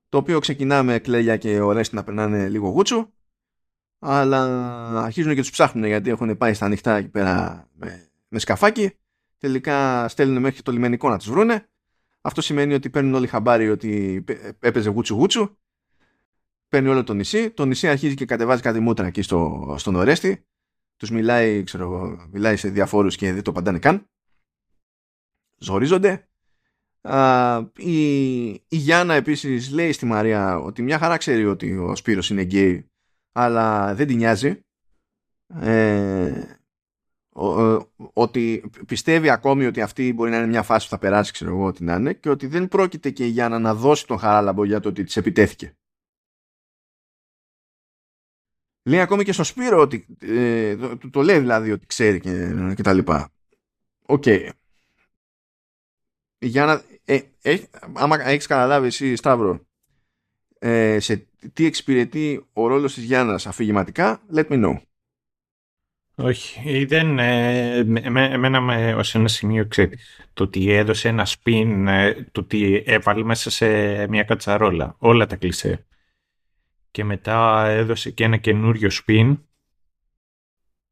το οποίο ξεκινάμε κλέλια και ωραία να περνάνε λίγο γούτσου αλλά αρχίζουν και τους ψάχνουν γιατί έχουν πάει στα ανοιχτά εκεί πέρα με, με σκαφάκι. Τελικά στέλνουν μέχρι το λιμενικό να τους βρούνε αυτό σημαίνει ότι παίρνουν όλοι χαμπάρι ότι έπαιζε γούτσου γούτσου. Παίρνει όλο το νησί. Το νησί αρχίζει και κατεβάζει κάτι μούτρα εκεί στο, στον Ορέστη τους μιλάει, ξέρω, μιλάει σε διαφόρους και δεν το παντάνε καν. Ζορίζονται. Η, η Γιάννα επίσης λέει στη Μαρία ότι μια χαρά ξέρει ότι ο Σπύρος είναι γκέι αλλά δεν την νοιάζει. Ε, ότι πιστεύει ακόμη ότι αυτή μπορεί να είναι μια φάση που θα περάσει ξέρω εγώ ότι να είναι και ότι δεν πρόκειται και η Γιάννα να δώσει τον Χαράλαμπο για το ότι της επιτέθηκε. Λέει ακόμη και στο Σπύρο ότι ε, το, το, λέει δηλαδή ότι ξέρει και, και τα λοιπά. OK. Okay. Γιάννα ε, ε, άμα έχεις καταλάβει εσύ Σταύρο ε, σε τι εξυπηρετεί ο ρόλος της Γιάννας αφηγηματικά let me know όχι, δεν, ε, εμένα με, ως ένα σημείο ξέρεις. Το ότι έδωσε ένα spin, ε, το ότι έβαλε μέσα σε μια κατσαρόλα. Όλα τα κλεισέ. Και μετά έδωσε και ένα καινούριο spin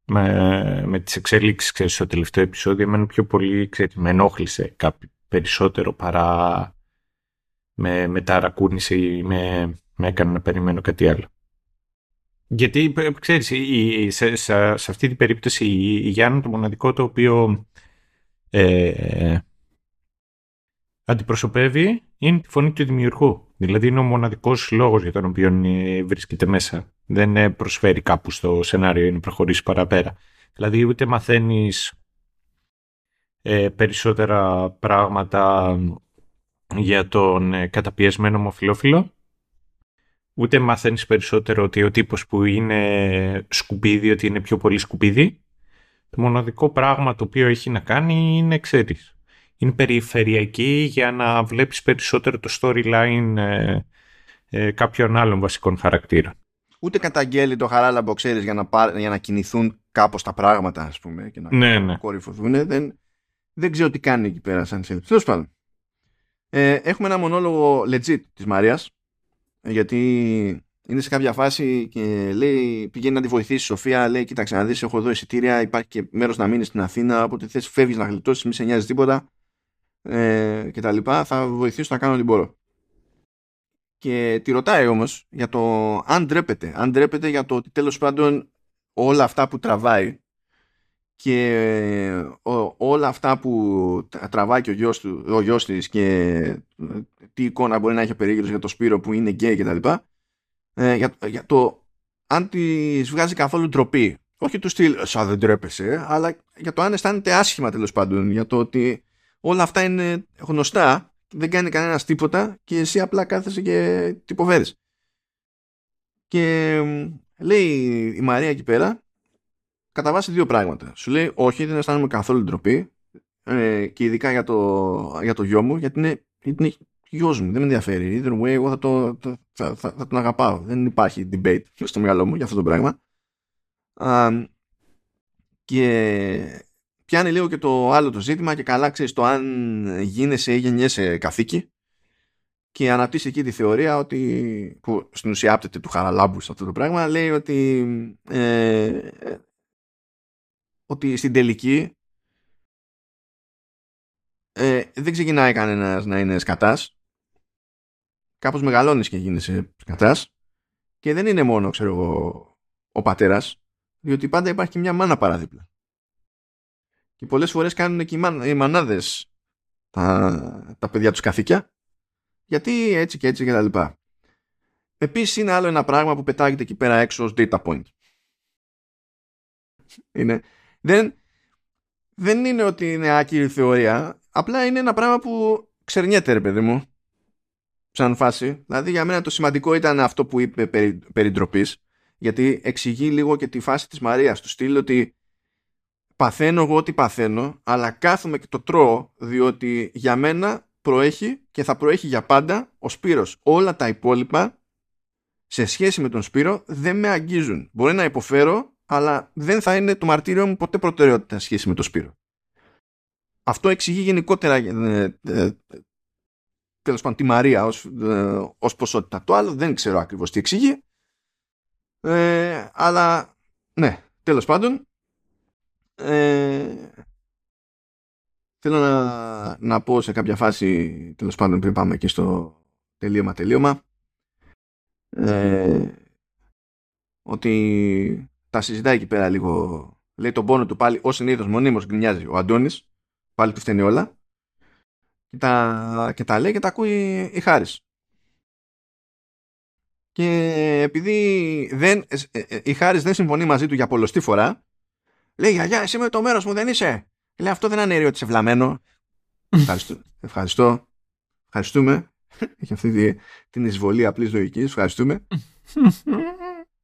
με, με τις εξέλιξεις ξέρεις, στο τελευταίο επεισόδιο. Εμένα πιο πολύ ξέρεις, με ενόχλησε κάποιο περισσότερο παρά με, με ταρακούνησε ή με, με έκανε να περιμένω κάτι άλλο. Γιατί, ε, ξέρεις, η, σε, σε, αυτή την περίπτωση η, η Γιάννα το μοναδικό το οποίο ε, αντιπροσωπεύει είναι τη φωνή του δημιουργού. Δηλαδή είναι ο μοναδικός λόγος για τον οποίο ε, βρίσκεται μέσα. Δεν ε, προσφέρει κάπου στο σενάριο ή να προχωρήσει παραπέρα. Δηλαδή ούτε μαθαίνεις ε, περισσότερα πράγματα για τον ε, καταπιεσμένο ομοφιλόφιλο ούτε μαθαίνεις περισσότερο ότι ο τύπος που είναι σκουπίδι ότι είναι πιο πολύ σκουπίδι το μοναδικό πράγμα το οποίο έχει να κάνει είναι ξέρεις είναι περιφερειακή για να βλέπεις περισσότερο το storyline ε, ε, κάποιων άλλων βασικών χαρακτήρων. Ούτε καταγγέλει το χαράλαμπο, ξέρεις, για να, για να κινηθούν κάπως τα πράγματα, ας πούμε, και να ναι, ναι. κορυφωθούν. Δεν, δεν ξέρω τι κάνει εκεί πέρα σαν σύλληψη. Τέλος πάντων. Ε, έχουμε ένα μονόλογο legit της Μαρίας γιατί είναι σε κάποια φάση και λέει, πηγαίνει να τη βοηθήσει η Σοφία, λέει κοίταξε να δεις έχω εδώ εισιτήρια, υπάρχει και μέρος να μείνεις στην Αθήνα, όποτε θες φεύγεις να γλιτώσεις, μη σε νοιάζει τίποτα ε, και τα λοιπά, θα βοηθήσω να κάνω ό,τι μπορώ. Και τη ρωτάει όμως για το αν ντρέπεται, αν ντρέπεται για το ότι τέλος πάντων όλα αυτά που τραβάει και όλα αυτά που τραβάει και ο γιος, του, ο γιος της και ε, τι εικόνα μπορεί να έχει περίγυρος για το Σπύρο που είναι γκέι και τα λοιπά ε, για, για, το αν της βγάζει καθόλου ντροπή όχι του στυλ σαν δεν τρέπεσαι αλλά για το αν αισθάνεται άσχημα τέλος πάντων για το ότι όλα αυτά είναι γνωστά δεν κάνει κανένας τίποτα και εσύ απλά κάθεσαι και τυποφέρεις και λέει η Μαρία εκεί πέρα κατά βάση δύο πράγματα. Σου λέει όχι, δεν αισθάνομαι καθόλου ντροπή ε, και ειδικά για το, για το γιο μου, γιατί είναι, είναι γιος μου, δεν με ενδιαφέρει. Either way, εγώ θα, το, θα, θα, θα τον αγαπάω. Δεν υπάρχει debate (laughs) στο μυαλό μου για αυτό το πράγμα. και πιάνει λίγο και το άλλο το ζήτημα και καλά ξέρεις το αν γίνεσαι ή γεννιέσαι καθήκη και αναπτύσσει εκεί τη θεωρία ότι που στην ουσία άπτεται του χαραλάμπου σε αυτό το πράγμα λέει ότι ε, ότι στην τελική ε, δεν ξεκινάει κανένας να είναι σκατάς κάπως μεγαλώνεις και γίνεσαι σκατάς και δεν είναι μόνο ξέρω εγώ ο πατέρας διότι πάντα υπάρχει και μια μάνα παράδειγμα και πολλές φορές κάνουν και οι, μαν, οι μανάδες τα, τα παιδιά τους καθήκια γιατί έτσι και έτσι και τα λοιπά. Επίσης είναι άλλο ένα πράγμα που πετάγεται εκεί πέρα έξω ως data point. Είναι, δεν, δεν είναι ότι είναι άκυρη θεωρία, απλά είναι ένα πράγμα που ξερνιέται ρε παιδί μου σαν φάση. Δηλαδή για μένα το σημαντικό ήταν αυτό που είπε περί, περί γιατί εξηγεί λίγο και τη φάση της Μαρίας του στυλ ότι παθαίνω εγώ ό,τι παθαίνω αλλά κάθομαι και το τρώω διότι για μένα προέχει και θα προέχει για πάντα ο Σπύρος. Όλα τα υπόλοιπα σε σχέση με τον Σπύρο δεν με αγγίζουν. Μπορεί να υποφέρω αλλά δεν θα είναι το μαρτύριο μου ποτέ προτεραιότητα σε σχέση με τον Σπύρο. Αυτό εξηγεί γενικότερα ε, ε, τέλος πάντων τη Μαρία ως, ε, ως ποσότητα. Το άλλο δεν ξέρω ακριβώς τι εξηγεί. Ε, αλλά ναι, τέλος πάντων ε, θέλω να, να πω σε κάποια φάση τέλος πάντων πριν πάμε εκεί στο τελείωμα τελείωμα ε, ότι τα συζητάει εκεί πέρα λίγο. Λέει τον πόνο του πάλι ως συνήθως μονίμως γκρινιάζει ο Αντώνης. Πάλι του φταίνει όλα. Και τα, και τα λέει και τα ακούει η Χάρης. Και επειδή δεν, ε, ε, η Χάρης δεν συμφωνεί μαζί του για πολλωστή φορά λέει γιαγιά εσύ με το μέρος μου δεν είσαι λέει αυτό δεν αναιρεί ότι είσαι βλαμμένο ευχαριστώ, ευχαριστώ. Ευχαριστούμε. (laughs) Για αυτή την εισβολή απλής λογικής. Ευχαριστούμε (laughs)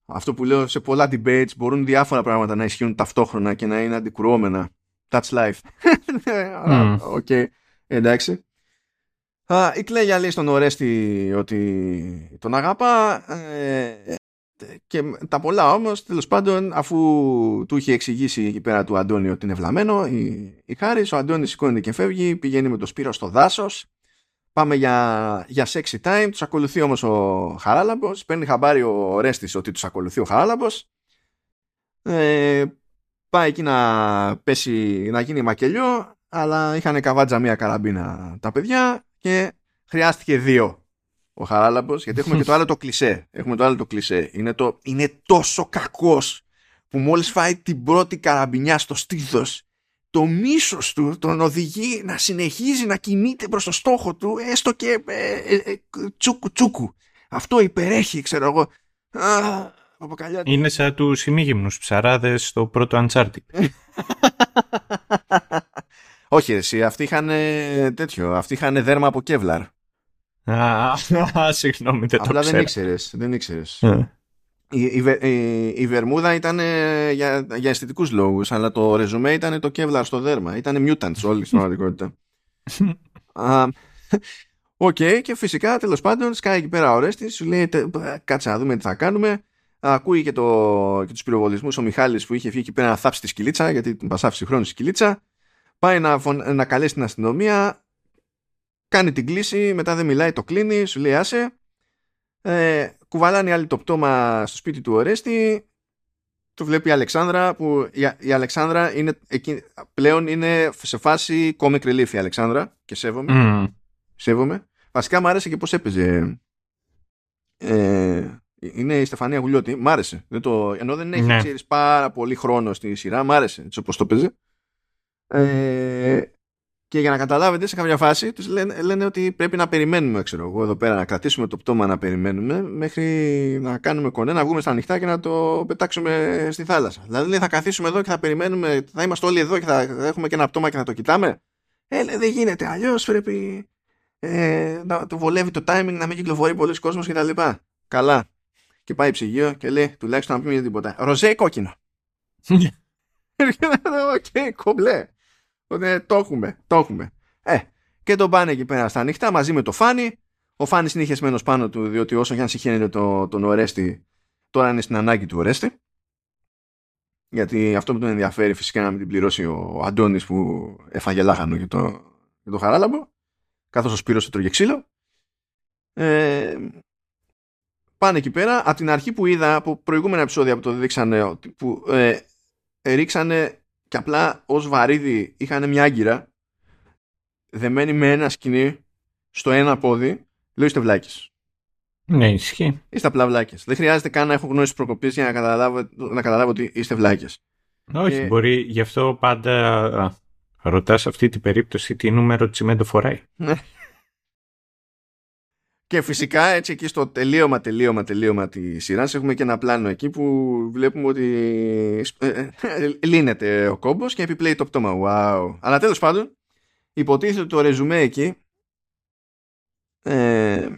αυτό που λέω σε πολλά debates μπορούν διάφορα πράγματα να ισχύουν ταυτόχρονα και να είναι αντικρουόμενα. That's life. (laughs) (laughs) OK okay. εντάξει. Α, η Κλέλια λέει στον Ορέστη ότι τον αγαπά ε, και τα πολλά όμως τέλος πάντων αφού του είχε εξηγήσει εκεί πέρα του Αντώνη ότι είναι βλαμμένο η, η Χάρις, ο Αντώνης σηκώνεται και φεύγει πηγαίνει με το Σπύρο στο δάσος πάμε για, για sexy time. Τους ακολουθεί όμως ο Χαράλαμπος. Παίρνει χαμπάρι ο Ορέστης ότι τους ακολουθεί ο Χαράλαμπος. Ε, πάει εκεί να πέσει να γίνει μακελιό αλλά είχαν καβάτζα μία καραμπίνα τα παιδιά και χρειάστηκε δύο ο Χαράλαμπος γιατί έχουμε και το άλλο το κλισέ. Έχουμε το άλλο το κλισέ. Είναι, το, είναι τόσο κακός που μόλις φάει την πρώτη καραμπινιά στο στήθος το μίσος του τον οδηγεί να συνεχίζει να κινείται προς το στόχο του έστω και ε, ε, ε τσούκου τσούκου αυτό υπερέχει ξέρω εγώ είναι σαν τους ημίγυμνους ψαράδες στο πρώτο Uncharted (laughs) Όχι, εσύ, αυτοί είχαν τέτοιο. Αυτοί είχαν δέρμα από κεύλαρ. (laughs) Α, συγγνώμη, δεν Απλά το δεν ήξερες, δεν ήξερες. Ε. Η, η, η, Βερμούδα ήταν για, για αισθητικούς λόγους, αλλά το ρεζουμέ ήταν το κεύλαρ στο δέρμα. Ήταν mutants όλοι στην πραγματικότητα. (laughs) OK, okay, και φυσικά τέλος πάντων σκάει εκεί πέρα ο Ορέστης, σου λέει κάτσε να δούμε τι θα κάνουμε. Ακούει και, το, και τους πυροβολισμούς ο Μιχάλης που είχε φύγει εκεί πέρα να θάψει τη σκυλίτσα, γιατί μας άφησε χρόνους η σκυλίτσα πάει να, να καλέσει την αστυνομία, κάνει την κλήση, μετά δεν μιλάει, το κλείνει, σου λέει άσε. Ε, κουβαλάνε οι άλλοι το πτώμα στο σπίτι του Ορέστη, το βλέπει η Αλεξάνδρα που η, η Αλεξάνδρα είναι, εκεί, πλέον είναι σε φάση comic relief η Αλεξάνδρα και σέβομαι. Mm. Σέβομαι. Βασικά μου άρεσε και πώς έπαιζε. Ε, είναι η Στεφανία Γουλιώτη. Μ' άρεσε. Δεν το, ενώ δεν έχει ναι. πάρα πολύ χρόνο στη σειρά, μ' άρεσε έτσι όπως το παίζει. Ε, και για να καταλάβετε σε κάποια φάση τους λένε, λένε ότι πρέπει να περιμένουμε ξέρω εγώ εδώ πέρα να κρατήσουμε το πτώμα να περιμένουμε μέχρι να κάνουμε κονέ να βγούμε στα ανοιχτά και να το πετάξουμε στη θάλασσα. Δηλαδή θα καθίσουμε εδώ και θα περιμένουμε θα είμαστε όλοι εδώ και θα έχουμε και ένα πτώμα και θα το κοιτάμε. Ε, δεν γίνεται αλλιώς πρέπει ε, να το βολεύει το timing να μην κυκλοφορεί πολύς κόσμος και τα λοιπά. Καλά. Και πάει ψυγείο και λέει τουλάχιστον να πιούμε τίποτα. Ροζέ κόκκινο. (laughs) Οκ, κομπλέ. Οπότε το έχουμε, το έχουμε. Ε, και τον πάνε εκεί πέρα στα ανοιχτά μαζί με το Φάνη. Ο Φάνης είναι χεσμένος πάνω του, διότι όσο και αν σιχαίνεται το, τον Ορέστη, τώρα είναι στην ανάγκη του Ορέστη. Γιατί αυτό που τον ενδιαφέρει φυσικά να μην την πληρώσει ο Αντώνης που έφαγε λάχανο για το, για το χαράλαμπο, καθώς ο Σπύρος έτρωγε ξύλο. Ε, πάνε εκεί πέρα. Από την αρχή που είδα από προηγούμενα επεισόδια που το δείξανε, που ε, ρίξανε και απλά ως βαρύδι είχαν μια άγκυρα δεμένη με ένα σκηνή στο ένα πόδι, λέω είστε βλάκες. Ναι, ισχύει. Είστε απλά βλάκες. Δεν χρειάζεται καν να έχω γνώση προκοπής για να καταλάβω, να καταλάβω ότι είστε βλάκες. Όχι, και... μπορεί γι' αυτό πάντα Ρωτάς αυτή την περίπτωση τι νούμερο τσιμέντο φοράει. Ναι. Και φυσικά έτσι εκεί στο τελείωμα, τελείωμα, τελείωμα τη σειράς έχουμε και ένα πλάνο εκεί που βλέπουμε ότι ε, ε, λύνεται ο κόμπος και επιπλέει το πτώμα. Wow. Αλλά τέλος πάντων υποτίθεται το ρεζουμέ εκεί ε,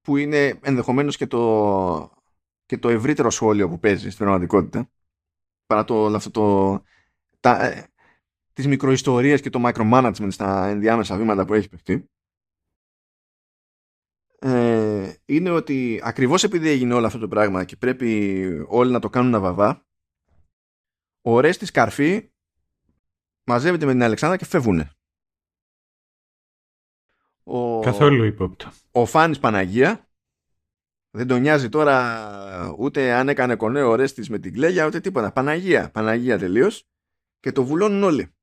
που είναι ενδεχομένως και το, και το ευρύτερο σχόλιο που παίζει στην πραγματικότητα παρά το, αυτό το, τα, ε, τις μικροϊστορίες και το micromanagement στα ενδιάμεσα βήματα που έχει παιχτεί ε, είναι ότι ακριβώς επειδή έγινε όλο αυτό το πράγμα και πρέπει όλοι να το κάνουν να βαβά ο Ρέστης Καρφή μαζεύεται με την Αλεξάνδρα και φεύγουνε. Ο, Καθόλου υπόπτω. Ο Φάνης Παναγία δεν τον νοιάζει τώρα ούτε αν έκανε κονέ ο Ρέστης με την κλέγια ούτε τίποτα. Παναγία, Παναγία τελείως και το βουλώνουν όλοι.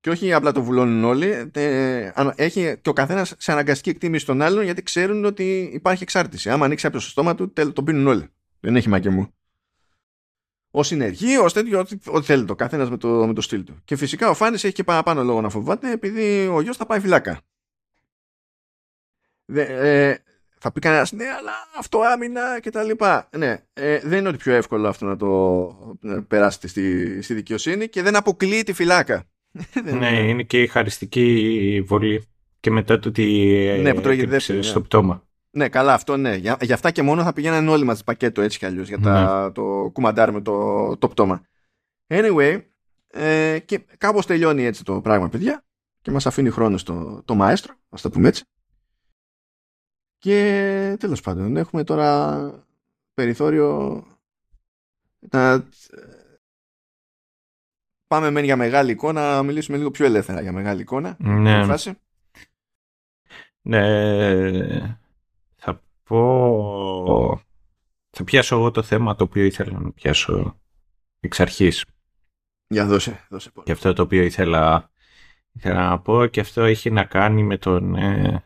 Και όχι απλά το βουλώνουν όλοι, έχει και ο καθένας σε αναγκαστική εκτίμηση των άλλων γιατί ξέρουν ότι υπάρχει εξάρτηση. Άμα ανοίξει κάποιος το στόμα του, το πίνουν όλοι. Δεν έχει μακεμού. Ω συνεργή, ως τέτοιο, ό,τι, θέλει το καθένας με το, με το στυλ του. Και φυσικά ο Φάνης έχει και παραπάνω λόγο να φοβάται επειδή ο γιος θα πάει φυλάκα. ε, θα πει κανένας, ναι, αλλά αυτό άμυνα και τα λοιπά. Ναι, ε, δεν είναι ότι πιο εύκολο αυτό να το περάσετε στη, στη δικαιοσύνη και δεν αποκλείει τη φυλάκα. (laughs) ναι, είναι και η χαριστική βολή. Και μετά το ότι ναι, που ναι. στο πτώμα. Ναι, καλά, αυτό ναι. Για, για αυτά και μόνο θα πηγαίνουν όλοι μαζί πακέτο έτσι κι αλλιώς για τα, ναι. το κουμαντάρ με το, το πτώμα. Anyway, ε, και κάπως τελειώνει έτσι το πράγμα, παιδιά, και μας αφήνει χρόνο στο το μαέστρο, ας το πούμε έτσι. Και τέλος πάντων, έχουμε τώρα περιθώριο να πάμε μεν για μεγάλη εικόνα, να μιλήσουμε λίγο πιο ελεύθερα για μεγάλη εικόνα. Ναι. Ναι. Θα πω... Θα πιάσω εγώ το θέμα το οποίο ήθελα να πιάσω εξ αρχής. Για δώσε, δώσε Και αυτό το οποίο ήθελα, ήθελα να πω και αυτό έχει να κάνει με τον... Ε,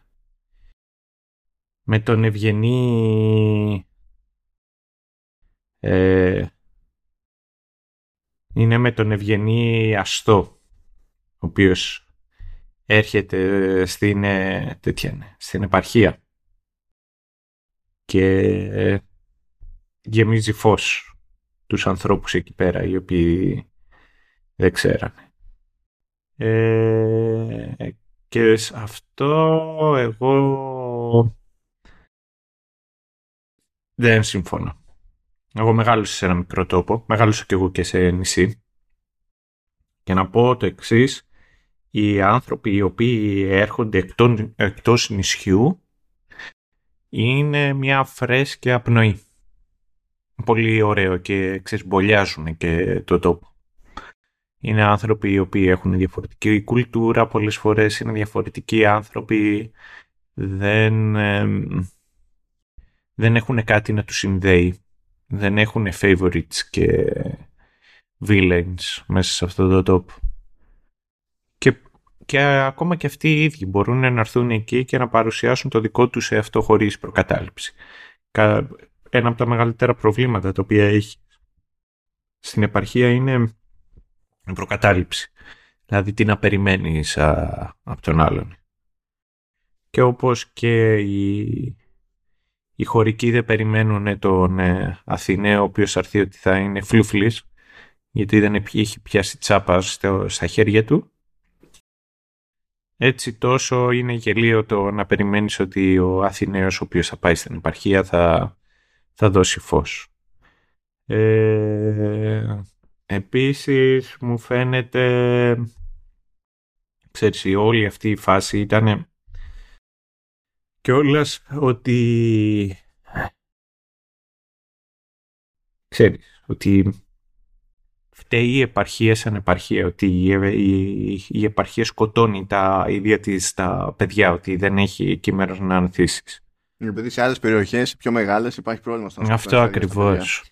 με τον ευγενή ε, είναι με τον ευγενή Αστό ο οποίος έρχεται στην, ε, τέτοια, στην επαρχία και ε, γεμίζει φως τους ανθρώπους εκεί πέρα οι οποίοι δεν ξέρανε. Ε, και σε αυτό εγώ δεν συμφωνώ. Εγώ μεγάλωσα σε ένα μικρό τόπο, μεγάλωσα και εγώ και σε νησί. Και να πω το εξής, οι άνθρωποι οι οποίοι έρχονται εκτός, εκτός νησιού είναι μια φρέσκια πνοή. Πολύ ωραίο και ξεσμπολιάζουν και το τόπο. Είναι άνθρωποι οι οποίοι έχουν διαφορετική κουλτούρα, πολλές φορές είναι διαφορετικοί άνθρωποι, δεν, δεν έχουν κάτι να τους συνδέει δεν έχουν favorites και villains μέσα σε αυτό το top. Και, και ακόμα και αυτοί οι ίδιοι μπορούν να έρθουν εκεί και να παρουσιάσουν το δικό τους αυτό χωρίς προκατάληψη. Ένα από τα μεγαλύτερα προβλήματα τα οποία έχει στην επαρχία είναι η προκατάληψη. Δηλαδή τι να περιμένεις από τον άλλον. Και όπως και η, οι χωρικοί δεν περιμένουν τον ε, Αθηναίο ο οποίος θα ότι θα είναι φλούφλης γιατί δεν έχει πιάσει τσάπα στα χέρια του. Έτσι τόσο είναι γελίο το να περιμένεις ότι ο Αθηναίος ο οποίος θα πάει στην επαρχία θα, θα δώσει φως. Ε, επίσης μου φαίνεται ξέρεις όλη αυτή η φάση ήταν κιόλας ότι ξέρεις ότι φταίει η επαρχία σαν επαρχία, ότι η, η, επαρχία σκοτώνει τα ίδια της τα παιδιά, ότι δεν έχει εκεί μέρος να ανθίσεις. Επειδή σε άλλες περιοχές πιο μεγάλες υπάρχει πρόβλημα στο Αυτό ακριβώς.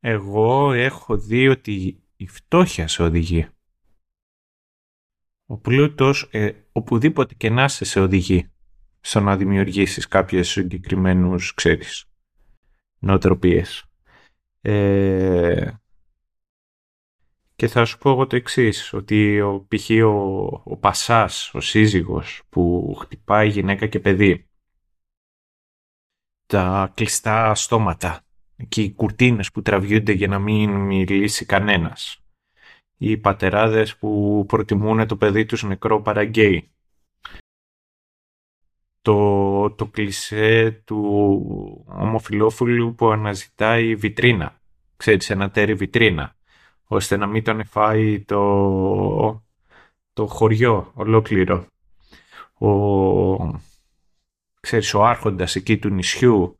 Εγώ έχω δει ότι η φτώχεια σε οδηγεί. Ο πλούτος, ε, οπουδήποτε και να είσαι, σε οδηγεί στο να δημιουργήσεις κάποιες συγκεκριμένους, ξέρεις, νοοτροπίες. Ε, Και θα σου πω εγώ το εξής ότι ο, π.χ. Ο, ο Πασάς, ο σύζυγος που χτυπάει γυναίκα και παιδί, τα κλειστά στόματα και οι κουρτίνες που τραβιούνται για να μην μιλήσει κανένας, οι πατεράδες που προτιμούν το παιδί τους νεκρό παρά γκέι, το, το κλισέ του ομοφιλόφιλου που αναζητάει βιτρίνα, ξέρεις ένα τέρι βιτρίνα, ώστε να μην τον φάει το, το χωριό ολόκληρο. Ο, ξέρεις, ο άρχοντας εκεί του νησιού,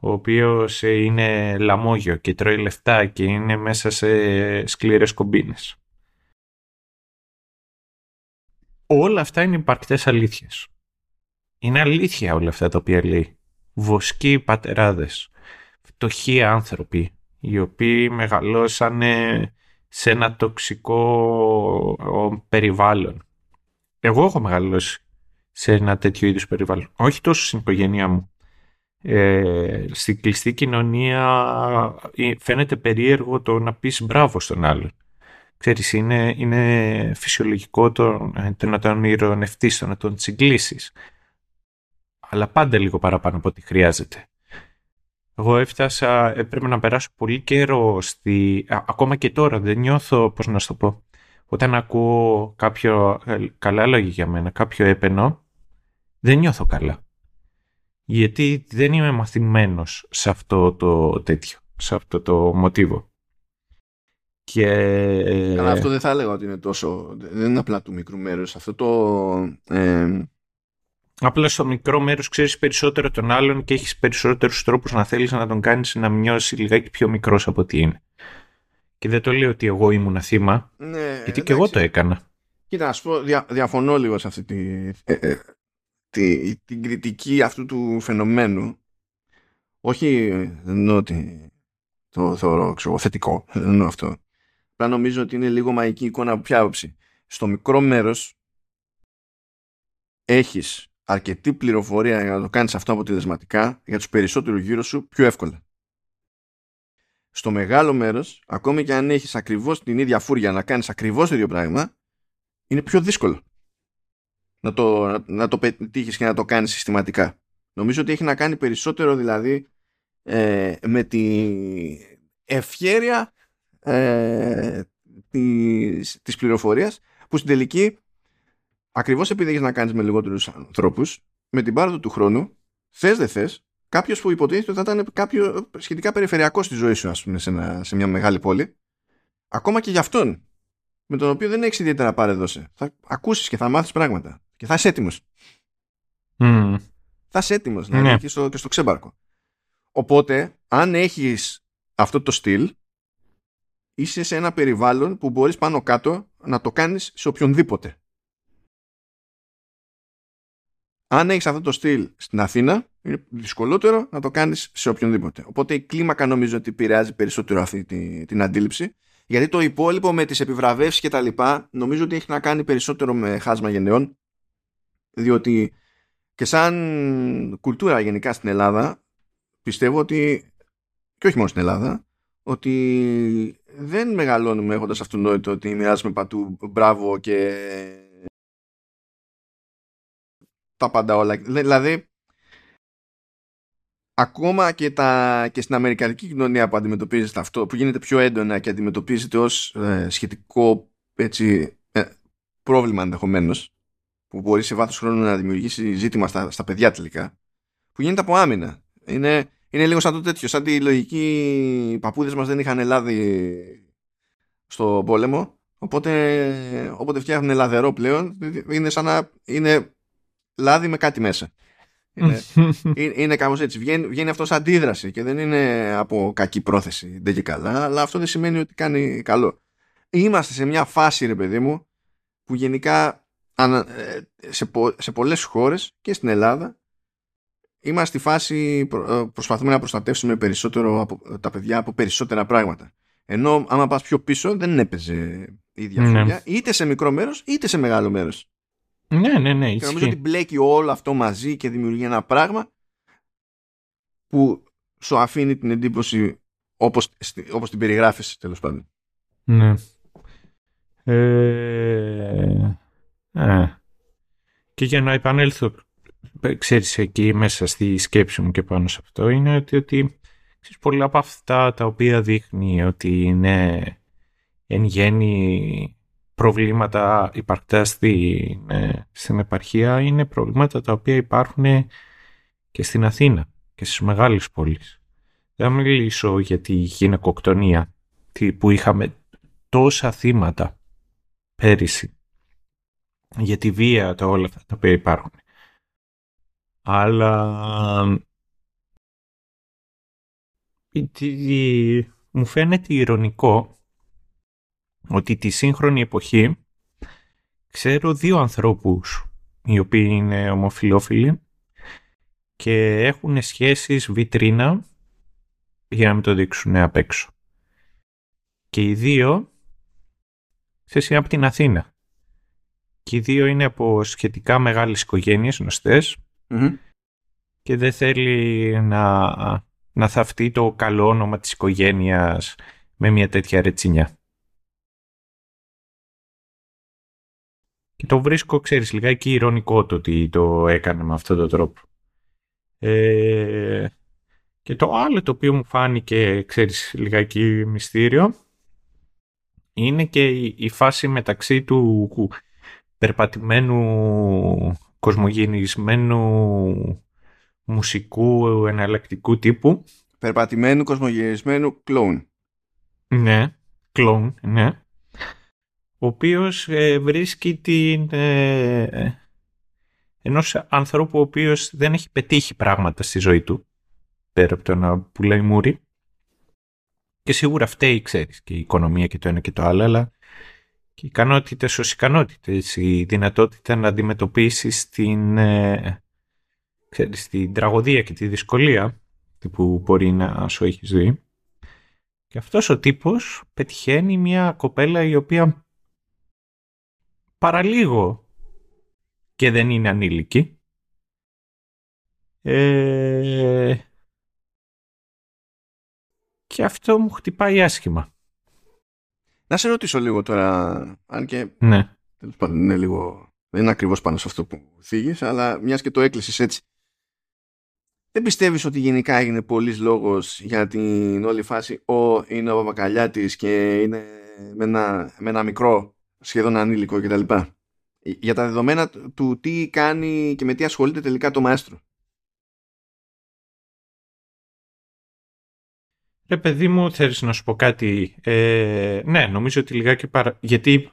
ο οποίος είναι λαμόγιο και τρώει λεφτά και είναι μέσα σε σκληρές κομπίνες. Όλα αυτά είναι υπαρκτές αλήθειες. Είναι αλήθεια όλα αυτά τα οποία λέει. Βοσκοί πατεράδες, φτωχοί άνθρωποι, οι οποίοι μεγαλώσανε σε ένα τοξικό περιβάλλον. Εγώ έχω μεγαλώσει σε ένα τέτοιο είδους περιβάλλον. Όχι τόσο στην οικογένειά μου. Ε, στην κλειστή κοινωνία ε, φαίνεται περίεργο το να πεις μπράβο στον άλλον. Ξέρεις, είναι, είναι φυσιολογικό το, το να τον ηρωνευτείς, το να τον τσιγκλίσεις. Αλλά πάντα λίγο παραπάνω από ό,τι χρειάζεται. Εγώ έφτασα, έπρεπε να περάσω πολύ καιρό στη... ακόμα και τώρα δεν νιώθω, πώς να σου το πω, όταν ακούω κάποιο ε, καλά λόγια για μένα, κάποιο έπαινο, δεν νιώθω καλά. Γιατί δεν είμαι μαθημένος σε αυτό το τέτοιο, σε αυτό το μοτίβο. Και... Αλλά αυτό δεν θα έλεγα ότι είναι τόσο... Δεν είναι απλά του μικρού μέρους. Αυτό το... Ε, Απλά στο μικρό μέρος ξέρεις περισσότερο τον άλλον και έχεις περισσότερους τρόπους να θέλεις να τον κάνεις να νιώσεις λιγάκι πιο μικρός από ό,τι είναι. Και δεν το λέω ότι εγώ ήμουν θύμα, ναι, γιατί εντάξει. και εγώ το έκανα. Κοίτα, να σου πω, δια, διαφωνώ λίγο σε αυτή τη, ε, ε, τη, την κριτική αυτού του φαινομένου. Όχι, δεν εννοώ ότι το θεωρώ ξέρω, θετικό, δεν εννοώ αυτό. Απλά νομίζω ότι είναι λίγο μαγική εικόνα από ποια άποψη. Στο μικρό μέρος έχεις αρκετή πληροφορία για να το κάνεις αυτό αποτελεσματικά για τους περισσότερους γύρω σου πιο εύκολα. Στο μεγάλο μέρος, ακόμη και αν έχεις ακριβώς την ίδια φούρια να κάνεις ακριβώς το ίδιο πράγμα, είναι πιο δύσκολο να το, να, να το πετύχεις και να το κάνεις συστηματικά. Νομίζω ότι έχει να κάνει περισσότερο δηλαδή ε, με τη ευχέρεια ε, της, της πληροφορίας που στην τελική ακριβώς επειδή έχεις να κάνεις με λιγότερους ανθρώπους, με την πάροδο του χρόνου, θες δεν θες, κάποιος που υποτίθεται ότι θα ήταν κάποιο σχετικά περιφερειακό στη ζωή σου, ας πούμε, σε, σε μια μεγάλη πόλη, ακόμα και για αυτόν, με τον οποίο δεν έχεις ιδιαίτερα πάρεδωσε, θα ακούσεις και θα μάθεις πράγματα. Και θα είσαι έτοιμος. Mm. Θα είσαι έτοιμος να ναι. και, στο, και στο ξέμπαρκο. Οπότε, αν έχεις αυτό το στυλ, είσαι σε ένα περιβάλλον που μπορείς πάνω κάτω να το κάνεις σε οποιονδήποτε. αν έχεις αυτό το στυλ στην Αθήνα, είναι δυσκολότερο να το κάνεις σε οποιονδήποτε. Οπότε η κλίμακα νομίζω ότι επηρεάζει περισσότερο αυτή την, την αντίληψη. Γιατί το υπόλοιπο με τις επιβραβεύσεις και τα λοιπά, νομίζω ότι έχει να κάνει περισσότερο με χάσμα γενεών. Διότι και σαν κουλτούρα γενικά στην Ελλάδα, πιστεύω ότι, και όχι μόνο στην Ελλάδα, ότι δεν μεγαλώνουμε έχοντας αυτονόητο ότι μοιράζουμε πατού μπράβο και τα πάντα όλα. Δηλαδή, ακόμα και, τα, και στην Αμερικανική κοινωνία που αντιμετωπίζεται αυτό, που γίνεται πιο έντονα και αντιμετωπίζεται ως ε, σχετικό έτσι, ε, πρόβλημα ενδεχομένως, που μπορεί σε βάθος χρόνου να δημιουργήσει ζήτημα στα, στα παιδιά τελικά, που γίνεται από άμυνα. Είναι, είναι λίγο σαν το τέτοιο, σαν τη λογική οι παππούδες μας δεν είχαν λάδι στο πόλεμο, οπότε όποτε φτιάχνουν λαδερό πλέον είναι σαν να είναι λάδι με κάτι μέσα. (laughs) Είναι, είναι κάπως έτσι. Βγαίνει, βγαίνει αυτός σαν αντίδραση και δεν είναι από κακή πρόθεση. Δεν και καλά, αλλά αυτό δεν σημαίνει ότι κάνει καλό. Είμαστε σε μια φάση, ρε παιδί μου, που γενικά ε, σε, πο, σε πολλές χώρες και στην Ελλάδα είμαστε στη φάση ε, προσπαθούμε να προστατεύσουμε περισσότερο από, τα παιδιά από περισσότερα πράγματα. Ενώ άμα πας πιο πίσω δεν έπαιζε η ίδια ναι. είτε σε μικρό μέρος είτε σε μεγάλο μέρος. Ναι, ναι, ναι. Και νομίζω ότι μπλέκει όλο αυτό μαζί και δημιουργεί ένα πράγμα που σου αφήνει την εντύπωση όπως, όπως την περιγράφεις τέλος πάντων. Ναι. Ε, ε. Και για να επανέλθω, ξέρεις, εκεί μέσα στη σκέψη μου και πάνω σε αυτό, είναι ότι, ότι ξέρεις, πολλά από αυτά τα οποία δείχνει ότι είναι εν γέννη προβλήματα υπαρκτά στην, ε, στην επαρχία είναι προβλήματα τα οποία υπάρχουν και στην Αθήνα και στις μεγάλες πόλεις. Δεν θα μιλήσω για τη γυναικοκτονία που είχαμε τόσα θύματα πέρυσι για τη βία τα όλα αυτά τα οποία υπάρχουν. Αλλά μου φαίνεται ηρωνικό ότι τη σύγχρονη εποχή ξέρω δύο ανθρώπους οι οποίοι είναι ομοφιλόφιλοι και έχουν σχέσεις βιτρίνα για να μην το δείξουν απ' έξω. Και οι δύο ξέρεις, είναι από την Αθήνα. Και οι δύο είναι από σχετικά μεγάλες οικογένειες και δεν θέλει να, να θαυτεί το καλό όνομα της οικογένειας με μια τέτοια ρετσινιά. Και το βρίσκω, ξέρεις, λιγάκι ηρωνικό το ότι το έκανε με αυτόν τον τρόπο. Ε, και το άλλο το οποίο μου φάνηκε, ξέρεις, λιγάκι μυστήριο, είναι και η, φάση μεταξύ του περπατημένου, κοσμογενισμένου μουσικού εναλλακτικού τύπου. Περπατημένου κοσμογενισμένου κλόουν. Ναι, κλόουν, ναι ο οποίος ε, βρίσκει την, ε, ενός ανθρώπου ο οποίος δεν έχει πετύχει πράγματα στη ζωή του, πέρα από το να πουλάει μούρι. Και σίγουρα φταίει, ξέρεις, και η οικονομία και το ένα και το άλλο, αλλά και οι ικανότητες ως ικανότητες, η δυνατότητα να αντιμετωπίσει την, ε, ξέρεις, την τραγωδία και τη δυσκολία που μπορεί να σου έχει δει. Και αυτός ο τύπος πετυχαίνει μια κοπέλα η οποία παραλίγο και δεν είναι ανήλικη. Ε... Και αυτό μου χτυπάει άσχημα. Να σε ρωτήσω λίγο τώρα, αν και ναι. είναι λίγο, δεν είναι ακριβώς πάνω σε αυτό που θίγεις, αλλά μιας και το έκλεισες έτσι. Δεν πιστεύεις ότι γενικά έγινε πολλής λόγος για την όλη φάση «Ο, είναι ο Παπακαλιάτης και είναι με ένα, με ένα μικρό σχεδόν ανήλικο κτλ. Για τα δεδομένα του τι κάνει και με τι ασχολείται τελικά το μαέστρο. Ρε παιδί μου, θέλεις να σου πω κάτι; Ε, ναι, νομίζω ότι λιγάκι παρα... Γιατί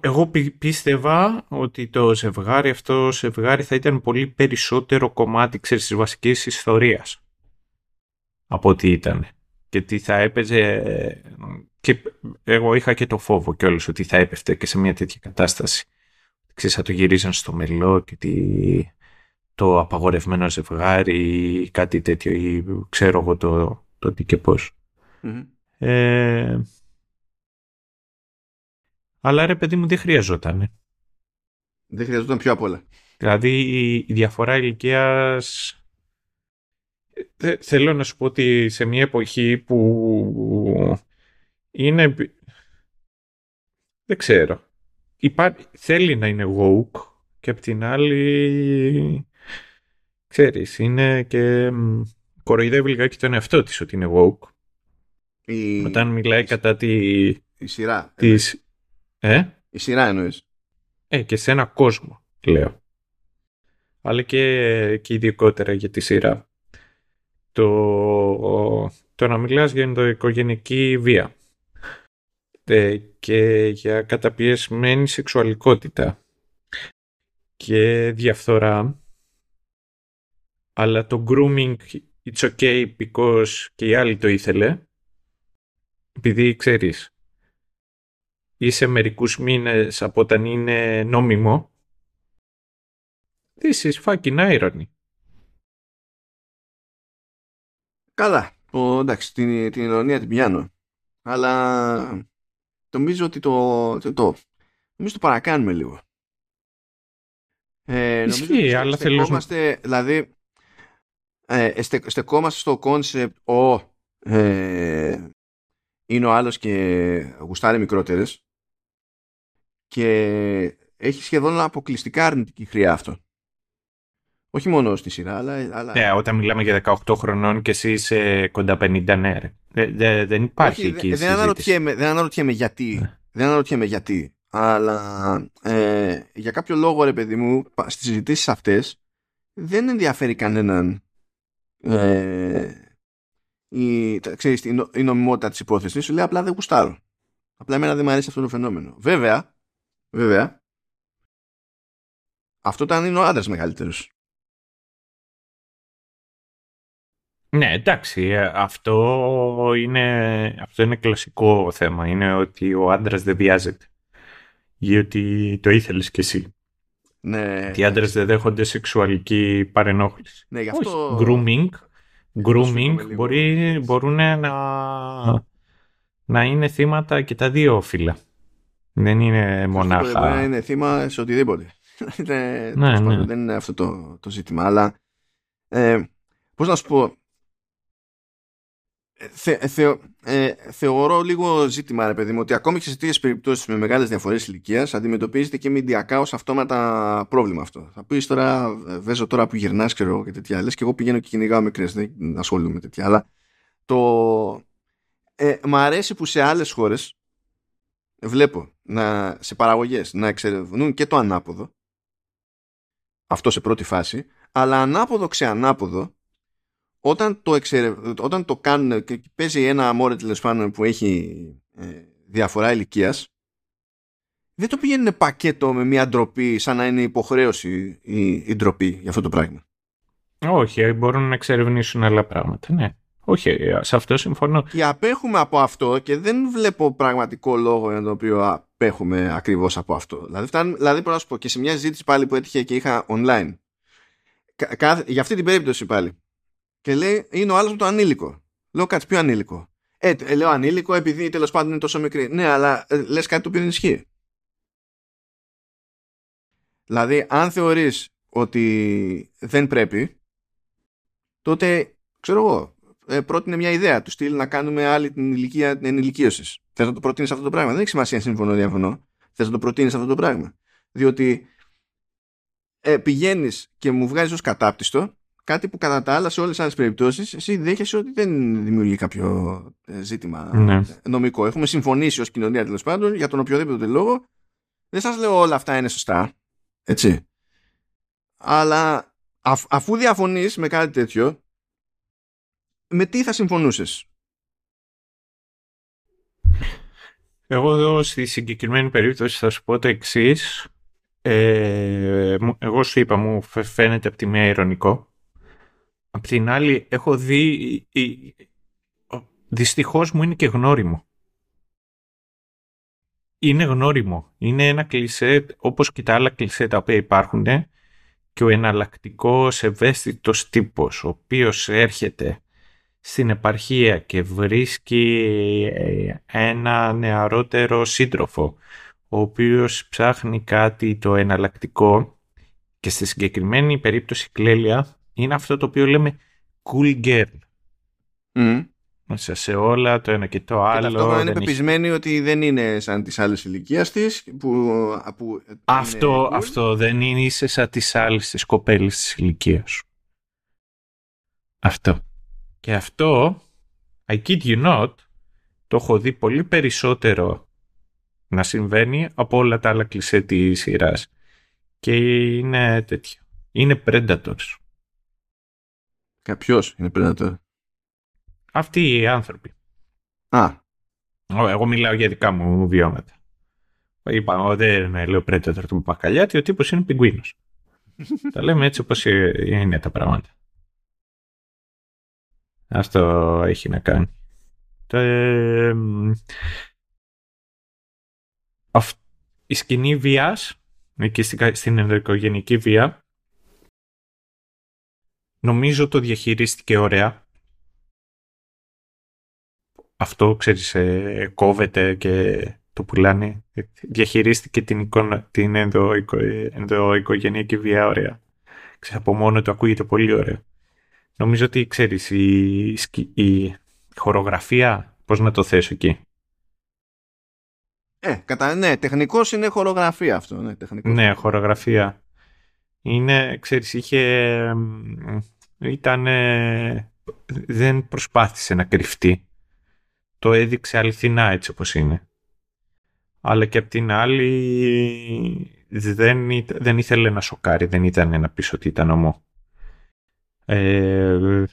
εγώ πίστευα ότι το ζευγάρι αυτό ζευγάρι θα ήταν πολύ περισσότερο κομμάτι, ξέρεις, της βασικής ιστορίας από ό,τι ήταν. Και τι θα έπαιζε και εγώ είχα και το φόβο κιόλας ότι θα έπεφτε και σε μια τέτοια κατάσταση. Ξέρεις, θα το γυρίζαν στο μελό και τι, το απαγορευμένο ζευγάρι ή κάτι τέτοιο ή ξέρω εγώ το, το τι και πως. Ε, αλλά ρε παιδί μου δεν χρειαζόταν. Δεν χρειαζόταν πιο απ' όλα. Δηλαδή η διαφορά ηλικίας. Ε, θέλω να σου πω ότι σε μια εποχή που είναι... Δεν ξέρω. Υπά... Θέλει να είναι woke και απ' την άλλη... Ξέρεις, είναι και... Κοροϊδεύει λιγάκι τον εαυτό της ότι είναι woke. Η... Όταν μιλάει κατά τη... Η σειρά. Της... Ε; Η σειρά εννοείς. Ε, και σε ένα κόσμο, λέω. Αλλά και, και ειδικότερα για τη σειρά. Το, το να μιλάς για ενδοοικογενική βία και για καταπιεσμένη σεξουαλικότητα και διαφθορά αλλά το grooming it's okay because και η άλλη το ήθελε επειδή ξέρεις είσαι μερικούς μήνες από όταν είναι νόμιμο this is fucking irony Καλά, ο, εντάξει, την, την ηρωνία την πιάνω. Αλλά νομίζω ότι το, το, το, νομίζω το παρακάνουμε λίγο. Ε, Ισχύει, αλλά στεκόμαστε, δηλαδή, ε, στεκόμαστε στο κόνσεπτ ο, ε, είναι ο άλλος και γουστάρει μικρότερες και έχει σχεδόν αποκλειστικά αρνητική χροιά αυτό. Όχι μόνο στη σειρά, αλλά... αλλά... Ναι, όταν μιλάμε για 18 χρονών και εσύ είσαι κοντά 50, ναι. Δε, δεν υπάρχει Όχι, εκεί δε, δεν, αναρωτιέμαι, δεν αναρωτιέμαι γιατί. Ναι. Δεν αναρωτιέμαι γιατί. Αλλά ε, για κάποιο λόγο, ρε παιδί μου, στις συζητήσεις αυτές δεν ενδιαφέρει κανέναν ε, η, ξέρεις, η, η νομιμότητα της υπόθεσης. Σου λέει απλά δεν γουστάρω. Απλά εμένα δεν μου αρέσει αυτό το φαινόμενο. Βέβαια, βέβαια, αυτό ήταν είναι ο άντρας μεγαλύτερος. Ναι, εντάξει, ε, αυτό είναι, αυτό είναι κλασικό θέμα. Είναι ότι ο άντρας δεν βιάζεται. Γιατί το ήθελες κι εσύ. Ναι. Οι άντρες δεν δέχονται σεξουαλική παρενόχληση. Ναι, γι' αυτό... Όχι, grooming. Grooming μπορεί, μπορούν να, να είναι θύματα και τα δύο φύλλα. Δεν είναι μονάχα. Μπορεί να είναι θύμα σε οτιδήποτε. (laughs) ναι, ναι. Δεν είναι αυτό το, το ζήτημα. Αλλά ε, πώς να σου πω, θε, θε, ε, θεωρώ λίγο ζήτημα, ρε παιδί μου, ότι ακόμη και σε τέτοιες περιπτώσεις με μεγάλες διαφορές ηλικίας αντιμετωπίζεται και μηντιακά ως αυτόματα πρόβλημα αυτό. Θα πεις τώρα, βέζω τώρα που γυρνάς, ξέρω και τέτοια. Λες και εγώ πηγαίνω και κυνηγάω μικρές, δεν ασχολούμαι με τέτοια. Αλλά το. Ε, μ' αρέσει που σε άλλες χώρες βλέπω να, σε παραγωγές να εξερευνούν και το ανάποδο. Αυτό σε πρώτη φάση. Αλλά ανάποδο ξεανάποδο όταν το, όταν το κάνουν και παίζει ένα αμόρε τέλος που έχει ε, διαφορά ηλικίας, δεν το πηγαίνουν πακέτο με μια ντροπή σαν να είναι υποχρέωση η, η ντροπή για αυτό το πράγμα. Όχι, μπορούν να εξερευνήσουν άλλα πράγματα, ναι. Όχι, σε αυτό συμφωνώ. Και απέχουμε από αυτό και δεν βλέπω πραγματικό λόγο για τον οποίο απέχουμε ακριβώς από αυτό. Δηλαδή, φτάνει, δηλαδή να σου πω και σε μια συζήτηση πάλι που έτυχε και είχα online. για αυτή την περίπτωση πάλι και λέει είναι ο άλλος με το ανήλικο. Λέω κάτι πιο ανήλικο; Ε, ε, λέω ανήλικο επειδή τέλος πάντων είναι τόσο μικρή. Ναι, αλλά ε, λες κάτι το οποίο δεν ισχύει. Δηλαδή, αν θεωρείς ότι δεν πρέπει, τότε, ξέρω εγώ, ε, πρότεινε μια ιδέα του στυλ να κάνουμε άλλη την ηλικία ενηλικίωσης. Θες να το προτείνεις αυτό το πράγμα; Δεν έχει σημασία συμφωνώ διαφωνώ. Θες να το προτείνεις αυτό το πράγμα. Διότι ε, πηγαίνεις και μου βγάζεις ως κατάπτυστο κάτι που κατά τα άλλα σε όλες τις άλλες περιπτώσεις εσύ δέχεσαι ότι δεν δημιουργεί κάποιο ε, ζήτημα ναι. νομικό. Έχουμε συμφωνήσει ως κοινωνία τέλος πάντων για τον οποιοδήποτε λόγο. Δεν σας λέω όλα αυτά είναι σωστά. Έτσι. Αλλά αφού διαφωνείς με κάτι τέτοιο με τι θα συμφωνούσες; Εγώ εδώ στη συγκεκριμένη περίπτωση θα σου πω το εξής. Ε, εγώ σου είπα, μου φαίνεται από τη μία ηρωνικό Απ' την άλλη, έχω δει. Δυστυχώς μου είναι και γνώριμο. Είναι γνώριμο. Είναι ένα κλισέ, όπως και τα άλλα κλισέ τα οποία υπάρχουν, και ο εναλλακτικός ευαίσθητος τύπος, ο οποίος έρχεται στην επαρχία και βρίσκει ε, ένα νεαρότερο σύντροφο, ο οποίος ψάχνει κάτι το εναλλακτικό και στη συγκεκριμένη περίπτωση Κλέλια είναι αυτό το οποίο λέμε cool girl. Mm. Μέσα σε όλα το ένα και το άλλο. Και ταυτόχρονα είναι πεπισμένη ότι δεν είναι σαν τις άλλες ηλικίας της. Που, που αυτό, αυτό δεν είναι είσαι σαν τις άλλες τις κοπέλες της ηλικίας σου. Αυτό. Και αυτό, I kid you not, το έχω δει πολύ περισσότερο να συμβαίνει από όλα τα άλλα κλισέ της σειράς. Και είναι τέτοιο. Είναι predators. Ποιος είναι Predator; Αυτοί οι άνθρωποι. Α. Εγώ μιλάω για δικά μου βιώματα. Είπα, δεν λέω Predator του Πακαλιάτη, ο τύπος είναι πιγκουίνος. (laughs) τα λέμε έτσι όπως είναι τα πράγματα. Αυτό έχει να κάνει. η σκηνή βίας, εκεί στην ενδοοικογενική βία, Νομίζω το διαχειρίστηκε ωραία. Αυτό, ξέρεις, ε, κόβεται και το πουλάνε. Διαχειρίστηκε την, εικόνα, την ενδοοικο, ενδοοικογενειακή βία ωραία. Ξέρεις, από μόνο το ακούγεται πολύ ωραία. Νομίζω ότι, ξέρεις, η, η χορογραφία πώς να το θέσω εκεί; Ε, κατα... ναι, τεχνικός είναι χορογραφία αυτό. Ναι, τεχνικός. Ναι, χορογραφία. Είναι, ξέρεις, είχε... Ήταν... Δεν προσπάθησε να κρυφτεί. Το έδειξε αληθινά έτσι όπως είναι. Αλλά και απ' την άλλη δεν, δεν ήθελε να σοκάρει. Δεν ήταν να πει ότι ήταν ομό. Ε,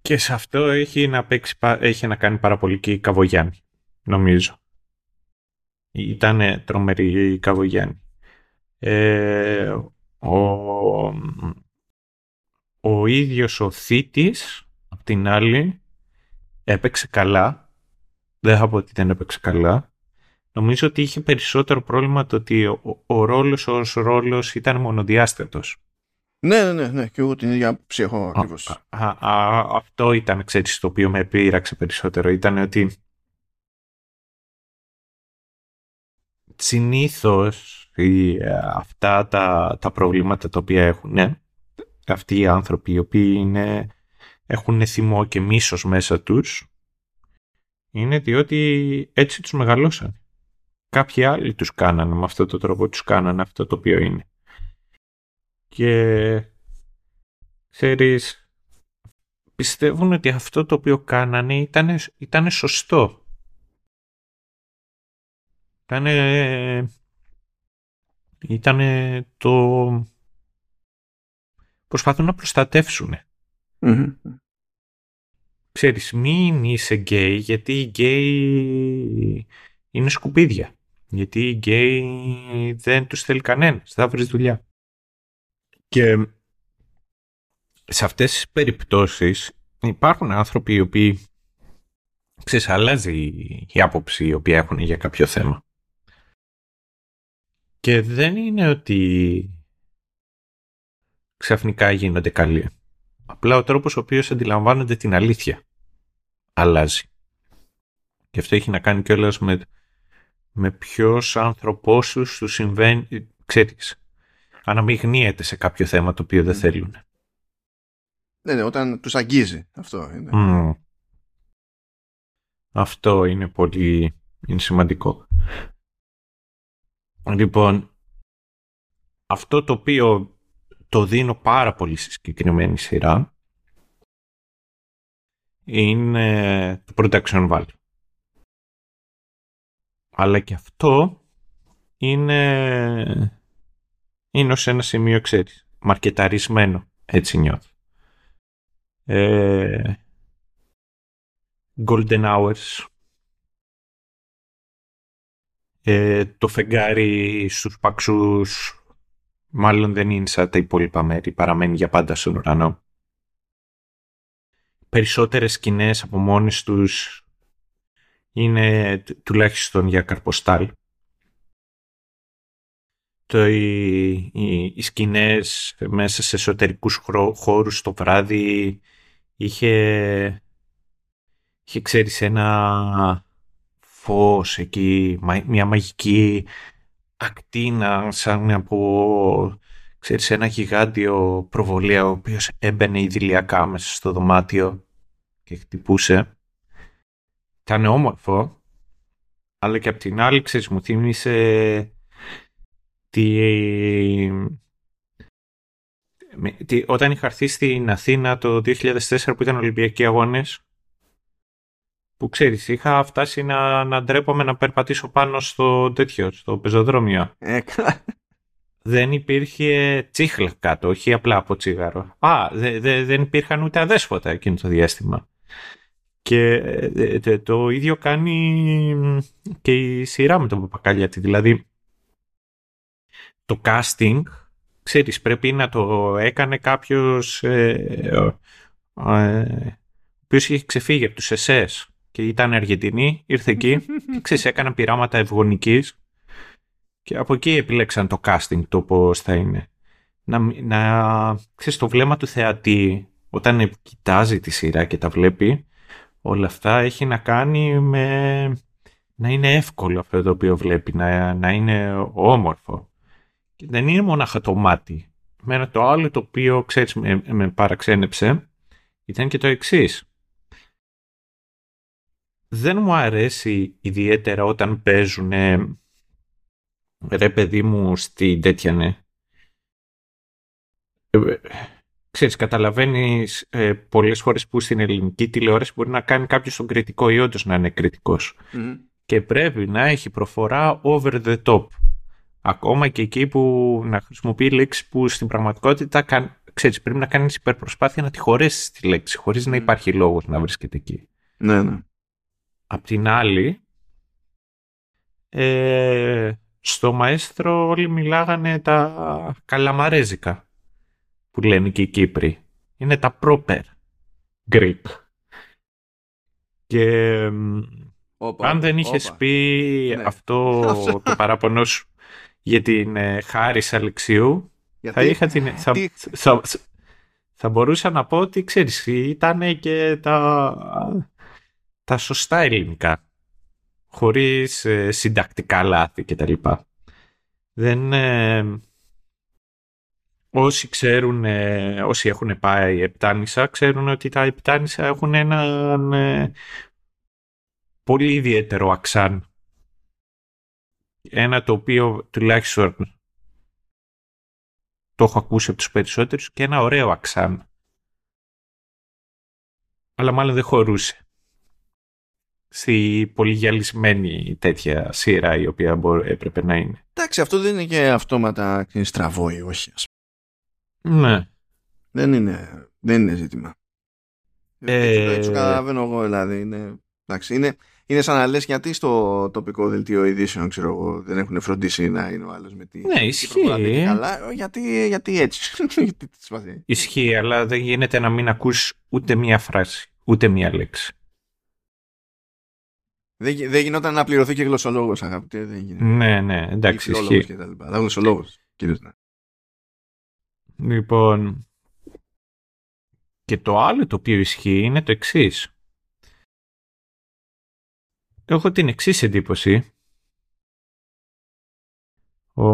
και σε αυτό έχει να, παίξει, έχει να κάνει πάρα πολύ και η Καβογιάννη, νομίζω. Ήταν τρομερή η Καβογιάννη. Ε, ο, ο ίδιος ο Θήτης, απ' την άλλη, έπαιξε καλά. Δεν θα πω ότι δεν έπαιξε καλά. Νομίζω ότι είχε περισσότερο πρόβλημα το ότι ο, ο ρόλος ως ρόλος ήταν μονοδιάστατος. Ναι, ναι, ναι, ναι, και εγώ την ίδια άποψη έχω ακριβώς. Αυτό ήταν, ξέρεις, το οποίο με πείραξε περισσότερο. Ήταν ότι συνήθως αυτά τα, τα προβλήματα τα οποία έχουν ναι, αυτοί οι άνθρωποι οι οποίοι είναι, έχουν θυμό και μίσος μέσα τους είναι διότι έτσι τους μεγαλώσαν. Κάποιοι άλλοι τους κάνανε με αυτό το τρόπο τους κάνανε αυτό το οποίο είναι και ξέρεις πιστεύουν ότι αυτό το οποίο κάνανε ήταν, ήταν σωστό. Ήταν, ήταν το... Προσπαθούν να προστατεύσουν. Mm-hmm. Ξέρεις, μην είσαι γκέι γιατί οι γκέι είναι σκουπίδια. Γιατί οι γκέι δεν τους θέλει κανένας. Θα βρεις δουλειά. Και σε αυτές τις περιπτώσεις υπάρχουν άνθρωποι οι οποίοι ξέρεις, αλλάζει η άποψη η οποία έχουν για κάποιο θέμα. Και δεν είναι ότι ξαφνικά γίνονται καλοί. Απλά ο τρόπος ο οποίος αντιλαμβάνονται την αλήθεια αλλάζει. Και αυτό έχει να κάνει κιόλας με, με ποιος άνθρωπός σου συμβαίνει, ξέρεις, αναμειγνύεται σε κάποιο θέμα το οποίο δεν θέλουν. Ναι, ναι, όταν τους αγγίζει αυτό. Είναι. Αυτό είναι πολύ είναι σημαντικό. Λοιπόν, αυτό το οποίο το δίνω πάρα πολύ στη συγκεκριμένη σειρά είναι το production value. Αλλά και αυτό είναι είναι ως ένα σημείο, ξέρεις, μαρκεταρισμένο. Έτσι νιώθω. Ε, golden Hours. Ε, το φεγγάρι στους παξούς μάλλον δεν είναι σαν τα υπόλοιπα μέρη, παραμένει για πάντα στον ουρανό. Περισσότερες σκηνές από μόνες τους είναι τουλάχιστον για καρποστάλ το, οι, οι, οι σκηνές μέσα σε εσωτερικούς χώρους το βράδυ είχε, είχε ξέρεις ένα φως εκεί, μια μαγική ακτίνα σαν από ξέρεις, ένα γιγάντιο προβολέα ο οποίος έμπαινε ιδηλιακά μέσα στο δωμάτιο και χτυπούσε. Ήταν όμορφο, αλλά και απ' την άλλη, ξέρεις, μου θύμισε τι, όταν είχα έρθει στην Αθήνα το 2004 που ήταν Ολυμπιακοί Αγώνες που ξέρεις, είχα φτάσει να, να ντρέπομαι να περπατήσω πάνω στο τέτοιο, στο πεζοδρόμιο. Ε, δεν υπήρχε τσίχλα κάτω, όχι απλά από τσίγαρο. Α, δεν υπήρχαν ούτε αδέσποτα εκείνο το διάστημα. Και το ίδιο κάνει και η σειρά με τον Παπακαλιάτη. Δηλαδή, το casting, ξέρεις, πρέπει να το έκανε κάποιος ε, ε, ο οποίος είχε ξεφύγει από τους ΕΣΕΣ και ήταν Αργεντινή, ήρθε εκεί (laughs) και ξέρεις, έκαναν πειράματα ευγονικής και από εκεί επιλέξαν το casting το πώς θα είναι. Να, να ξέρεις, το βλέμμα του θεατή όταν κοιτάζει τη σειρά και τα βλέπει όλα αυτά έχει να κάνει με να είναι εύκολο αυτό το οποίο βλέπει, να, να είναι όμορφο. Και δεν είναι μονάχα το μάτι. Μένα το άλλο το οποίο, ξέρεις, με, με παραξένεψε ήταν και το εξής. Δεν μου αρέσει ιδιαίτερα όταν παίζουν ρε παιδί μου στην τέτοια ναι. Ε, ξέρεις, καταλαβαίνεις ε, πολλές φορές που στην ελληνική τηλεόραση μπορεί να κάνει κάποιος τον κριτικό ή όντως να είναι Και πρέπει να έχει προφορά over the top. Ακόμα και εκεί που να χρησιμοποιεί λέξη που στην πραγματικότητα ξέρεις, πρέπει να κάνεις υπερπροσπάθεια να τη χωρέσεις τη λέξη, χωρίς να υπάρχει λόγος να βρίσκεται εκεί. Ναι, ναι. Απ' την άλλη, ε, στο μαέστρο όλοι μιλάγανε τα καλαμαρέζικα που λένε και οι Κύπροι. Είναι τα proper Greek. Και αν δεν είχες πει ναι. (laughs) αυτό το παράπονο σου για την ε, Χάρη Αλεξίου, θα, είχα την, θα, θα, θα, μπορούσα να πω ότι ξέρεις, ήταν και τα, τα σωστά ελληνικά χωρίς ε, συντακτικά λάθη κτλ. Δεν... Ε, όσοι ξέρουν, ε, όσοι έχουν πάει επτάνησα, ξέρουν ότι τα επτάνησα έχουν έναν ε, πολύ ιδιαίτερο αξάν. Ένα το οποίο τουλάχιστον το έχω ακούσει από τους περισσότερους και ένα ωραίο αξάν. Αλλά μάλλον δεν χωρούσε στη πολύ γυαλισμένη τέτοια σειρά η οποία έπρεπε να είναι. Εντάξει, αυτό δεν είναι και αυτόματα στραβό ή όχι. Ναι. Δεν είναι, δεν είναι ζήτημα. Ε... Έτσι, καταλαβαίνω εγώ δηλαδή. Είναι, εντάξει, είναι, είναι σαν να λες γιατί στο τοπικό δελτίο ειδήσεων ξέρω εγώ, δεν έχουν φροντίσει να είναι ο άλλος με τη... Ναι, ισχύει. Καλά, γιατί, γιατί έτσι. (laughs) ισχύει, αλλά δεν γίνεται να μην ακούς ούτε μία φράση, ούτε μία λέξη. Δεν, δεν γινόταν να πληρωθεί και γλωσσολόγος, αγαπητέ. Δεν γίνεται. Ναι, ναι, εντάξει. Ισχύει. Και τα λοιπά. Αλλά γλωσσολόγος, κυρίως. Ναι. Λοιπόν. Και το άλλο το οποίο ισχύει είναι το εξής. Έχω την εξής εντύπωση. Ο...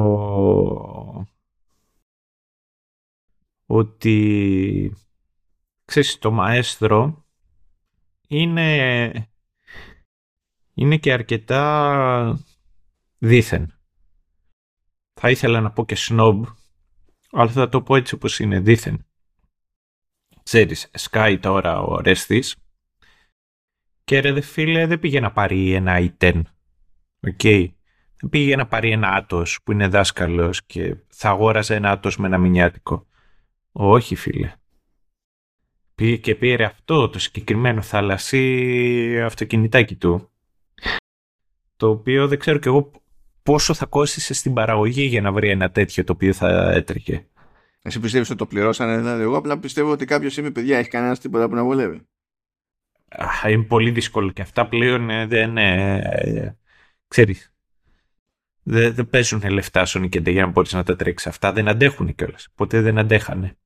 Ότι ξέρεις το Μαέστρο είναι είναι και αρκετά δίθεν. Θα ήθελα να πω και σνομπ, αλλά θα το πω έτσι όπως είναι, δίθεν. Ξέρεις, σκάει τώρα ο Ορέστης και ρε φίλε δεν πήγε να πάρει ένα ΙΤΕΝ. OK. Okay. Δεν πήγε να πάρει ένα Atos που είναι δάσκαλος και θα αγόραζε ένα Atos με ένα μηνιάτικο. Όχι φίλε. Πήγε και πήρε αυτό το συγκεκριμένο θαλασσί αυτοκινητάκι του το οποίο δεν ξέρω κι εγώ πόσο θα κόστησε στην παραγωγή για να βρει ένα τέτοιο το οποίο θα έτρεχε. Εσύ πιστεύεις ότι το πληρώσανε, δηλαδή εγώ απλά πιστεύω ότι κάποιος είπε παιδιά έχει κανένας τίποτα που να βολεύει. είναι πολύ δύσκολο και αυτά πλέον ε, δεν ε, ε, ξέρεις δεν, δεν παίζουν λεφτά Sonic και για να μπορείς να τα τρέξεις αυτά δεν αντέχουν κιόλας. ποτέ δεν αντέχανε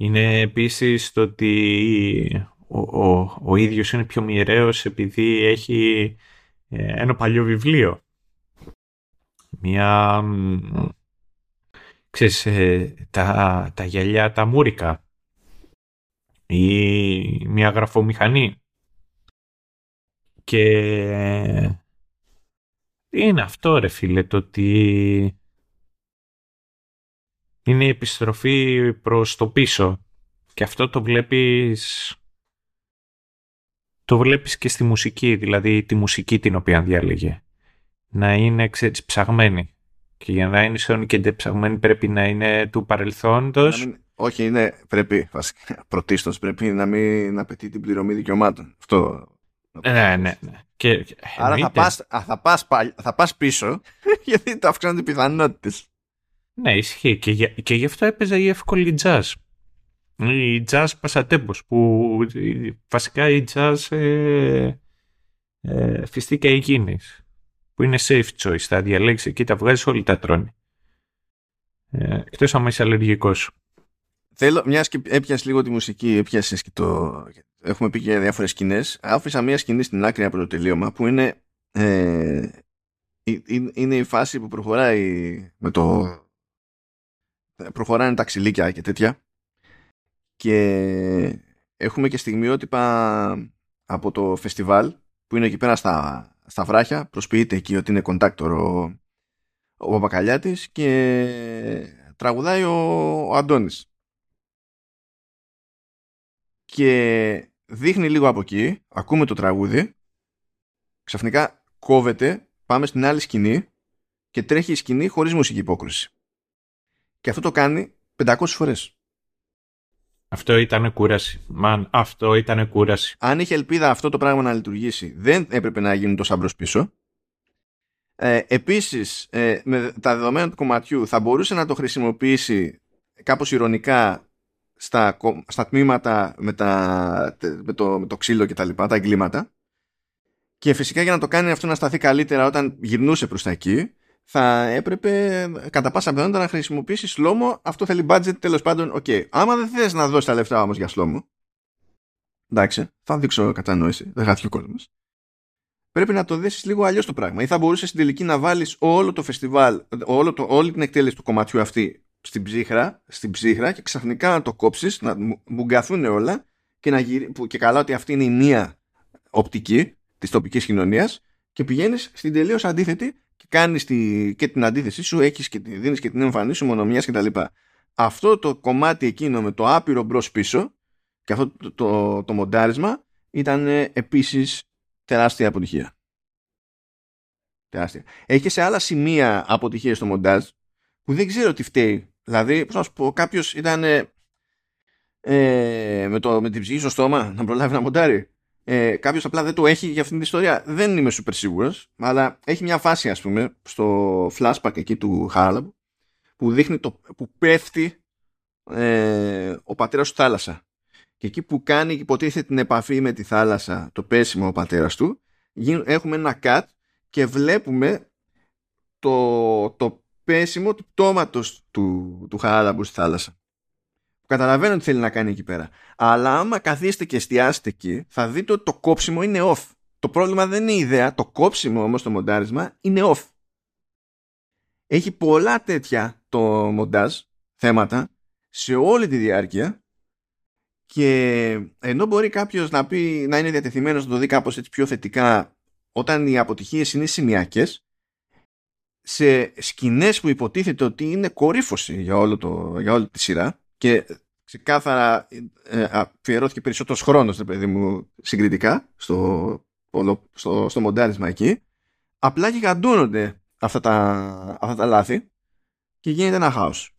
είναι επίσης το ότι ο, ο, ο ίδιος είναι πιο μοιραίος επειδή έχει ε, ένα παλιό βιβλίο. Μια... Ξέρεις, ε, τα, τα γυαλιά τα μούρικα ή μια γραφομηχανή. Και είναι αυτό ρε φίλε το ότι είναι η επιστροφή προς το πίσω και αυτό το βλέπεις το βλέπεις και στη μουσική, δηλαδή τη μουσική την οποία διάλεγε. Να είναι, ξέρεις, ψαγμένη. Και για να είναι σε και ψαγμένη πρέπει να είναι του παρελθόντος. όχι, είναι, πρέπει, (laughs) πρωτίστως πρέπει να μην απαιτεί την πληρωμή δικαιωμάτων. Αυτό ναι, ναι, ναι. Και, Άρα θα πας, θα, πας, θα πας πίσω (laughs) γιατί το αυξάνονται οι πιθανότητες. Ναι, ισχύει. Και, και γι' αυτό έπαιζε η εύκολη jazz η jazz πασατέμπος που βασικά η jazz ε, ε, φυστήκα εκείνης που είναι safe choice θα διαλέξεις εκεί τα βγάζεις όλοι τα τρώνε ε, εκτός άμα είσαι αλλεργικός Θέλω, μιας και έπιασες λίγο τη μουσική, έπιασες και το. Έχουμε πει και διάφορες σκηνές. Άφησα μια σκηνή στην άκρη από το τελείωμα που είναι. Ε, είναι η φάση που προχωράει με το. Προχωράνε τα ξυλίκια και τέτοια και έχουμε και στιγμιότυπα από το φεστιβάλ που είναι εκεί πέρα στα, στα βράχια. Προσποιείται εκεί ότι είναι κοντάκτορο ο, ο Παπακαλιάτης και τραγουδάει ο, ο Αντώνης. Και δείχνει λίγο από εκεί. Ακούμε το τραγούδι. Ξαφνικά κόβεται πάμε στην άλλη σκηνή και τρέχει η σκηνή χωρίς μουσική υπόκριση. Και αυτό το κάνει 500 φορές αυτό ήταν κούραση. Μαν, αυτό ήταν κούραση. Αν είχε ελπίδα αυτό το πράγμα να λειτουργήσει, δεν έπρεπε να γίνουν τόσα μπρος πίσω. Ε, επίσης, ε, με τα δεδομένα του κομματιού θα μπορούσε να το χρησιμοποιήσει κάπως ηρωνικά στα, στα τμήματα με, τα, με, το, με το ξύλο και τα λοιπά, τα εγκλήματα. Και φυσικά για να το κάνει αυτό να σταθεί καλύτερα όταν γυρνούσε προς τα εκεί, θα έπρεπε κατά πάσα πιθανότητα να χρησιμοποιήσεις slow-mo. Αυτό θέλει budget τέλος πάντων. OK. Okay. Άμα δεν θες να δώσεις τα λεφτά όμως για slow-mo, εντάξει, θα δείξω κατανόηση. Δεν χάθηκε ο κόσμος. Πρέπει να το δέσεις λίγο αλλιώς το πράγμα. Ή θα μπορούσες στην τελική να βάλεις όλο το φεστιβάλ, όλο το, όλη την εκτέλεση του κομματιού αυτή στην ψύχρα, στην ψύχρα και ξαφνικά να το κόψεις, να μπουγκαθούν όλα και, να γυρί, που, και καλά ότι αυτή είναι η μία οπτική της τοπικής κοινωνίας και πηγαίνεις στην τελείως αντίθετη και κάνεις τη, και την αντίθεσή σου, έχεις και τη, δίνεις και την εμφανή σου μονομιάς και τα λοιπά. Αυτό το κομμάτι εκείνο με το άπειρο μπρος πίσω και αυτό το, το, το μοντάρισμα ήταν επίσης τεράστια αποτυχία. Τεράστια. Έχει και σε άλλα σημεία αποτυχία στο μοντάζ που δεν ξέρω τι φταίει. Δηλαδή, πώς να σου πω, κάποιος ήταν ε, με, το, με την ψυχή στο στόμα να προλάβει να μοντάρει ε, κάποιος απλά δεν το έχει για αυτήν την ιστορία. Δεν είμαι super σίγουρος, αλλά έχει μια φάση, ας πούμε, στο flashback εκεί του Χάραλαμπ που δείχνει το, που πέφτει ε, ο πατέρας του θάλασσα. Και εκεί που κάνει υποτίθεται την επαφή με τη θάλασσα, το πέσιμο ο πατέρας του, έχουμε ένα cut και βλέπουμε το, το πέσιμο του πτώματος του, του Χαράλαμπου στη θάλασσα. Καταλαβαίνω τι θέλει να κάνει εκεί πέρα. Αλλά άμα καθίσετε και εστιάσετε εκεί, θα δείτε ότι το κόψιμο είναι off. Το πρόβλημα δεν είναι η ιδέα, το κόψιμο όμως το μοντάρισμα είναι off. Έχει πολλά τέτοια το μοντάζ θέματα σε όλη τη διάρκεια και ενώ μπορεί κάποιος να πει να είναι διατεθειμένος να το δει κάπως έτσι πιο θετικά όταν οι αποτυχίες είναι σημειακές σε σκηνές που υποτίθεται ότι είναι κορύφωση για, όλο το, για όλη τη σειρά και ξεκάθαρα ε, αφιερώθηκε περισσότερος χρόνος, παιδί μου, συγκριτικά στο, στο, στο μοντάρισμα εκεί. Απλά γιγαντώνονται αυτά τα, αυτά τα λάθη και γίνεται ένα χάος.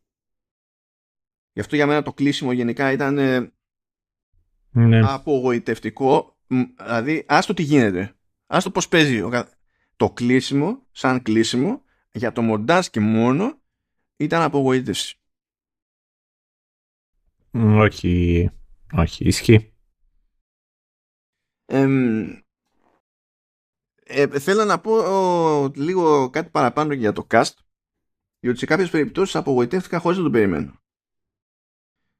Γι' αυτό για μένα το κλείσιμο γενικά ήταν ε, ναι. απογοητευτικό. Δηλαδή, άστο τι γίνεται. Άστο πώς παίζει. Το κλείσιμο, σαν κλείσιμο, για το μοντάζ και μόνο, ήταν απογοήτευση. Όχι, όχι, ισχύει. Ε, θέλω να πω λίγο κάτι παραπάνω για το cast διότι σε κάποιες περιπτώσεις απογοητεύτηκα χωρίς να το περιμένω.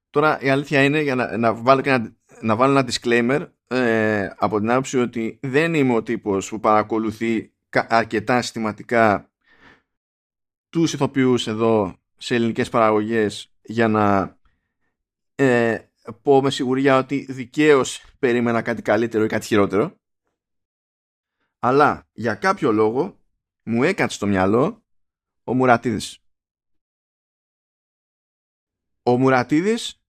Τώρα η αλήθεια είναι για να, να, βάλω, ένα, να βάλω ένα disclaimer ε, από την άποψη ότι δεν είμαι ο τύπος που παρακολουθεί αρκετά συστηματικά τους ηθοποιούς εδώ σε ελληνικές παραγωγές για να ε, πω με σιγουριά ότι δικαίως περίμενα κάτι καλύτερο ή κάτι χειρότερο. Αλλά για κάποιο λόγο μου έκατσε στο μυαλό ο Μουρατίδης. Ο Μουρατίδης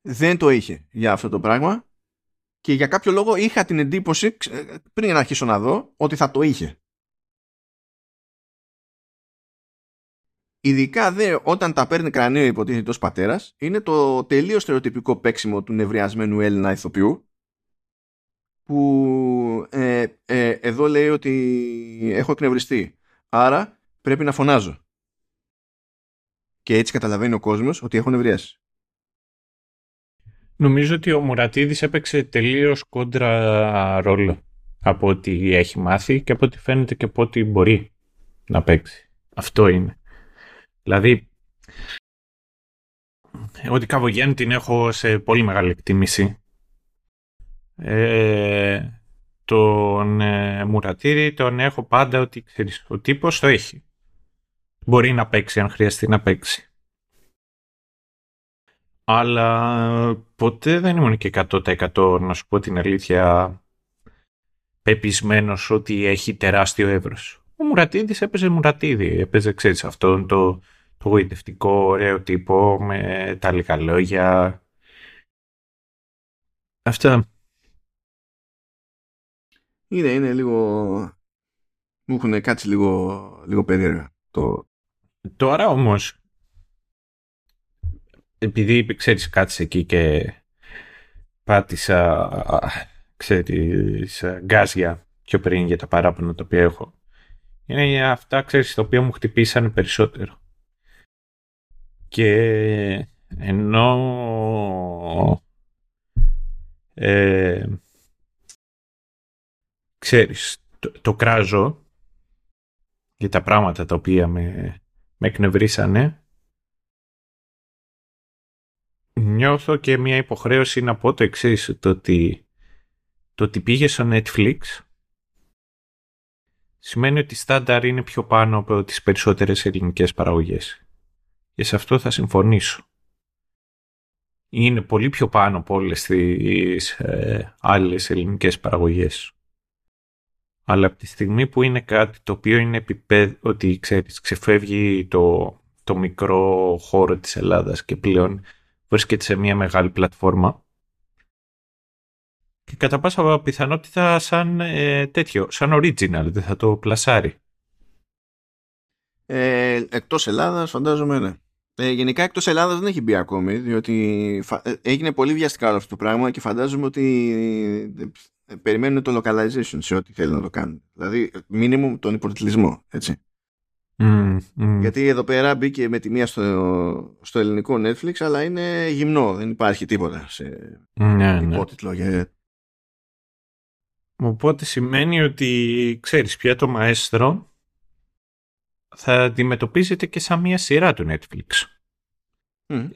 δεν το είχε για αυτό το πράγμα και για κάποιο λόγο είχα την εντύπωση πριν να αρχίσω να δω ότι θα το είχε. Ειδικά δε όταν τα παίρνει κρανίο υποτίθεται ως πατέρας είναι το τελείως στερεοτυπικό παίξιμο του νευριασμένου Έλληνα ηθοποιού που ε, ε, εδώ λέει ότι έχω εκνευριστεί άρα πρέπει να φωνάζω και έτσι καταλαβαίνει ο κόσμος ότι έχω νευριάσει. Νομίζω ότι ο Μουρατίδης έπαιξε τελείως κόντρα ρόλο από ό,τι έχει μάθει και από ό,τι φαίνεται και από ό,τι μπορεί να παίξει. Αυτό είναι. Δηλαδή, εγώ την Καβογέν την έχω σε πολύ μεγάλη εκτίμηση. Ε, τον ε, Μουρατήρη τον έχω πάντα ότι ξέρεις, ο τύπος το έχει. Μπορεί να παίξει αν χρειαστεί να παίξει. Αλλά ποτέ δεν ήμουν και 100% να σου πω την αλήθεια πεπισμένος ότι έχει τεράστιο εύρος. Ο Μουρατίδης έπαιζε Μουρατίδη, έπαιζε, ξέρεις, αυτόν το, το γοητευτικό, ωραίο τύπο με τα λίγα λόγια. Αυτά. Είναι, είναι λίγο... Μου έχουν κάτσει λίγο, λίγο περίεργα. Το... Τώρα όμως, επειδή ξέρεις κάτσε εκεί και πάτησα ξέρεις γκάζια πιο πριν για τα παράπονα τα οποία έχω είναι αυτά ξέρεις τα οποία μου χτυπήσανε περισσότερο. Και ενώ ε, ξέρεις το, το κράζω για τα πράγματα τα οποία με, με εκνευρίσανε νιώθω και μια υποχρέωση να πω το εξής το ότι, το ότι πήγε στο Netflix σημαίνει ότι η στάνταρ είναι πιο πάνω από τις περισσότερες ελληνικές παραγωγές. Και σε αυτό θα συμφωνήσω. Είναι πολύ πιο πάνω από όλες τις ε, άλλες ελληνικές παραγωγές. Αλλά από τη στιγμή που είναι κάτι το οποίο είναι επιπέδ... ότι ξέρεις, ξεφεύγει το, το μικρό χώρο της Ελλάδας και πλέον βρίσκεται σε μια μεγάλη πλατφόρμα και κατά πάσα πιθανότητα σαν ε, τέτοιο, σαν original, δεν θα το πλασάρει. Ε, εκτός Ελλάδας φαντάζομαι ναι. Ε, γενικά εκτός Ελλάδας δεν έχει μπει ακόμη διότι ε, έγινε πολύ βιαστικά όλο αυτό το πράγμα και φαντάζομαι ότι ε, περιμένουν το localization σε ό,τι θέλουν να το κάνουν. Δηλαδή minimum τον υποτιτλισμό, έτσι. Γιατί εδώ πέρα μπήκε με τη μία στο, στο ελληνικό Netflix, αλλά είναι γυμνό. Δεν υπάρχει τίποτα σε ναι, ναι. υπότιτλο. Ναι. Οπότε σημαίνει ότι ξέρεις πια το μαέστρο θα αντιμετωπίζεται και σαν μια σειρά του Netflix.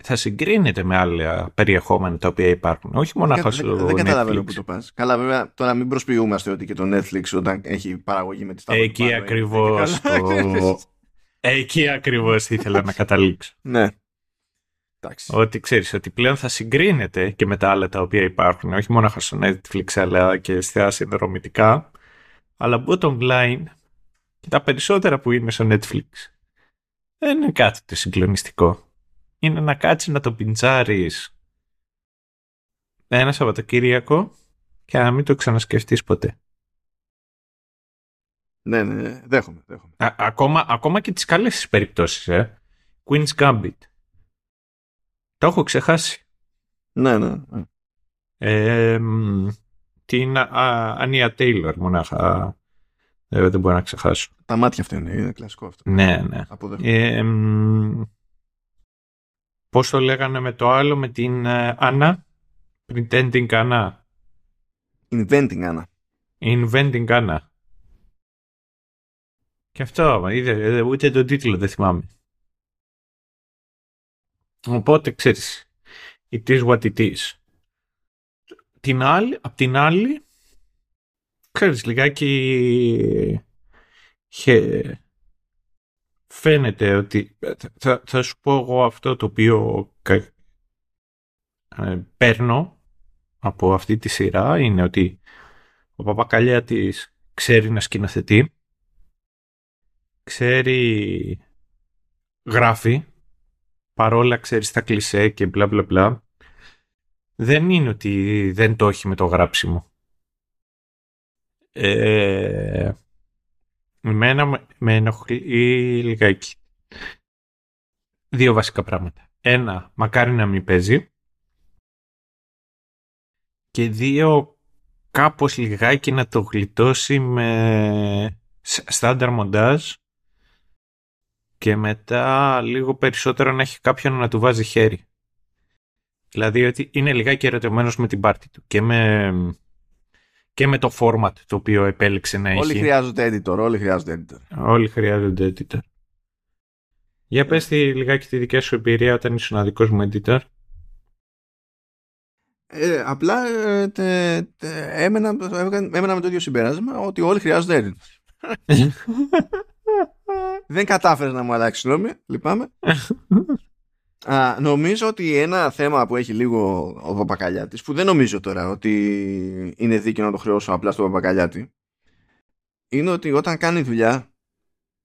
Θα συγκρίνεται με άλλα περιεχόμενα τα οποία υπάρχουν. Όχι μόνο στο Δεν καταλαβαίνω που το πας. Καλά βέβαια τώρα μην προσποιούμαστε ότι και το Netflix όταν έχει παραγωγή με τις τάμπλες. Εκεί ακριβώς το... (laughs) Εκεί ακριβώς ήθελα να καταλήξω. Ναι. Ότι ξέρεις ότι πλέον θα συγκρίνεται και με τα άλλα τα οποία υπάρχουν, όχι μόνο στο Netflix αλλά και στα συνδρομητικά, αλλά bottom line και τα περισσότερα που είναι στο Netflix δεν είναι κάτι το συγκλονιστικό. Είναι να κάτσεις να το πιντζάρεις ένα Σαββατοκύριακο και να μην το ξανασκεφτείς ποτέ. Ναι, ναι, ναι. Δέχομαι. δέχομαι. ακόμα, ακόμα και τις καλές περιπτώσεις, ε. Queen's Gambit. Το έχω ξεχάσει. Ναι, ναι. ναι. Ε, την Ανία Τέιλορ μονάχα. Ε, δεν μπορώ να ξεχάσω. Τα μάτια αυτά είναι, είναι κλασικό αυτό. Ναι, ναι. Ε, πώς το λέγανε με το άλλο, με την Άννα. Pretending Anna. Inventing Anna. Inventing Anna. Και αυτό, είδε, ούτε τον τίτλο δεν θυμάμαι. Οπότε, ξέρεις, it is what it is. Την άλλη, απ' την άλλη, ξέρεις, λιγάκι φαίνεται ότι θα, θα σου πω εγώ αυτό το οποίο ε, παίρνω από αυτή τη σειρά είναι ότι ο Παπακαλιάτης ξέρει να σκηνοθετεί ξέρει, γράφει, παρόλα ξέρεις τα κλισέ και μπλα μπλα μπλα, δεν είναι ότι δεν το έχει με το γράψιμο. Ε, εμένα με ενοχλεί λιγάκι. Δύο βασικά πράγματα. Ένα, μακάρι να μην παίζει. Και δύο, κάπως λιγάκι να το γλιτώσει με στάνταρ μοντάζ και μετά λίγο περισσότερο να έχει κάποιον να του βάζει χέρι. Δηλαδή ότι είναι λιγάκι ερωτευμένος με την πάρτη του και με, και με το format το οποίο επέλεξε να έχει. Όλοι χρειάζονται editor, όλοι χρειάζονται editor. Όλοι χρειάζονται editor. Για πες τη, λιγάκι τη δική σου εμπειρία όταν ήσουν αδικός μου editor. Ε, απλά ε, τε, τε, έμενα, έμενα με το ίδιο συμπέρασμα ότι όλοι χρειάζονται editor. (laughs) Δεν κατάφερες να μου αλλάξεις γνώμη, λυπάμαι. Α, (laughs) Α, νομίζω ότι ένα θέμα που έχει λίγο ο Παπακαλιάτης, που δεν νομίζω τώρα ότι είναι δίκαιο να το χρεώσω απλά στο Παπακαλιάτη, είναι ότι όταν κάνει δουλειά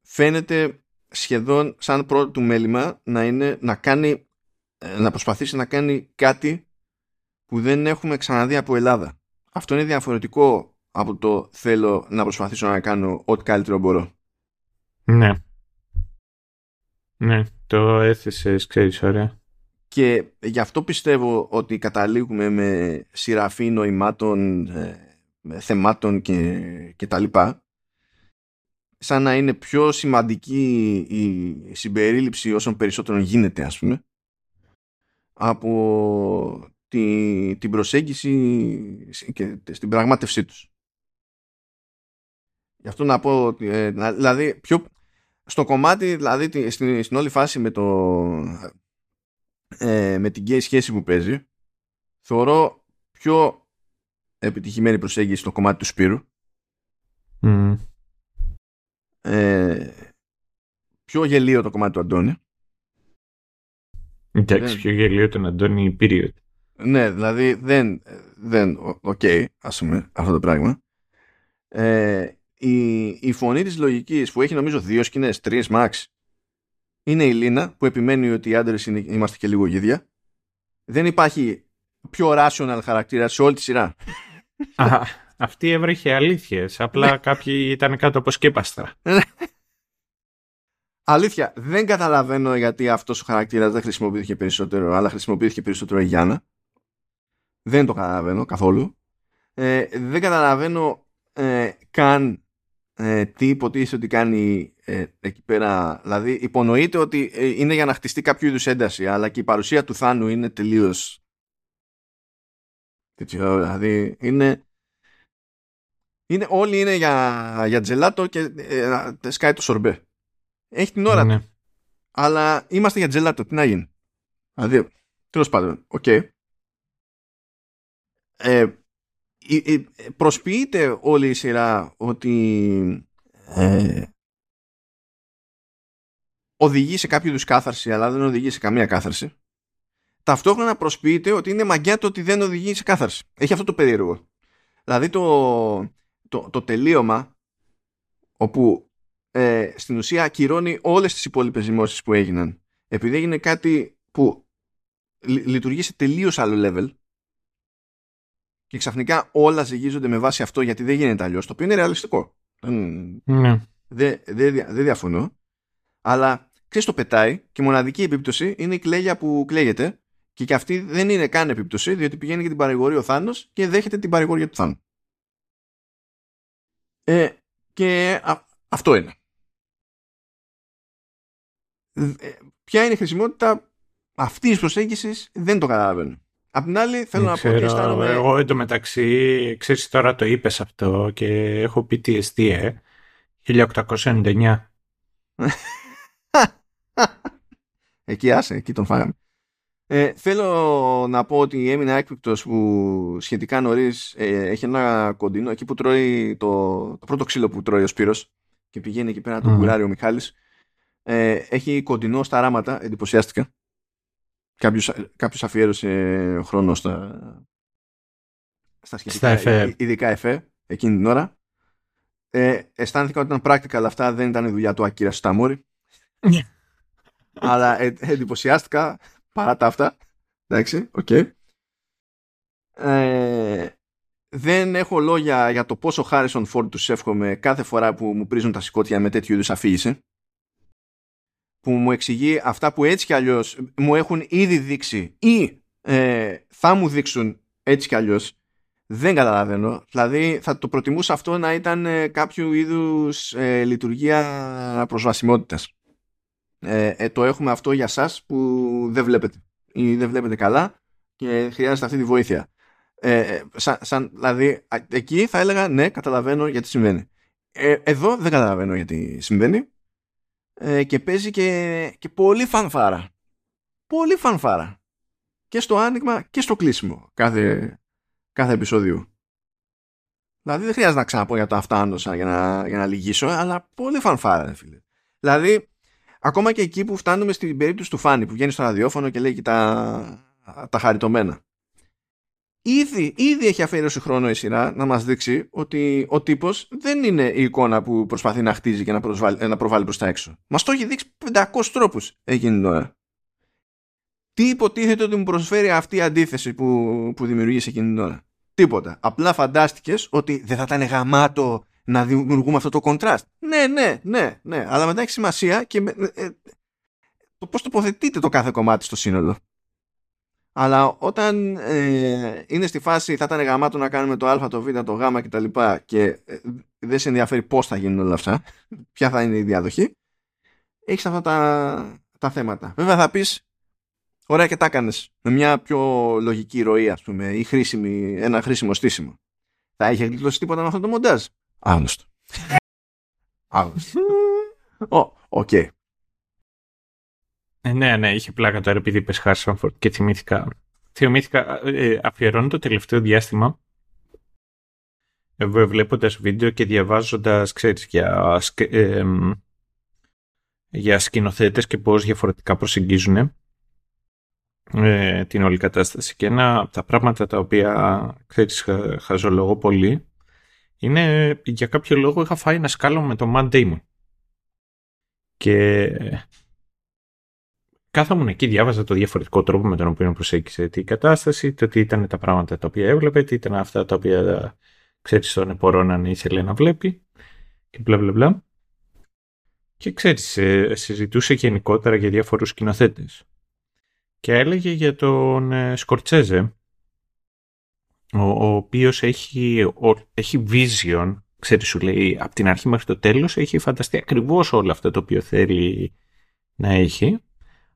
φαίνεται σχεδόν σαν πρώτο του μέλημα να είναι να κάνει ε, να προσπαθήσει να κάνει κάτι που δεν έχουμε ξαναδεί από Ελλάδα. Αυτό είναι διαφορετικό από το θέλω να προσπαθήσω να κάνω ό,τι καλύτερο μπορώ. Ναι. Ναι, το έθεσες, ξέρεις, ωραία. Και γι' αυτό πιστεύω ότι καταλήγουμε με σειραφή νοημάτων, ε, θεμάτων και, και τα λοιπά σαν να είναι πιο σημαντική η συμπερίληψη όσων περισσότερων γίνεται ας πούμε από τη, την προσέγγιση και στην πραγμάτευσή τους. Γι' αυτό να πω ε, δηλαδή πιο, στο κομμάτι δηλαδή στην, στην όλη φάση με το ε, με την gay σχέση που παίζει θεωρώ πιο επιτυχημένη προσέγγιση στο κομμάτι του Σπύρου. Ε, πιο γελίο το κομμάτι του Αντώνη. Εντάξει πιο γελίο τον Αντώνη period. Ναι δηλαδή δεν δεν OK okay, ας πούμε αυτό το πράγμα. Ε, η, η φωνή της λογικής που έχει νομίζω δύο σκηνές, τρεις max είναι η Λίνα που επιμένει ότι οι άντρες είμαστε και λίγο γίδια. Δεν υπάρχει πιο rational χαρακτήρα σε όλη τη σειρά. Α, αυτή έβρεχε αλήθειες. Απλά ναι. κάποιοι ήταν κάτω από σκέπαστρα. Ναι. Αλήθεια, δεν καταλαβαίνω γιατί αυτός ο χαρακτήρας δεν χρησιμοποιήθηκε περισσότερο, αλλά χρησιμοποιήθηκε περισσότερο η Γιάννα. Δεν το καταλαβαίνω καθόλου. Ε, δεν καταλαβαίνω ε, καν ε, τι υποτίθεται ότι κάνει ε, εκεί πέρα. Δηλαδή υπονοείται ότι ε, είναι για να χτιστεί κάποιο είδους ένταση, αλλά και η παρουσία του Θάνου είναι τελείως. Δηλαδή είναι. Είναι, όλοι είναι για, για τζελάτο και ε, σκάει το σορμπέ. Έχει την ώρα ναι. του. Αλλά είμαστε για τζελάτο. Τι να γίνει. Δηλαδή, τέλος πάντων, OK. Okay. Ε, προσποιείται όλη η σειρά ότι ε, οδηγεί σε κάποιο είδους κάθαρση αλλά δεν οδηγεί σε καμία κάθαρση. Ταυτόχρονα προσποιείται ότι είναι μαγκιά το ότι δεν οδηγεί σε κάθαρση. Έχει αυτό το περίεργο. Δηλαδή το, το, το τελείωμα όπου ε, στην ουσία ακυρώνει όλες τις υπόλοιπες δημόσιες που έγιναν. Επειδή έγινε κάτι που λειτουργεί σε τελείως άλλο level και ξαφνικά όλα ζυγίζονται με βάση αυτό γιατί δεν γίνεται αλλιώς, το οποίο είναι ρεαλιστικό. Ναι. Δεν δε, δε διαφωνώ. Αλλά ξέρεις το πετάει και μοναδική επίπτωση είναι η κλαίγια που κλαίγεται και και αυτή δεν είναι καν επίπτωση διότι πηγαίνει για την παρηγορία ο Θάνος και δέχεται την παρηγορία του Θάνου. Ε, και αυτό είναι. Ε, ποια είναι η χρησιμότητα; Αυτή τη προσέγγισης δεν το καταλαβαίνω. Απ' την άλλη θέλω να πω ότι αισθάνομαι... Εγώ εντωμεταξύ, ξέρεις τώρα το είπες αυτό και έχω πει τι ε, 1899. (laughs) εκεί άσε, εκεί τον φάγαμε. Ε, θέλω να πω ότι έμεινα έκπληκτος που σχετικά νωρίς ε, έχει ένα κοντινό εκεί που τρώει το, το πρώτο ξύλο που τρώει ο Σπύρος και πηγαίνει εκεί πέρα να τον κουράρει ο Μιχάλης. Ε, έχει κοντινό στα ράματα, εντυπωσιάστηκα κάποιος, κάποιος αφιέρωσε χρόνο στα, στα σχετικά, εφέ. ειδικά εφέ, εκείνη την ώρα. Ε, αισθάνθηκα ότι ήταν practical αλλά αυτά δεν ήταν η δουλειά του Ακύρα Σταμόρη. Ναι. αλλά ε, εντυπωσιάστηκα παρά τα αυτά. Εντάξει, OK. Okay. Ε, δεν έχω λόγια για το πόσο Χάρισον Φόρντ τους εύχομαι κάθε φορά που μου πρίζουν τα σηκώτια με τέτοιου είδους αφήγηση που μου εξηγεί αυτά που έτσι κι αλλιώς μου έχουν ήδη δείξει ή ε, θα μου δείξουν έτσι κι αλλιώς δεν καταλαβαίνω. Δηλαδή θα το προτιμούσα αυτό να ήταν ε, κάποιο είδους ε, λειτουργία προσβασιμότητας. Ε, ε, το έχουμε αυτό για σας που δεν βλέπετε ή δεν βλέπετε καλά και χρειάζεται αυτή τη βοήθεια. Ε, σαν, σαν, δηλαδή εκεί θα έλεγα ναι καταλαβαίνω γιατί συμβαίνει. εδώ δεν καταλαβαίνω γιατί συμβαίνει ε, και παίζει και, και πολύ φανφάρα. Πολύ φανφάρα. Και στο άνοιγμα και στο κλείσιμο κάθε, κάθε επεισόδιο. Δηλαδή δεν χρειάζεται να ξαναπώ για το αυτά για να, για να λυγίσω, αλλά πολύ φανφάρα, φίλε. Δηλαδή, ακόμα και εκεί που φτάνουμε στην περίπτωση του Φάνη που βγαίνει στο ραδιόφωνο και λέει και τα, τα χαριτωμένα. Ήδη, ήδη έχει αφαίρεσει χρόνο η σειρά να μας δείξει ότι ο τύπος δεν είναι η εικόνα που προσπαθεί να χτίζει και να, προσβάλλει, να προβάλλει προς τα έξω. Μας το έχει δείξει 500 τρόπους εκείνη τώρα. Τι υποτίθεται ότι μου προσφέρει αυτή η αντίθεση που, που δημιουργείς εκείνη την ώρα; Τίποτα. Απλά φαντάστηκες ότι δεν θα ήταν γαμάτο να δημιουργούμε αυτό το contrast. Ναι, ναι, ναι, ναι. Αλλά μετά έχει σημασία και ε, ε, το πώς τοποθετείτε το κάθε κομμάτι στο σύνολο. Αλλά όταν ε, είναι στη φάση θα ήταν γαμάτο να κάνουμε το α, το β, το γ και τα λοιπά και ε, δεν σε ενδιαφέρει πώς θα γίνουν όλα αυτά, ποια θα είναι η διαδοχή, έχεις αυτά τα, τα θέματα. Βέβαια θα πεις, ωραία και τα έκανες, με μια πιο λογική ροή ας πούμε, ή χρήσιμη, ένα χρήσιμο στήσιμο. Θα είχε γλιτώσει τίποτα με αυτό το μοντάζ; Άγνωστο. (laughs) Άγνωστο. OK. Okay. Ε, ναι, ναι, είχε πλάκα τώρα επειδή είπες Χάρισον Φορντ και θυμήθηκα. Θυμήθηκα, ε, αφιερώνω το τελευταίο διάστημα ε, βλέποντας βίντεο και διαβάζοντας, ξέρεις, για, ε, για σκηνοθέτες και πώς διαφορετικά προσεγγίζουν ε, την όλη κατάσταση. Και ένα από τα πράγματα τα οποία, ξέρεις, χα, χαζολογώ πολύ είναι για κάποιο λόγο είχα φάει ένα σκάλο με τον Matt Damon. Και κάθομουν εκεί, διάβαζα το διαφορετικό τρόπο με τον οποίο προσέγγισε την κατάσταση, το τι ήταν τα πράγματα τα οποία έβλεπε, τι ήταν αυτά τα οποία ξέρεις τον να ήθελε να βλέπει και μπλα μπλα μπλα. Και ξέρεις, ε, συζητούσε γενικότερα για διάφορους σκηνοθέτες. Και έλεγε για τον ε, Σκορτσέζε, ο, ο οποίος έχει, ο, έχει vision, ξέρεις σου λέει, από την αρχή μέχρι το τέλος έχει φανταστεί ακριβώς όλο αυτό το οποίο θέλει να έχει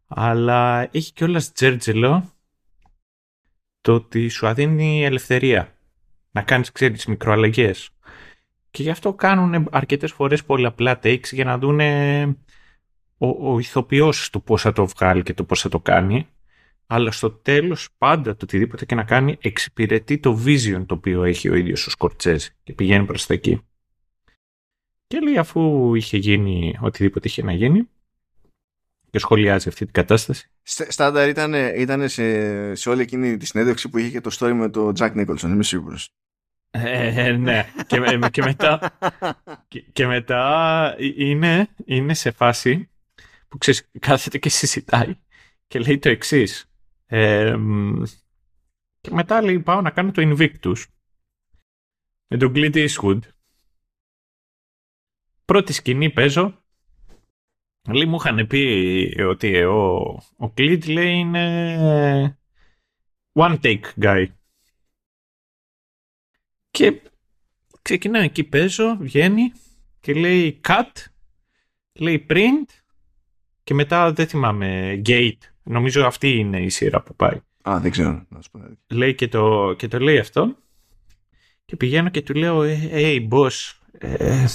αλλά έχει κιόλας τζέρτζελο το ότι σου αδίνει ελευθερία να κάνεις, ξέρεις, μικροαλλαγές. Και γι' αυτό κάνουν αρκετές φορές πολλαπλά takes για να δουν ο, ο ηθοποιός του πώς θα το βγάλει και το πώς θα το κάνει. Αλλά στο τέλος πάντα το οτιδήποτε και να κάνει εξυπηρετεί το vision το οποίο έχει ο ίδιος ο Σκορτσέζ και πηγαίνει προς τα εκεί. Και λέει αφού είχε γίνει οτιδήποτε είχε να γίνει και σχολιάζει αυτή την κατάσταση. Στάνταρ ήταν, ήταν σε, σε όλη εκείνη τη συνέντευξη που είχε και το story με τον Τζακ Νίκολσον, είμαι σίγουρος. Ε, ναι, (laughs) και, και, μετά, και, και, μετά είναι, είναι σε φάση που ξέρεις, κάθεται και συζητάει και λέει το εξής. Ε, και μετά λέει πάω να κάνω το Invictus με τον Clint Eastwood. Πρώτη σκηνή παίζω Λέει, μου είχαν πει ότι ο, ο Κλίτ λέει είναι one take guy. Και ξεκινάει εκεί παίζω, βγαίνει και λέει cut, λέει print και μετά δεν θυμάμαι gate. Νομίζω αυτή είναι η σειρά που πάει. Α, δεν ξέρω. Λέει και το, και το λέει αυτό και πηγαίνω και του λέω hey boss, ε,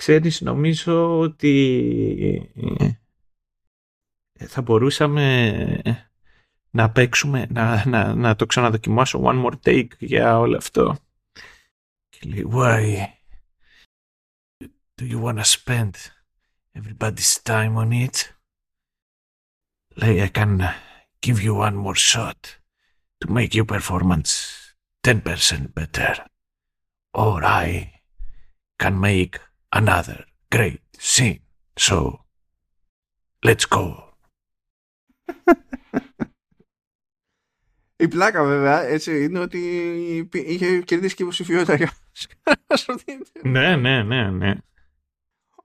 Ξέρεις, νομίζω ότι ε, θα μπορούσαμε να παίξουμε, να, να, να το ξαναδοκιμάσω one more take για όλο αυτό. Και λέει, why do you wanna spend everybody's time on it? Λέει, I can give you one more shot to make your performance 10% better. Or I can make another great scene. So, let's go. (laughs) Η πλάκα βέβαια έτσι είναι ότι είχε κερδίσει και υποψηφιότητα για (laughs) Ναι, ναι, ναι, ναι.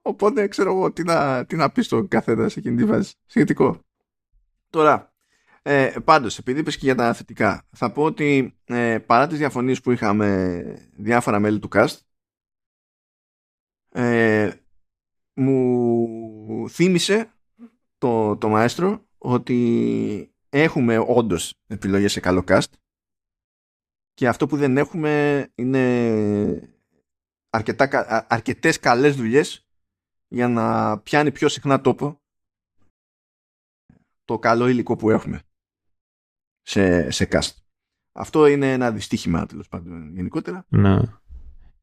Οπότε ξέρω εγώ τι να, τι να πεις στον καθένας σε εκείνη τη βάση. Σχετικό. Τώρα, ε, πάντως, επειδή είπες και για τα θετικά, θα πω ότι ε, παρά τις διαφωνίες που είχαμε διάφορα μέλη του cast, ε, μου θύμισε το, το μαέστρο ότι έχουμε όντως επιλογές σε καλό cast και αυτό που δεν έχουμε είναι αρκετά, αρκετές καλές δουλειές για να πιάνει πιο συχνά τόπο το καλό υλικό που έχουμε σε, σε cast. Αυτό είναι ένα δυστύχημα τέλος πάντων γενικότερα. Ναι.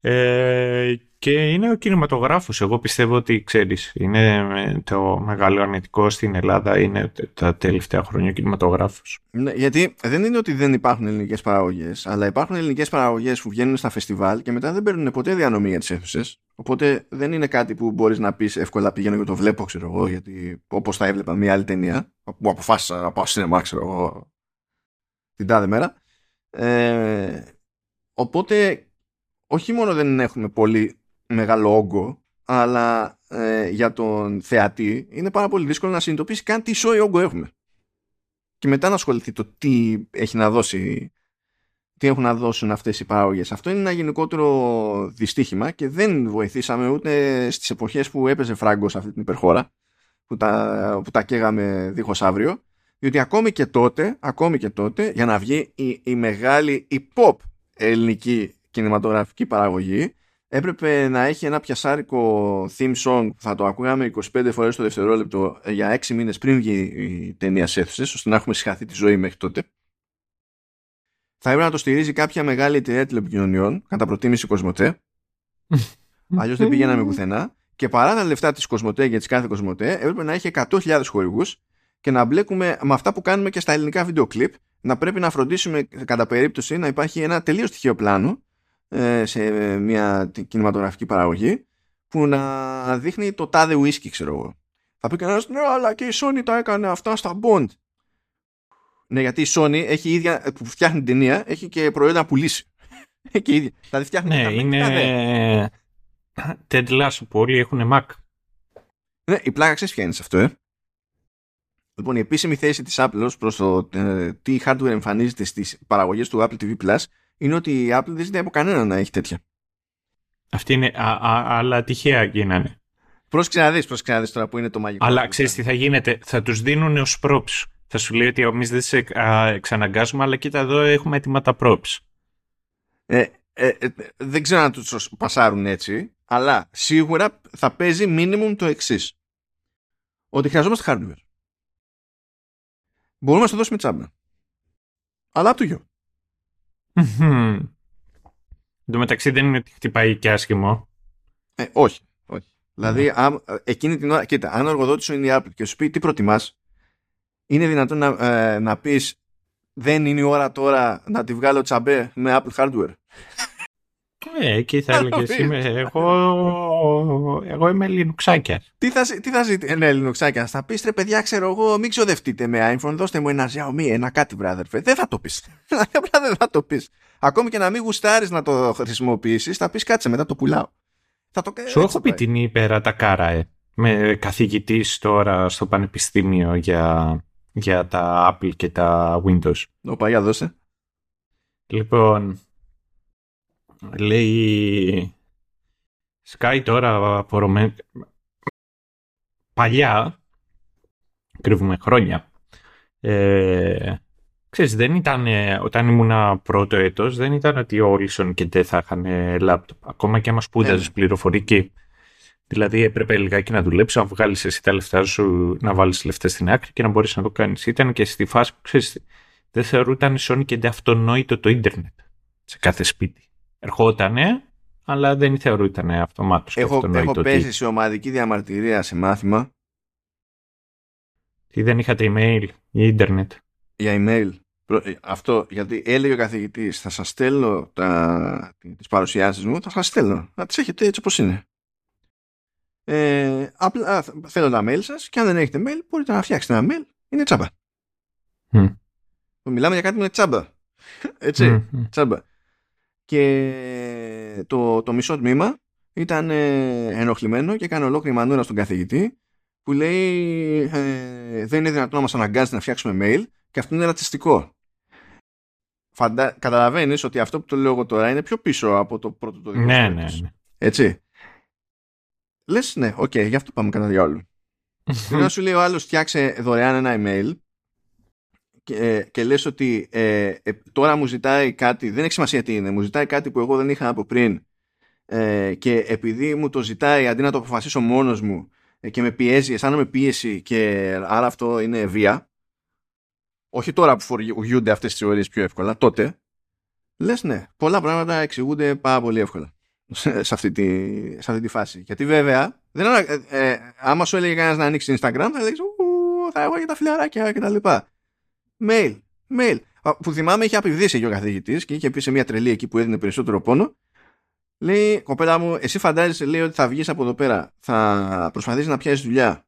Ε, και είναι ο κινηματογράφος. Εγώ πιστεύω ότι, ξέρεις, είναι το μεγάλο αρνητικό στην Ελλάδα είναι τα τελευταία χρόνια ο κινηματογράφος. Ναι, γιατί δεν είναι ότι δεν υπάρχουν ελληνικές παραγωγές, αλλά υπάρχουν ελληνικές παραγωγές που βγαίνουν στα φεστιβάλ και μετά δεν παίρνουν ποτέ διανομή για τις αίθουσες. Οπότε δεν είναι κάτι που μπορείς να πεις εύκολα πηγαίνω και το βλέπω, ξέρω εγώ, γιατί όπως θα έβλεπα μια άλλη ταινία, που αποφάσισα να πάω σινεμά, ξέρω εγώ, την τάδε μέρα. Ε, οπότε όχι μόνο δεν έχουμε πολύ μεγάλο όγκο, αλλά ε, για τον θεατή είναι πάρα πολύ δύσκολο να συνειδητοποιήσει καν τι σόι όγκο έχουμε. Και μετά να ασχοληθεί το τι έχει να δώσει τι έχουν να δώσουν αυτές οι παράγωγες. Αυτό είναι ένα γενικότερο δυστύχημα και δεν βοηθήσαμε ούτε στις εποχές που έπαιζε φράγκο σε αυτή την υπερχώρα που τα, που τα καίγαμε δίχως αύριο διότι ακόμη και τότε, ακόμη και τότε για να βγει η, η μεγάλη η pop ελληνική κινηματογραφική παραγωγή έπρεπε να έχει ένα πιασάρικο theme song που θα το ακούγαμε 25 φορές το δευτερόλεπτο για 6 μήνες πριν βγει η ταινία σε αίθουσες ώστε να έχουμε συγχαθεί τη ζωή μέχρι τότε. Θα έπρεπε να το στηρίζει κάποια μεγάλη εταιρεία τηλεπικοινωνιών κατά προτίμηση Κοσμοτέ. (laughs) Αλλιώς δεν πηγαίναμε πουθενά. Και παρά τα λεφτά της Κοσμοτέ για τις κάθε Κοσμοτέ έπρεπε να έχει 100.000 χορηγούς και να μπλέκουμε με αυτά που κάνουμε και στα ελληνικά βίντεο κλιπ να πρέπει να φροντίσουμε κατά περίπτωση να υπάρχει ένα τελείως στοιχείο πλάνο ε, σε μια κινηματογραφική παραγωγή που να δείχνει το τάδε ουίσκι ξέρω εγώ. Θα πει κανένας ναι αλλά και η Sony τα έκανε αυτά στα Bond. Ναι γιατί η Sony έχει ίδια που φτιάχνει την ταινία έχει και προϊόντα να πουλήσει. (laughs) Έχει ίδια. Δηλαδή φτιάχνει ναι, είναι Ted Lasso που όλοι έχουν Mac. Ναι, η πλάκα ξέρεις ποια είναι σε αυτό, ε; Λοιπόν, η επίσημη θέση της Apple ως προς το ε, τι hardware εμφανίζεται στις παραγωγές του Apple TV Plus είναι ότι η Apple δεν ζητάει από κανένα να έχει τέτοια. Αυτή είναι, α, α, αλλά τυχαία γίνανε. Πρόσεξε να δεις, πρόσεξε να δεις τώρα που είναι το μαγικό. Αλλά ξέρεις τι θα γίνεται, θα τους δίνουν ως props. Θα σου λέει ότι εμείς δεν σε εξαναγκάζουμε, αλλά κοίτα εδώ έχουμε έτοιμα τα props. Ε, ε, ε, δεν ξέρω αν τους πασάρουν έτσι, αλλά σίγουρα θα παίζει minimum το εξής. Ότι χρειαζόμαστε hardware. Μπορούμε να το δώσουμε τσάμπα. Αλλά από το γιο. Εν τω μεταξύ δεν είναι ότι χτυπάει και άσχημο. Ε, όχι. όχι. Δηλαδή, α, εκείνη την ώρα, κοίτα, αν ο εργοδότης σου είναι η Apple και σου πει τι προτιμάς, είναι δυνατόν να, ε, να πεις δεν είναι η ώρα τώρα να τη βγάλω τσαμπέ με Apple hardware. Ε, εκεί θα έλεγες είμαι. Εγώ, εγώ είμαι Linuxάκια. Τι θα, τι θα ζητήσει, ναι, Linuxάκια. Θα πεις ρε παιδιά, ξέρω εγώ, μην ξοδευτείτε με iPhone, δώστε μου ένα Xiaomi, ένα κάτι, βράδερφε. Δεν θα το πεις. (laughs) Απλά δεν θα το πεις. Ακόμη και να μην γουστάρεις να το χρησιμοποιήσεις, θα πεις κάτσε μετά το πουλάω. Θα το... Σου έχω πει την υπέρα τα κάρα, ε. Με καθηγητής τώρα στο πανεπιστήμιο για, για τα Apple και τα Windows. Οπα, για δώσε. Λοιπόν, λέει Sky τώρα απορρομέ... παλιά κρύβουμε χρόνια. Ε, ξέρεις δεν ήταν όταν ήμουν πρώτο έτος δεν ήταν ότι όλοι οι και δεν θα είχαν λάπτοπ ακόμα και άμα σπούδαζες ε. πληροφορική. Δηλαδή έπρεπε λιγάκι να δουλέψεις να βγάλεις εσύ τα λεφτά σου να βάλεις λεφτά στην άκρη και να μπορείς να το κάνεις. Ήταν και στη φάση που ξέρεις δεν θεωρούταν η Sony και αυτονόητο το ίντερνετ σε κάθε σπίτι ερχότανε, αλλά δεν θεωρούταν αυτομάτως. Έχω, έχω πέσει σε ομαδική διαμαρτυρία σε μάθημα. Τι δεν είχατε email ή ίντερνετ; Για email. Ε, αυτό γιατί έλεγε ο καθηγητής θα σας στέλνω τα, τις παρουσιάσεις μου, θα σας στέλνω. Να τις έχετε έτσι όπως είναι. Ε, απλά θέλω τα mail σας και αν δεν έχετε mail μπορείτε να φτιάξετε ένα mail. Είναι τσάμπα. Mm. Μιλάμε για κάτι που είναι τσάμπα. Έτσι, mm. τσάμπα και το, το μισό τμήμα ήταν ε, ενοχλημένο και έκανε ολόκληρη μανούρα στον καθηγητή που λέει ε, δεν είναι δυνατόν να μας αναγκάζει να φτιάξουμε mail και αυτό είναι ρατσιστικό. Φαντα... Καταλαβαίνεις ότι αυτό που το λέω εγώ τώρα είναι πιο πίσω από το πρώτο το δικό ναι, ναι, ναι. Έτσι. Λες ναι, OK, okay, γι' αυτό πάμε κατά διαόλου. Ενώ (laughs) σου λέει ο άλλος φτιάξε δωρεάν ένα email και, ε, και λες ότι ε, ε, τώρα μου ζητάει κάτι, δεν έχει σημασία τι είναι, μου ζητάει κάτι που εγώ δεν είχα από πριν ε, και επειδή μου το ζητάει αντί να το αποφασίσω μόνος μου ε, και με πιέζει, αισθάνομαι πίεση και άρα αυτό είναι βία όχι τώρα που φοριούνται αυτές τις θεωρίες πιο εύκολα, τότε λες ναι, πολλά πράγματα εξηγούνται πάρα πολύ εύκολα. σε αυτή τη, σε αυτή τη φάση. Γιατί βέβαια, δεν, ε, ε, άμα σου έλεγε κανένας να ανοίξει Instagram, θα έλεγες θα έχω και τα φιλαράκια και τα λοιπά. Mail, mail. Που θυμάμαι είχε απειβδίσει και ο καθηγητής και είχε πει σε μια τρελή εκεί που έδινε περισσότερο πόνο. Λέει, κοπέλα μου, εσύ φαντάζεσαι λέει ότι θα βγεις από εδώ πέρα, θα προσπαθήσεις να πιάσεις δουλειά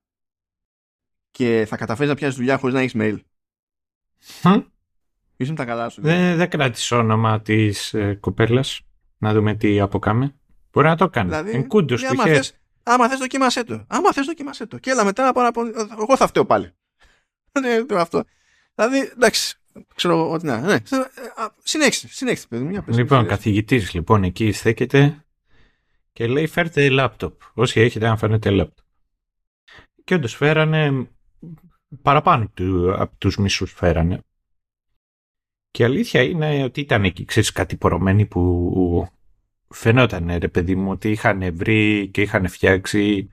και θα καταφέρεις να πιάσεις δουλειά χωρίς να έχεις mail. Είσαι με τα καλά σου. Δεν, δεν κράτησε όνομα της ε, κοπέλας. Να δούμε τι αποκάμε. Μπορεί να το κάνει. Δηλαδή, Εγκούντος του άμα, θες, άμα θες δοκίμασέ το. Άμα θες δοκίμασέ το. Και έλα μετά να πάω να πω. Εγώ θα φταίω πάλι. (laughs) Ναι, αυτό. Δηλαδή, εντάξει. Ξέρω ότι να. Ναι. Συνέχισε, συνέχισε, παιδί μου. Λοιπόν, καθηγητής λοιπόν εκεί στέκεται και λέει φέρτε λάπτοπ. Όσοι έχετε να φέρνετε λάπτοπ. Και όντως φέρανε παραπάνω του, από τους μισούς φέρανε. Και η αλήθεια είναι ότι ήταν εκεί, ξέρεις, κάτι πορωμένοι που φαινόταν, ρε παιδί μου, ότι είχαν βρει και είχαν φτιάξει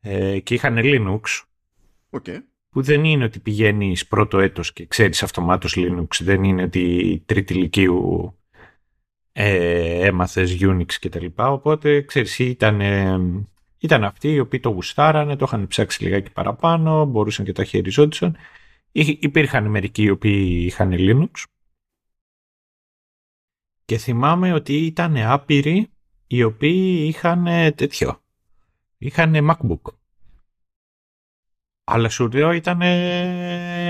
ε, και είχαν Linux. Okay. Που δεν είναι ότι πηγαίνεις πρώτο έτος και ξέρεις αυτομάτως Linux. Δεν είναι ότι τρίτη ηλικίου ε, έμαθες Unix και τα λοιπά. Οπότε, ξέρεις, ήταν, ε, ήταν αυτοί οι οποίοι το γουστάρανε, το είχαν ψάξει λιγάκι παραπάνω, μπορούσαν και τα χειριζόντουσαν. Υπήρχαν μερικοί οι οποίοι είχαν Linux και θυμάμαι ότι ήταν άπειροι οι οποίοι είχαν τέτοιο. Είχαν MacBook. Αλλά σου λέω ήταν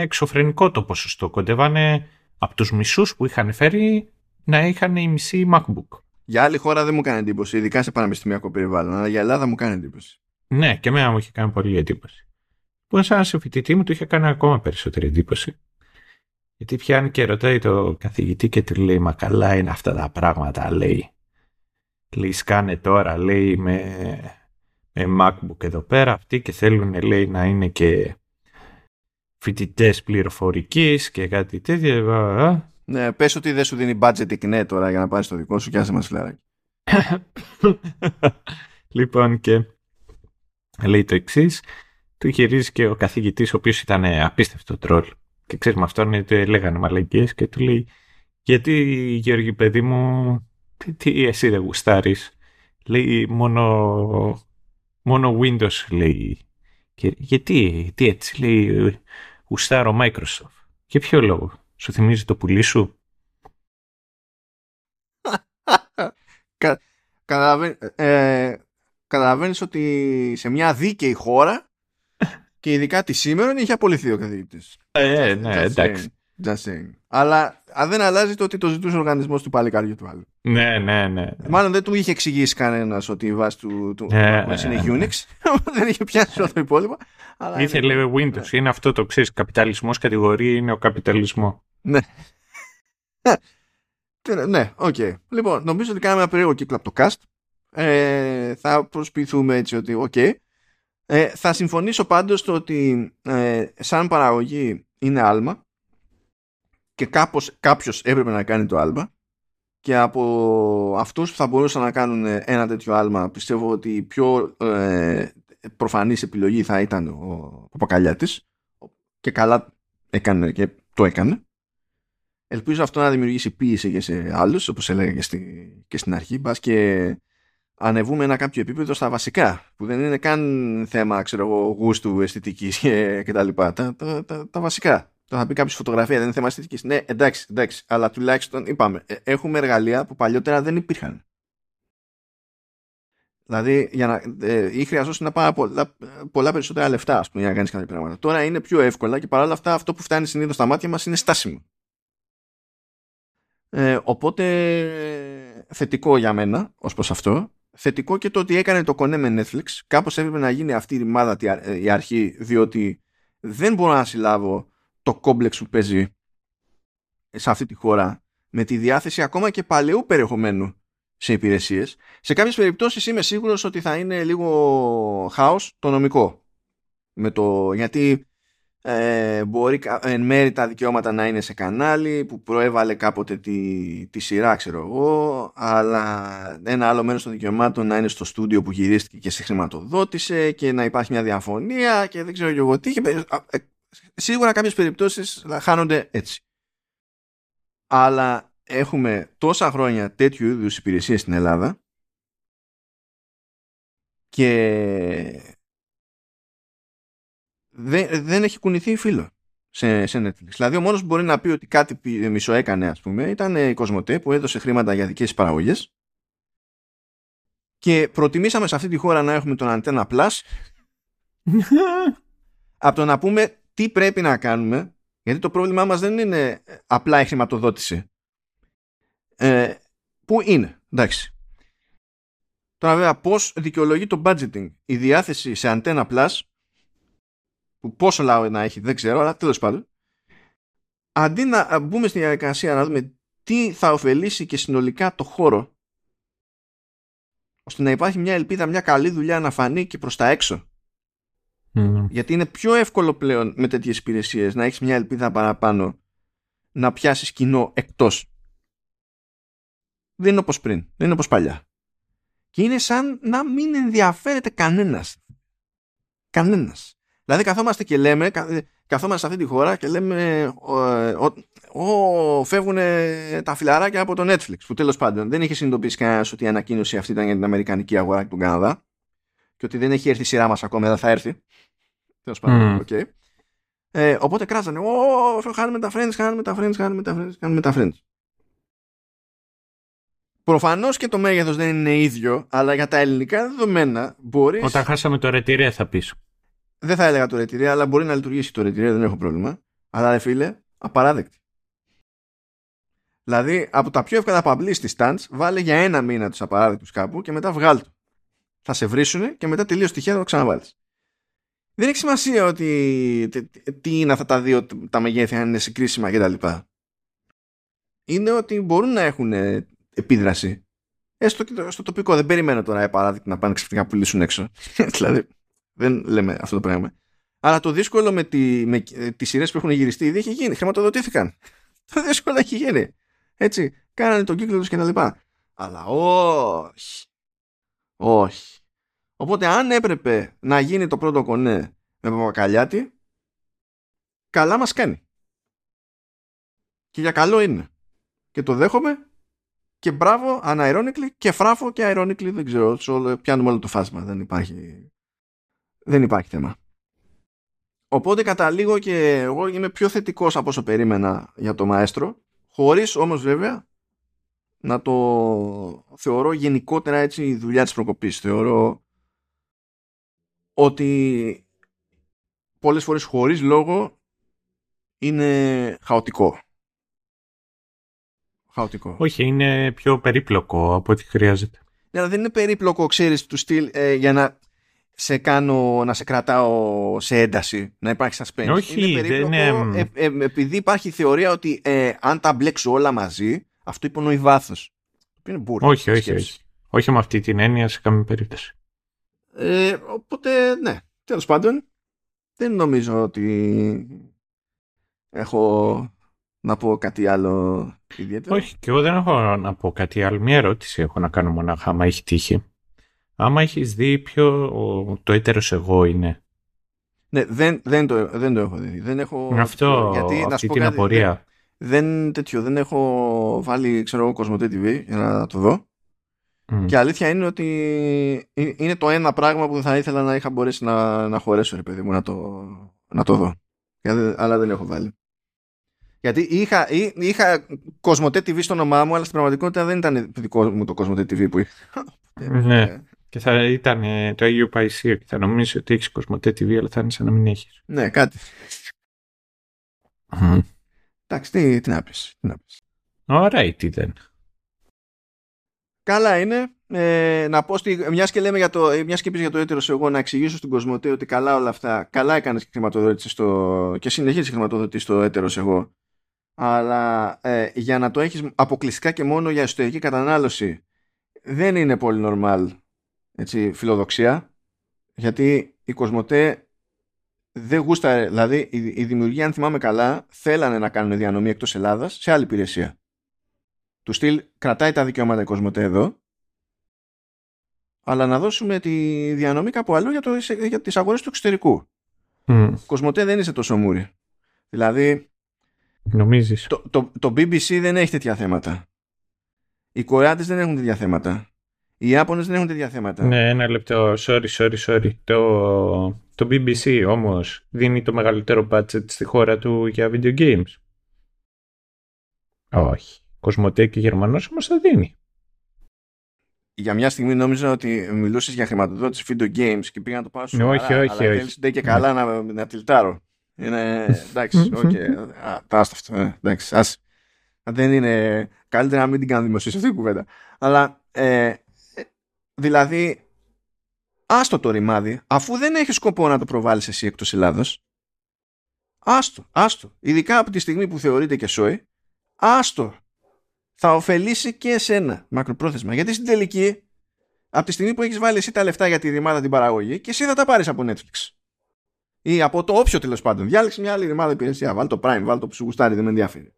εξωφρενικό το ποσοστό. Κοντεύανε από τους μισούς που είχαν φέρει να είχαν η μισή MacBook. Για άλλη χώρα δεν μου κάνει εντύπωση, ειδικά σε πανεπιστημιακό περιβάλλον. Αλλά για Ελλάδα μου κάνει εντύπωση. Ναι, και εμένα μου είχε κάνει πολύ εντύπωση. Που σαν σε φοιτητή μου του είχε κάνει ακόμα περισσότερη εντύπωση. Γιατί πιάνει και ρωτάει το καθηγητή και του λέει «Μα καλά είναι αυτά τα πράγματα», λέει. Λέει «Σκάνε τώρα», λέει, με, με MacBook εδώ πέρα αυτοί και θέλουν, λέει, να είναι και φοιτητές πληροφορικής και κάτι τέτοιο. Ναι, πες ότι δεν σου δίνει budget η ναι τώρα για να πάρεις το δικό σου και άσε μας φιλαράκι. (laughs) λοιπόν και λέει το εξής. Του χειρίζει και ο καθηγητής ο οποίος ήταν απίστευτο τρόλ και ξέρεις με αυτόν το λέγανε μαλακίες και του λέει γιατί Γιώργη παιδί μου τι, τι εσύ δεν γουστάρεις; Λέει μόνο μόνο Windows λέει και, γιατί τι έτσι λέει γουστάρω Microsoft για ποιο λόγο σου θυμίζει το πουλί σου; (laughs) Κα, ε, καταλαβαίνεις ότι σε μια δίκαιη χώρα (laughs) και ειδικά τη σήμερα είχε απολυθεί ο καθηγητής. Ε, ε, ναι, εντάξει. Just saying. Αλλά αν δεν αλλάζει το ότι το ζητούσε ο οργανισμός του παλικάριου του άλλου. Ναι, ναι, ναι. Μάλλον δεν του είχε εξηγήσει κανένας ότι η βάση του, του ναι, ναι, είναι ναι. Unix. (laughs) δεν είχε πιάσει όλο το υπόλοιπο. Αλλά Ήθελε είναι... Windows. Είναι αυτό το ξέρεις. Καπιταλισμός κατηγορεί είναι ο καπιταλισμός. Ναι. (laughs) ναι, OK. Okay. Λοιπόν, νομίζω ότι κάναμε ένα περίεργο κύκλο από το cast. Ε, θα προσποιηθούμε έτσι ότι, OK. Okay. Ε, θα συμφωνήσω πάντως το ότι ε, σαν παραγωγή είναι άλμα και κάπως, κάποιος έπρεπε να κάνει το άλμα και από αυτούς που θα μπορούσαν να κάνουν ένα τέτοιο άλμα. Πιστεύω ότι η πιο ε, προφανής επιλογή θα ήταν ο Παπακαλιάτης και καλά έκανε και το έκανε. Ελπίζω αυτό να δημιουργήσει πίεση και σε άλλους όπως έλεγα και, στη, και στην αρχή μπας και ανεβούμε ένα κάποιο επίπεδο στα βασικά που δεν είναι καν θέμα ξέρω εγώ, γούστου, αισθητικής και, και τα λοιπά. Τα, τα, τα, τα βασικά το θα πει κάποιος φωτογραφία δεν είναι θέμα αισθητικής ναι εντάξει, εντάξει αλλά τουλάχιστον είπαμε ε, έχουμε εργαλεία που παλιότερα δεν υπήρχαν Δηλαδή, για να, ε, ή χρειαζόταν πάρα πολλά, πολλά περισσότερα λεφτά ας πούμε, για να κάνεις κάποια πράγματα. Τώρα είναι πιο εύκολα και παρόλα αυτά αυτό που φτάνει συνήθως στα μάτια μας είναι στάσιμο. Ε, οπότε θετικό για μένα ως προς αυτό θετικό και το ότι έκανε το κονέ με Netflix. Κάπως έπρεπε να γίνει αυτή η ρημάδα η αρχή, διότι δεν μπορώ να συλλάβω το κόμπλεξ που παίζει σε αυτή τη χώρα με τη διάθεση ακόμα και παλαιού περιεχομένου σε υπηρεσίες. Σε κάποιες περιπτώσεις είμαι σίγουρος ότι θα είναι λίγο χάος το νομικό. Με το, γιατί ε, μπορεί εν μέρη τα δικαιώματα να είναι σε κανάλι που προέβαλε κάποτε τη, τη σειρά ξέρω εγώ αλλά ένα άλλο μέρος των δικαιωμάτων να είναι στο στούντιο που γυρίστηκε και σε χρηματοδότησε και να υπάρχει μια διαφωνία και δεν ξέρω εγώ τι ε, σίγουρα κάποιες περιπτώσεις χάνονται έτσι. Αλλά έχουμε τόσα χρόνια τέτοιου είδους υπηρεσίες στην Ελλάδα και δεν, δεν έχει κουνηθεί φίλο σε, σε Netflix. Δηλαδή ο μόνος που μπορεί να πει ότι κάτι μισό έκανε ας πούμε ήταν η Κοσμοτέ που έδωσε χρήματα για δικές παραγωγές. Και προτιμήσαμε σε αυτή τη χώρα να έχουμε τον Antenna Plus. (laughs) Από το να πούμε τι πρέπει να κάνουμε γιατί το πρόβλημά μας δεν είναι απλά η χρηματοδότηση. Ε, που είναι εντάξει. Τώρα βέβαια πως δικαιολογεί το budgeting; Η διάθεση σε Antenna Plus που πόσο λαό να έχει δεν ξέρω αλλά τέλος πάντων. Αντί να μπούμε στη διαδικασία να δούμε τι θα ωφελήσει και συνολικά το χώρο ώστε να υπάρχει μια ελπίδα, μια καλή δουλειά να φανεί και προς τα έξω. Γιατί είναι πιο εύκολο πλέον με τέτοιες υπηρεσίες να έχεις μια ελπίδα παραπάνω να πιάσεις κοινό εκτός. Δεν είναι όπως πριν, δεν είναι όπως παλιά. Και είναι σαν να μην ενδιαφέρεται κανένας. Κανένας. Δηλαδή καθόμαστε και λέμε, καθόμαστε σε αυτή τη χώρα και λέμε «Ω, φεύγουν τα φιλαράκια από το Netflix» που τέλος πάντων δεν είχε συνειδητοποιήσει κανένας ότι η ανακοίνωση αυτή ήταν για την Αμερικανική αγορά και τον Καναδά και ότι δεν έχει έρθει η σειρά μας ακόμα, δεν θα έρθει. Τέλος πάντων, mm. Ε, οπότε κράζανε «Ω, χάνουμε τα friends, χάνουμε τα friends, χάνουμε τα friends, χάνουμε τα friends». Προφανώς και το μέγεθος δεν είναι ίδιο, αλλά για τα ελληνικά δεδομένα μπορείς... Όταν χάσαμε το ρετήρια θα πεις δεν θα έλεγα το ρετηρία, αλλά μπορεί να λειτουργήσει το ρετηρία, δεν έχω πρόβλημα. Αλλά ρε φίλε, απαράδεκτη. Δηλαδή, από τα πιο εύκολα publicity stands, βάλε για ένα μήνα τους απαράδεκτους κάπου και μετά βγάλ το. Θα σε βρίσουν και μετά τελείως τυχαία θα το ξαναβάλεις. Δεν έχει σημασία ότι τι είναι αυτά τα δύο τα μεγέθη, αν είναι συγκρίσιμα κτλ. Είναι ότι μπορούν να έχουν επίδραση. Έστω και στο τοπικό. Δεν περιμένω τώρα, για παράδειγμα, να πάνε ξαφνικά να πουλήσουν έξω. (laughs) δηλαδή, δεν λέμε αυτό το πράγμα. Αλλά το δύσκολο με, τη, με τις σειρές που έχουν γυριστεί ήδη έχει γίνει. Χρηματοδοτήθηκαν. (laughs) Το δύσκολο έχει γίνει. Έτσι. Κάνανε τον κύκλο τους και τα λοιπά. Αλλά όχι. Όχι. Οπότε αν έπρεπε να γίνει το πρώτο κονέ με Παπακαλιάτη, καλά μας κάνει. Και για καλό είναι. Και το δέχομαι και μπράβο, unironically και φράφο και ironically, δεν ξέρω, πιάνουμε όλο το φάσμα, δεν υπάρχει δεν υπάρχει θέμα. Οπότε καταλήγω και εγώ είμαι πιο θετικός από όσο περίμενα για το μαέστρο, χωρίς όμως βέβαια να το θεωρώ γενικότερα έτσι η δουλειά της προκοπής. Θεωρώ ότι πολλές φορές χωρίς λόγο είναι χαοτικό. Χαοτικό. Όχι, είναι πιο περίπλοκο από ό,τι χρειάζεται. Ναι, δεν είναι περίπλοκο, ξέρεις, του στυλ ε, για να σε κάνω να σε κρατάω σε ένταση, να υπάρχει suspense. Όχι, είναι δεν είναι... Ε, ε, επειδή υπάρχει θεωρία ότι ε, αν τα μπλέξω όλα μαζί, αυτό υπονοεί βάθος. Είναι όχι, όχι, όχι. Όχι με αυτή την έννοια σε καμία περίπτωση. Ε, οπότε, ναι. Τέλος πάντων, δεν νομίζω ότι έχω να πω κάτι άλλο ιδιαίτερο. Όχι, και εγώ δεν έχω να πω κάτι άλλο. Μία ερώτηση έχω να κάνω μονάχα, άμα έχει τύχει. Άμα έχεις δει ποιο το έτερος εγώ είναι. Ναι, δεν, δεν, το, δεν το έχω δει. Δεν έχω... Αυτό, γιατί, αυτή να την κάτι, απορία. Δεν, τέτοιο, δεν έχω βάλει, ξέρω εγώ, Κοσμοτέ TV για να το δω. Mm. Και αλήθεια είναι ότι είναι το ένα πράγμα που θα ήθελα να είχα μπορέσει να, να χωρέσω, ρε παιδί μου, να το, να το δω. Αλλά δεν έχω βάλει. Γιατί είχα, είχα Κοσμοτέ TV στο όνομά μου, αλλά στην πραγματικότητα δεν ήταν δικό μου το Κοσμοτέ TV που είχα. Ναι. Ε, και θα ήταν ε, το Αγίου Παϊσίου και θα νομίζεις ότι έχεις Κοσμοτέ TV, αλλά θα είναι σαν να μην έχεις. Ναι, κάτι. Εντάξει, τι, τι να πεις. Ωραία, τι δεν. Καλά είναι. Ε, να πω στη, μιας και λέμε για το, μιας και για το έτερο εγώ να εξηγήσω στην Κοσμοτέ ότι καλά όλα αυτά, καλά έκανες και χρηματοδότηση στο, και συνεχίζεις χρηματοδότηση στο έτερος εγώ. Αλλά ε, για να το έχεις αποκλειστικά και μόνο για εσωτερική κατανάλωση δεν είναι πολύ normal έτσι, φιλοδοξία γιατί η Κοσμοτέ δεν γούστα, δηλαδή η, η δημιουργία αν θυμάμαι καλά θέλανε να κάνουν διανομή εκτός Ελλάδας σε άλλη υπηρεσία του στυλ κρατάει τα δικαιώματα η Κοσμοτέ εδώ αλλά να δώσουμε τη διανομή κάπου αλλού για, το, για τις αγορές του εξωτερικού mm. Κοσμοτέ δεν είσαι τόσο μούρι δηλαδή Νομίζεις. Το, το, το BBC δεν έχει τέτοια θέματα οι Κορεάτες δεν έχουν τέτοια θέματα Οι Ιάπωνες δεν έχουν τέτοια θέματα. Ναι, ένα λεπτό. Sorry, sorry, sorry. Το, το BBC όμως δίνει το μεγαλύτερο budget στη χώρα του για video games. Όχι. Κοσμοτέ και Γερμανός όμως θα δίνει. Για μια στιγμή νόμιζα ότι μιλούσες για χρηματοδότηση video games και πήγα να το πάω σου. Όχι, όχι, αλλά όχι. θέλεις ντε και καλά να, να τυλτάρω. Είναι, εντάξει, (laughs) οκ. Α, Τα άστα αυτό. ε, Εντάξει, ας. Δεν είναι... Καλύτερα να μην την κάνω δημοσίως αυτή η κουβέντα. Αλλά, ε, ε, δηλαδή, άστο το ρημάδι, αφού δεν έχει σκοπό να το προβάλλεις εσύ εκτός Ελλάδος, άστο, άστο. Ειδικά από τη στιγμή που θεωρείται και σόι, άστο. Θα ωφελήσει και εσένα μακροπρόθεσμα. Γιατί στην τελική, από τη στιγμή που έχεις βάλει εσύ τα λεφτά για τη ρημάδα την παραγωγή, και εσύ θα τα πάρεις από Netflix. Ή από το όποιο τέλος πάντων. Διάλεξε μια άλλη ρημάδα υπηρεσία. Βάλ το Prime, βάλ το που σου γουστάρει, δεν με ενδιαφέρει.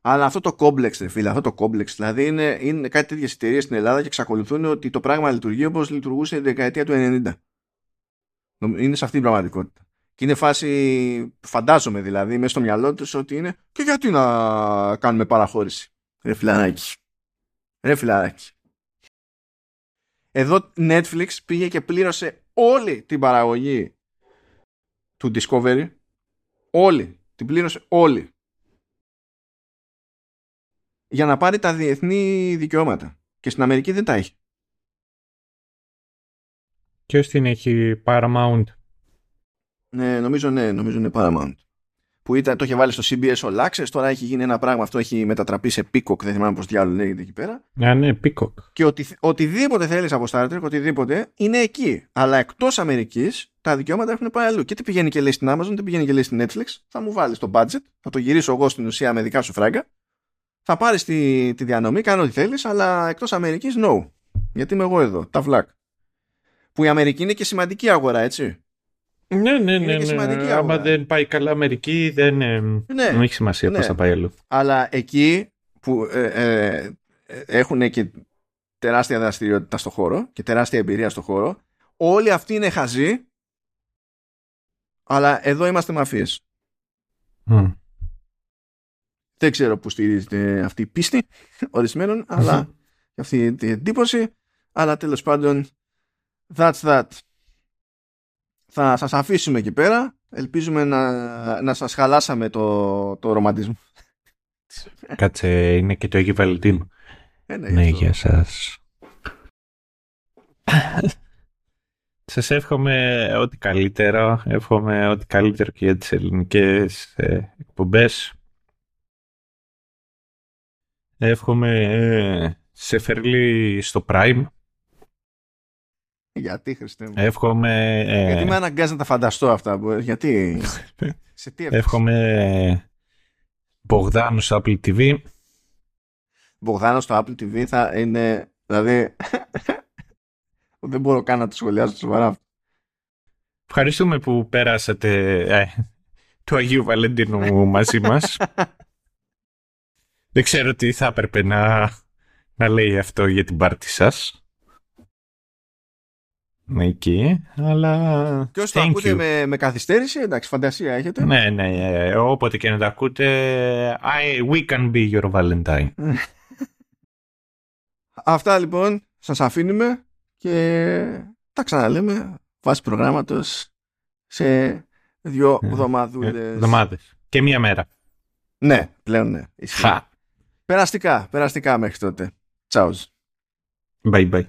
Αλλά αυτό το complex, ρε φίλε, αυτό το complex, δηλαδή είναι, είναι κάτι τέτοιες εταιρείες στην Ελλάδα και εξακολουθούν ότι το πράγμα λειτουργεί όπως λειτουργούσε τη δεκαετία του 90. Νομ- Είναι σε αυτή την πραγματικότητα. Και είναι φάση, φαντάζομαι δηλαδή, μέσα στο μυαλό τους ότι είναι και γιατί να κάνουμε παραχώρηση; Ρε φιλαράκι. Ρε φιλαράκι. Εδώ Netflix πήγε και πλήρωσε όλη την παραγωγή του Discovery. Όλη. Την πλήρωσε όλη. Για να πάρει τα διεθνή δικαιώματα. Και στην Αμερική δεν τα έχει. Ποιο την έχει Paramount. Ναι, νομίζω ναι, νομίζω είναι Paramount. Που ήταν, το είχε βάλει στο CBS All Access, τώρα έχει γίνει ένα πράγμα, αυτό έχει μετατραπεί σε Peacock, δεν θυμάμαι πώς διάλογο λέγεται εκεί πέρα. Α, ναι, Peacock. Και οτι, οτιδήποτε θέλεις από Star Trek, οτιδήποτε, είναι εκεί. Αλλά εκτός Αμερικής, τα δικαιώματα έχουν πάει αλλού. Και τι πηγαίνει και λέει στην Amazon, τι πηγαίνει και λέει στην Netflix, θα μου βάλεις το budget, θα το γυρίσω εγώ στην ουσία με δικά σου φράγκα, θα πάρεις τη, τη διανομή, κάνω ό,τι θέλεις, αλλά εκτός Αμερικής, no. Γιατί είμαι εγώ εδώ, τα βλάκ. Που η Αμερική είναι και σημαντική αγορά, έτσι. Ναι, ναι, Είναι ναι. και ναι. σημαντική Άμα αγορά. δεν πάει καλά Αμερική, δεν, ε, Ναι. δεν έχει σημασία Ναι. πώς θα πάει αλλού. αλλά εκεί που ε, ε, ε, έχουν και τεράστια δραστηριότητα στο χώρο και τεράστια εμπειρία στο χώρο όλοι αυτοί είναι χαζοί αλλά εδώ είμαστε μαφίες Μμ. δεν ξέρω που στηρίζεται αυτή η πίστη ορισμένων αλλά και αυτή την εντύπωση αλλά τέλος πάντων that's that θα σας αφήσουμε εκεί πέρα ελπίζουμε να, να σας χαλάσαμε το, το ρομαντισμό Κάτσε, είναι και το Αγίου Βαλεντίνου. Ε, Ναι, γι' αυτό. γεια σας. Σας εύχομαι ό,τι καλύτερο. Εύχομαι ό,τι καλύτερο και για τις ελληνικές ε, εκπομπές. Εύχομαι ε, σε φερλί στο Prime. Γιατί, Χριστέ μου. Εύχομαι... ε, Γιατί με αναγκάζει να τα φανταστώ αυτά. που- Γιατί. σε τι εύχεσαι. εύχομαι Μπογδάνου στο Apple TV. Μπογδάνος στο Apple TV θα είναι. Δηλαδή. (laughs) δεν μπορώ καν να το σχολιάσω σοβαρά αυτό. Ευχαριστούμε που πέρασατε ε, του Αγίου Βαλεντίνου μαζί μας. (laughs) Δεν ξέρω τι θα έπρεπε να, να λέει αυτό για την πάρτι σας. Ναι, εκεί, αλλά... Και όσοι το thank ακούτε you. με, με καθυστέρηση, εντάξει, φαντασία έχετε. Ναι, ναι, ε, όποτε και να τα ακούτε, I, we can be your Valentine. (laughs) Αυτά λοιπόν σας αφήνουμε και τα ξαναλέμε βάσει προγράμματος σε δύο Ε, εβδομαδούλες. Εβδομάδες. Και μία μέρα. Ναι, πλέον ναι. Ισχύει. Χα. Περαστικά, περαστικά μέχρι τότε. Τσάουζ. Bye bye.